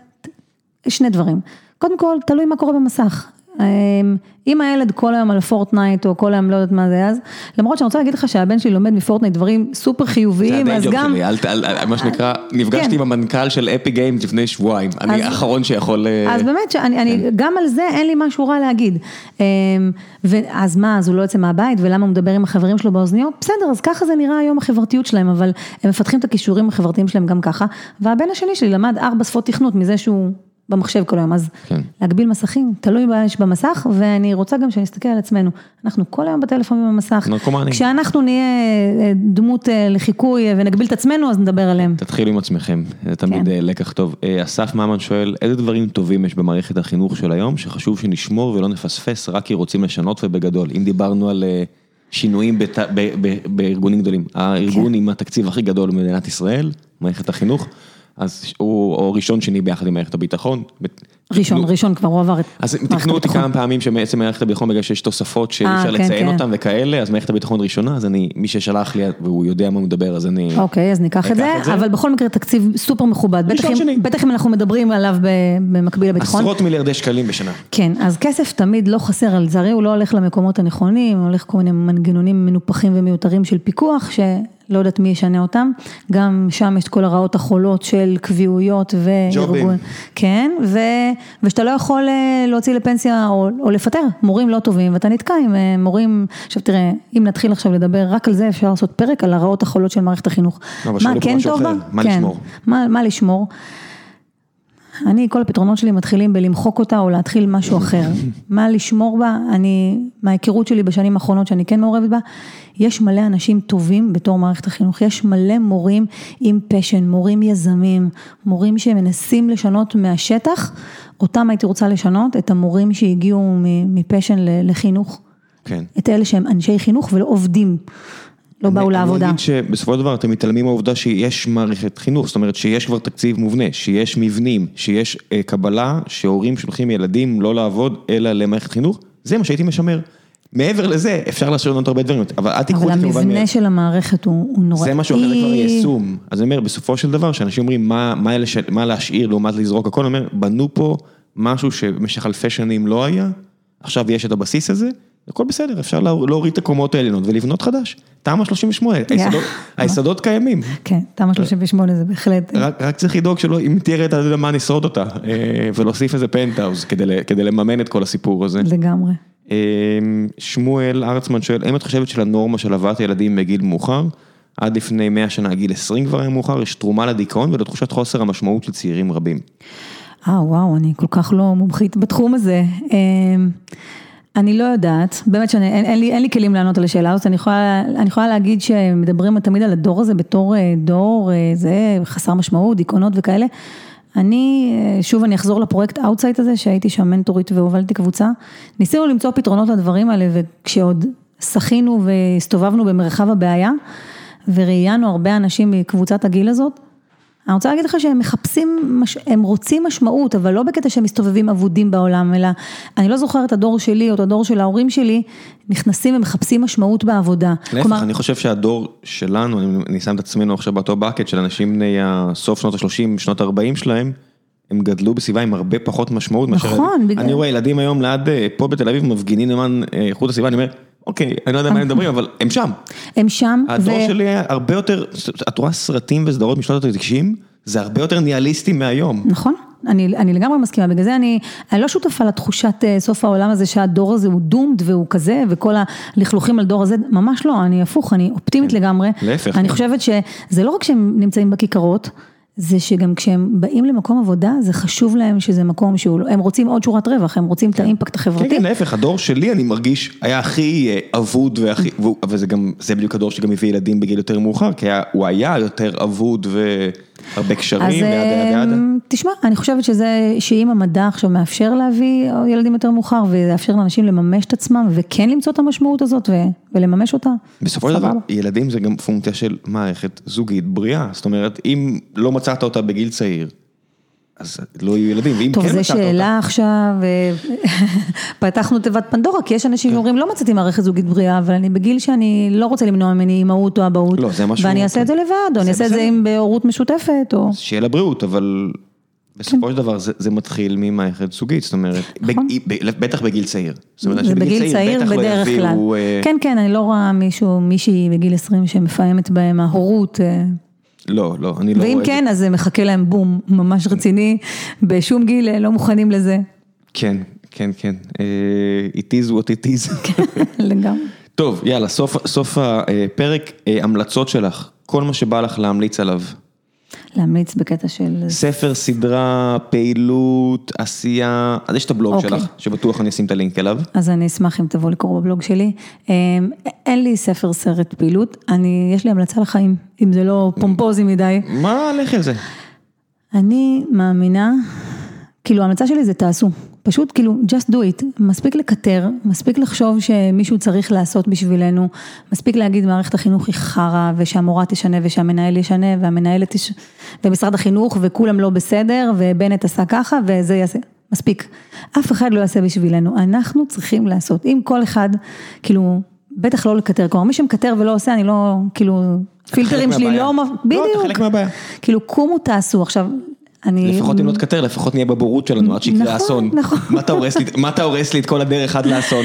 שני דברים. קודם כל, תלוי מה קורה במסך. אמ, אם הילד כל היום על Fortnite או כל היום לא יודעת מה זה אז, למרות שאני רוצה להגיד לך שהבן שלי לומד מ Fortnite דברים סופר חיוביים, אז גם... זה ה day job שלי, מה שנקרא, נפגשתי כן. עם המנכ"ל של Epic Games לפני שבועיים, אני האחרון שיכול... אה, אז באמת, כן. גם על זה אין לי משהו רע להגיד. אמ, אז מה, אז הוא לא יוצא מהבית ולמה הוא מדבר עם החברים שלו באוזניות? בסדר, אז ככה זה נראה היום החברתיות שלהם, אבל הם מפתחים את הכישורים החברתיים שלהם גם ככה, והבן השני שלי למד ארבע שפות תכנות מזה שהוא... במחשב כל היום, אז כן. להגביל מסכים, תלוי מה יש במסך, ואני רוצה גם שנסתכל על עצמנו, אנחנו כל היום בטלפון במסך, נרקומנים, כשאנחנו נהיה אה, דמות אה, לחיקוי אה, ונגביל את עצמנו, אז נדבר עליהם. תתחילו עם עצמכם, זה תמיד כן. לקח טוב. אסף ממן שואל, איזה דברים טובים יש במערכת החינוך של היום, שחשוב שנשמור ולא נפספס, רק כי רוצים לשנות ובגדול, אם דיברנו על... שינויים בת... ב... ב... בארגונים גדולים, הארגון כן. עם התקציב הכי גדול במדינת ישראל, מערכת החינוך. אז הוא או ראשון שני ביחד עם מערכת הביטחון. ראשון, ראשון כבר הוא עבר את מערכת הביטחון. אז תקנו אותי כמה פעמים שבעצם מערכת הביטחון, בגלל שיש תוספות שאי אפשר אה, כן, לציין כן. אותן וכאלה, אז מערכת הביטחון ראשונה, אז אני, מי ששלח לי והוא יודע מה הוא מדבר, אז אני... אוקיי, אז ניקח את זה, אבל בכל מקרה תקציב סופר מכובד. בטח אם אנחנו מדברים עליו במקביל לביטחון. עשרות מיליארדי שקלים בשנה. כן, אז כסף תמיד לא חסר, על לצערי הוא לא הולך למקומות הנכונים, הוא הולך כל מיני מנגנונים מנופחים ומיותרים של פיקוח, לא יודעת מי ישנה אותם, גם שם יש את כל הרעות החולות של קביעויות וארגון, כן, ו, ושאתה לא יכול אה, להוציא לפנסיה או, או לפטר. מורים לא טובים ואתה נתקע עם אה, מורים, עכשיו תראה, אם נתחיל עכשיו לדבר רק על זה אפשר לעשות פרק על הרעות החולות של מערכת החינוך, לא, מה כן טוב בה, מה כן, לשמור, מה, מה לשמור. אני, כל הפתרונות שלי מתחילים בלמחוק אותה או להתחיל משהו אחר. מה לשמור בה, אני, מההיכרות שלי בשנים האחרונות שאני כן מעורבת בה, יש מלא אנשים טובים בתור מערכת החינוך, יש מלא מורים עם פשן, מורים יזמים, מורים שמנסים לשנות מהשטח, אותם הייתי רוצה לשנות, את המורים שהגיעו מפשן לחינוך. כן. את אלה שהם אנשי חינוך ולא עובדים. לא באו לעבודה. אני אגיד שבסופו של דבר אתם מתעלמים מהעובדה שיש מערכת חינוך, זאת אומרת שיש כבר תקציב מובנה, שיש מבנים, שיש אה, קבלה שהורים שולחים ילדים לא לעבוד אלא למערכת חינוך, זה מה שהייתי משמר. מעבר לזה, אפשר לשנות הרבה דברים, אבל אל תיקחו את זה אבל המבנה של המערכת הוא נוראי. זה משהו אחר, זה כבר יישום. אז אני אומר, בסופו של דבר, כשאנשים אומרים מה להשאיר לעומת לזרוק הכל, אני אומר, בנו פה משהו שבמשך אלפי שנים לא היה, עכשיו יש את הבסיס הזה, הכל בסדר, אפשר להוריד את הקומות העליונות ולבנות חדש. תמ"א 38, היסודות קיימים. כן, תמ"א 38 זה בהחלט... רק צריך לדאוג שלא, אם תהיה רעידת אדמה נשרוד אותה, אה, ולהוסיף איזה פנטהאוז כדי לממן את כל הסיפור הזה. לגמרי. אה, שמואל ארצמן שואל, האם את חושבת שלנורמה של הבאת ילדים בגיל מאוחר, עד לפני 100 שנה, גיל 20 כבר היה מאוחר, יש תרומה לדיכאון ולתחושת חוסר המשמעות של צעירים רבים? אה, וואו, אני כל כך לא מומחית בתחום הזה. אני לא יודעת, באמת שאין לי, לי כלים לענות על השאלה הזאת, אני יכולה, אני יכולה להגיד שמדברים תמיד על הדור הזה בתור אה, דור, אה, זה חסר משמעות, דיכאונות וכאלה. אני, אה, שוב אני אחזור לפרויקט אאוטסייט הזה, שהייתי שם מנטורית והובלתי קבוצה, ניסינו למצוא פתרונות לדברים האלה, וכשעוד שחינו והסתובבנו במרחב הבעיה, וראיינו הרבה אנשים מקבוצת הגיל הזאת, אני רוצה להגיד לך שהם מחפשים, הם רוצים משמעות, אבל לא בקטע שהם מסתובבים אבודים בעולם, אלא אני לא זוכרת את הדור שלי או את הדור של ההורים שלי, נכנסים ומחפשים משמעות בעבודה. להפך, כלומר... אני חושב שהדור שלנו, אני שם את עצמנו עכשיו באותו בקט של אנשים בני סוף שנות ה-30, שנות ה-40 שלהם, הם גדלו בסביבה עם הרבה פחות משמעות. נכון. בגלל... אני רואה ילדים היום ליד, אה, פה בתל אביב מפגינים למען אה, איכות הסביבה, אני אומר, אוקיי, אני לא יודע מה הם מדברים, אבל הם שם. הם שם. הדור שלי היה הרבה יותר, את רואה סרטים וסדרות משנות ה-90, זה הרבה יותר ניאליסטי מהיום. נכון. אני, אני לגמרי מסכימה, בגלל זה אני, אני לא שותפה לתחושת אה, סוף העולם הזה שהדור הזה הוא דומד והוא כזה וכל הלכלוכים על דור הזה, ממש לא, אני הפוך, אני אופטימית לגמרי. להפך. אני חושבת שזה לא רק שהם נמצאים בכיכרות, זה שגם כשהם באים למקום עבודה, זה חשוב להם שזה מקום שהוא, הם רוצים עוד שורת רווח, הם רוצים את כן. האימפקט החברתי. כן, כן, להפך, הדור שלי אני מרגיש היה הכי אה, אבוד והכי, וזה גם, זה בדיוק הדור שגם הביא ילדים בגיל יותר מאוחר, כי הוא היה יותר אבוד ו... הרבה קשרים, ידה ידה ידה. אמ, תשמע, אני חושבת שזה, שאם המדע עכשיו מאפשר להביא ילדים יותר מאוחר, ויאפשר לאנשים לממש את עצמם, וכן למצוא את המשמעות הזאת, ו, ולממש אותה. בסופו של דבר, ילדים זה גם פונקציה של מערכת זוגית בריאה, זאת אומרת, אם לא מצאת אותה בגיל צעיר, אז לא יהיו ילדים, ואם טוב, כן מצאת אותה... טוב, זו שאלה עכשיו, אה, פתחנו תיבת פנדורה, כי יש אנשים שאומרים, לא מצאתי מערכת זוגית בריאה, אבל אני בגיל שאני לא רוצה למנוע ממני אימהות או אבהות, לא, זה משהו... ואני אעשה את זה לבד, או אני אעשה את זה עם בהורות משותפת, או... שיהיה לה בריאות, אבל בסופו של דבר זה מתחיל ממערכת זוגית, זאת אומרת, נכון. בטח בגיל צעיר. זה בגיל צעיר לא בדרך כלל. אה, כן, כן, אני לא רואה מישהו, מישהי בגיל 20 שמפעמת בהם ההורות. לא, לא, אני לא רואה. ואם כן, אז מחכה להם בום ממש רציני, בשום גיל אה, לא מוכנים לזה. כן, כן, כן. אה, it is what it is. כן, לגמרי. טוב, יאללה, סוף, סוף הפרק, אה, המלצות שלך, כל מה שבא לך להמליץ עליו. להמליץ בקטע של... ספר, סדרה, פעילות, עשייה, אז יש את הבלוג okay. אוקיי. שלך, שבטוח אני אשים את הלינק אליו. אז אני אשמח אם תבוא לקרוא בבלוג שלי. אמ, אין לי ספר, סרט, פעילות, אני, יש לי המלצה לחיים, אם זה לא פומפוזי מדי. מה, לכי על זה. אני מאמינה, כאילו ההמלצה שלי זה תעשו. פשוט כאילו, just do it, מספיק לקטר, מספיק לחשוב שמישהו צריך לעשות בשבילנו, מספיק להגיד מערכת החינוך היא חרא, ושהמורה תשנה ושהמנהל ישנה, והמנהלת תש... ומשרד החינוך וכולם לא בסדר, ובנט עשה ככה, וזה יעשה, מספיק. אף אחד לא יעשה בשבילנו, אנחנו צריכים לעשות, אם כל אחד, כאילו, בטח לא לקטר, כלומר מי שמקטר ולא עושה, אני לא, כאילו, פילטרים שלי לא, בדיוק, לא, אתה חלק מהבעיה, כאילו קומו תעשו, עכשיו. לפחות אם לא תקטר, לפחות נהיה בבורות שלנו עד שיקרה נכון, אסון. נכון. מה אתה הורס לי את כל הדרך עד לאסון?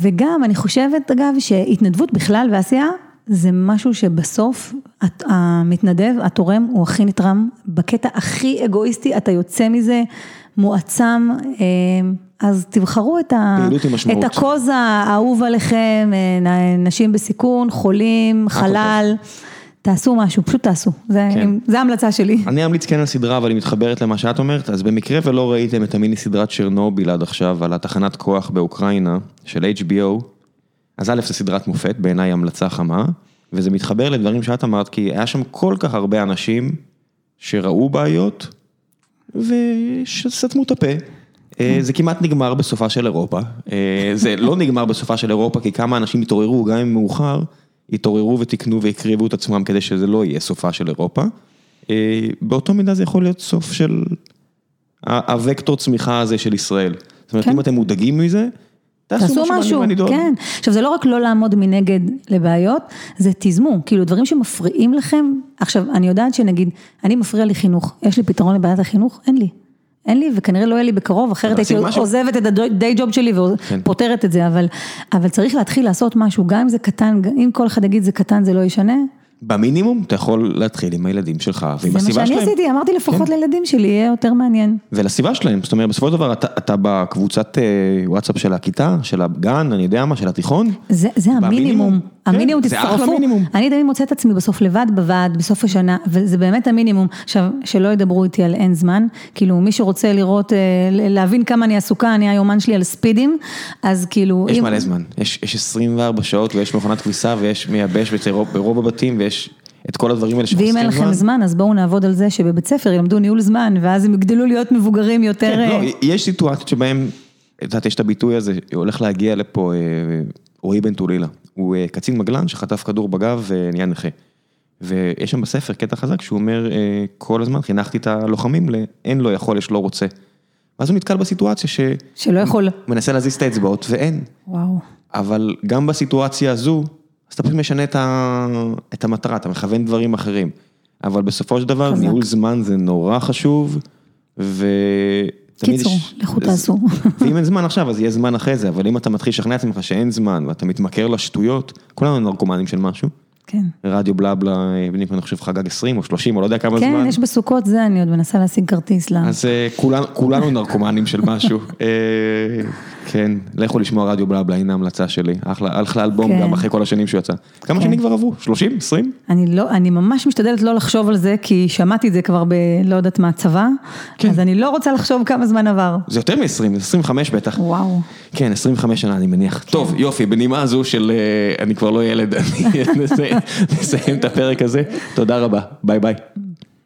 וגם, אני חושבת, אגב, שהתנדבות בכלל ועשייה, זה משהו שבסוף המתנדב, התורם, הוא הכי נתרם, בקטע הכי אגואיסטי, אתה יוצא מזה מועצם, אה, אז תבחרו את, ה... את הקוז האהוב עליכם, אה, נשים בסיכון, חולים, חלל. תעשו משהו, פשוט תעשו, זה כן. זה ההמלצה שלי. אני אמליץ כן על סדרה, אבל היא מתחברת למה שאת אומרת, אז במקרה ולא ראיתם את המיני סדרת צ'רנוביל עד עכשיו, על התחנת כוח באוקראינה של HBO, אז א' זה סדרת מופת, בעיניי המלצה חמה, וזה מתחבר לדברים שאת אמרת, כי היה שם כל כך הרבה אנשים שראו בעיות, ושסתמו את הפה. אה, זה כמעט נגמר בסופה של אירופה, אה, זה לא נגמר בסופה של אירופה, כי כמה אנשים התעוררו, גם אם מאוחר. התעוררו ותיקנו והקריבו את עצמם כדי שזה לא יהיה סופה של אירופה. אה, באותו מידה זה יכול להיות סוף של הוקטור צמיחה הזה של ישראל. זאת אומרת, כן. אם אתם מודאגים מזה, תעשו משהו, כן. עכשיו זה לא רק לא לעמוד מנגד לבעיות, זה תיזמו, כאילו דברים שמפריעים לכם, עכשיו אני יודעת שנגיד, אני מפריע לי חינוך, יש לי פתרון לבעיית החינוך? אין לי. אין לי וכנראה לא יהיה לי בקרוב, אחרת הייתי עוזבת את הדיי ג'וב שלי ופותרת כן. את זה, אבל, אבל צריך להתחיל לעשות משהו, גם אם זה קטן, אם כל אחד יגיד זה קטן זה לא ישנה. במינימום אתה יכול להתחיל עם הילדים שלך ועם הסביבה שלהם. זה מה שאני עשיתי, אמרתי לפחות כן. לילדים שלי, יהיה יותר מעניין. ולסביבה שלהם, זאת אומרת בסופו של דבר אתה, אתה בקבוצת אה, וואטסאפ של הכיתה, של הגן, אני יודע מה, של התיכון. זה, זה המינימום, המינימום כן, תצטרפו. אני תמיד מוצאת את עצמי בסוף לבד בוועד, בסוף השנה, וזה באמת המינימום. עכשיו, שלא ידברו איתי על אין זמן, כאילו מי שרוצה לראות, אה, להבין כמה אני עסוקה, אני היומן שלי על ספידים, אז כאילו... יש אם... מלא זמן, יש, יש 24 שעות ויש מכונת כביסה ויש מייבש ברוב הבתים ויש... את כל הדברים האלה שחוסכים זמן. ואם אין לכם זמן, אז בואו נעבוד על זה שבבית ספר ילמדו ניהול זמן, ואז הם יגדלו להיות מבוגרים יותר... כן, לא, אה, יש סיטואציות שבהם, את יודעת, יש את הביטוי הזה, הולך להגיע לפה אה, רועי בן טולילה. הוא אה, קצין מגלן שחטף כדור בגב ונהיה נכה. ויש שם בספר קטע חזק שהוא אומר, כל הזמן חינכתי את הלוחמים לאין לא יכול, יש לא רוצה. ואז הוא נתקל בסיטואציה ש... שלא יכול. מנסה להזיז את האצבעות ואין. וואו. אבל גם בסיטואציה הזו, אז אתה פשוט משנה את, ה... את המטרה, אתה מכוון דברים אחרים. אבל בסופו של דבר. ניהול זמן זה נורא חשוב, ו... קיצור, לכו תעשו. ואם אין זמן עכשיו, אז יהיה זמן אחרי זה, אבל אם אתה מתחיל לשכנע עצמך שאין זמן, ואתה מתמכר לשטויות, כולנו נרקומנים של משהו. כן. רדיו בלבלה, אני חושב חגג 20 או 30 או לא יודע כמה כן, זמן. כן, יש בסוכות זה, אני עוד מנסה להשיג כרטיס לה. אז כולנו, כולנו נרקומנים של משהו. כן, לכו לשמוע רדיו בלבלה, הנה ההמלצה שלי. אחלה, אחלה אלבום כן. גם אחרי כל השנים שהוא יצא. כמה כן. שנים כבר עברו? 30? 20? אני לא, אני ממש משתדלת לא לחשוב על זה, כי שמעתי את זה כבר ב... לא יודעת מה, צבא. כן. אז אני לא רוצה לחשוב כמה זמן עבר. זה יותר מ-20, זה 25 בטח. וואו. כן, 25 שנה אני מניח. כן. טוב, יופי, בנימה הזו של אני כבר לא ילד, אני נסיים את הפרק הזה. תודה רבה, ביי ביי.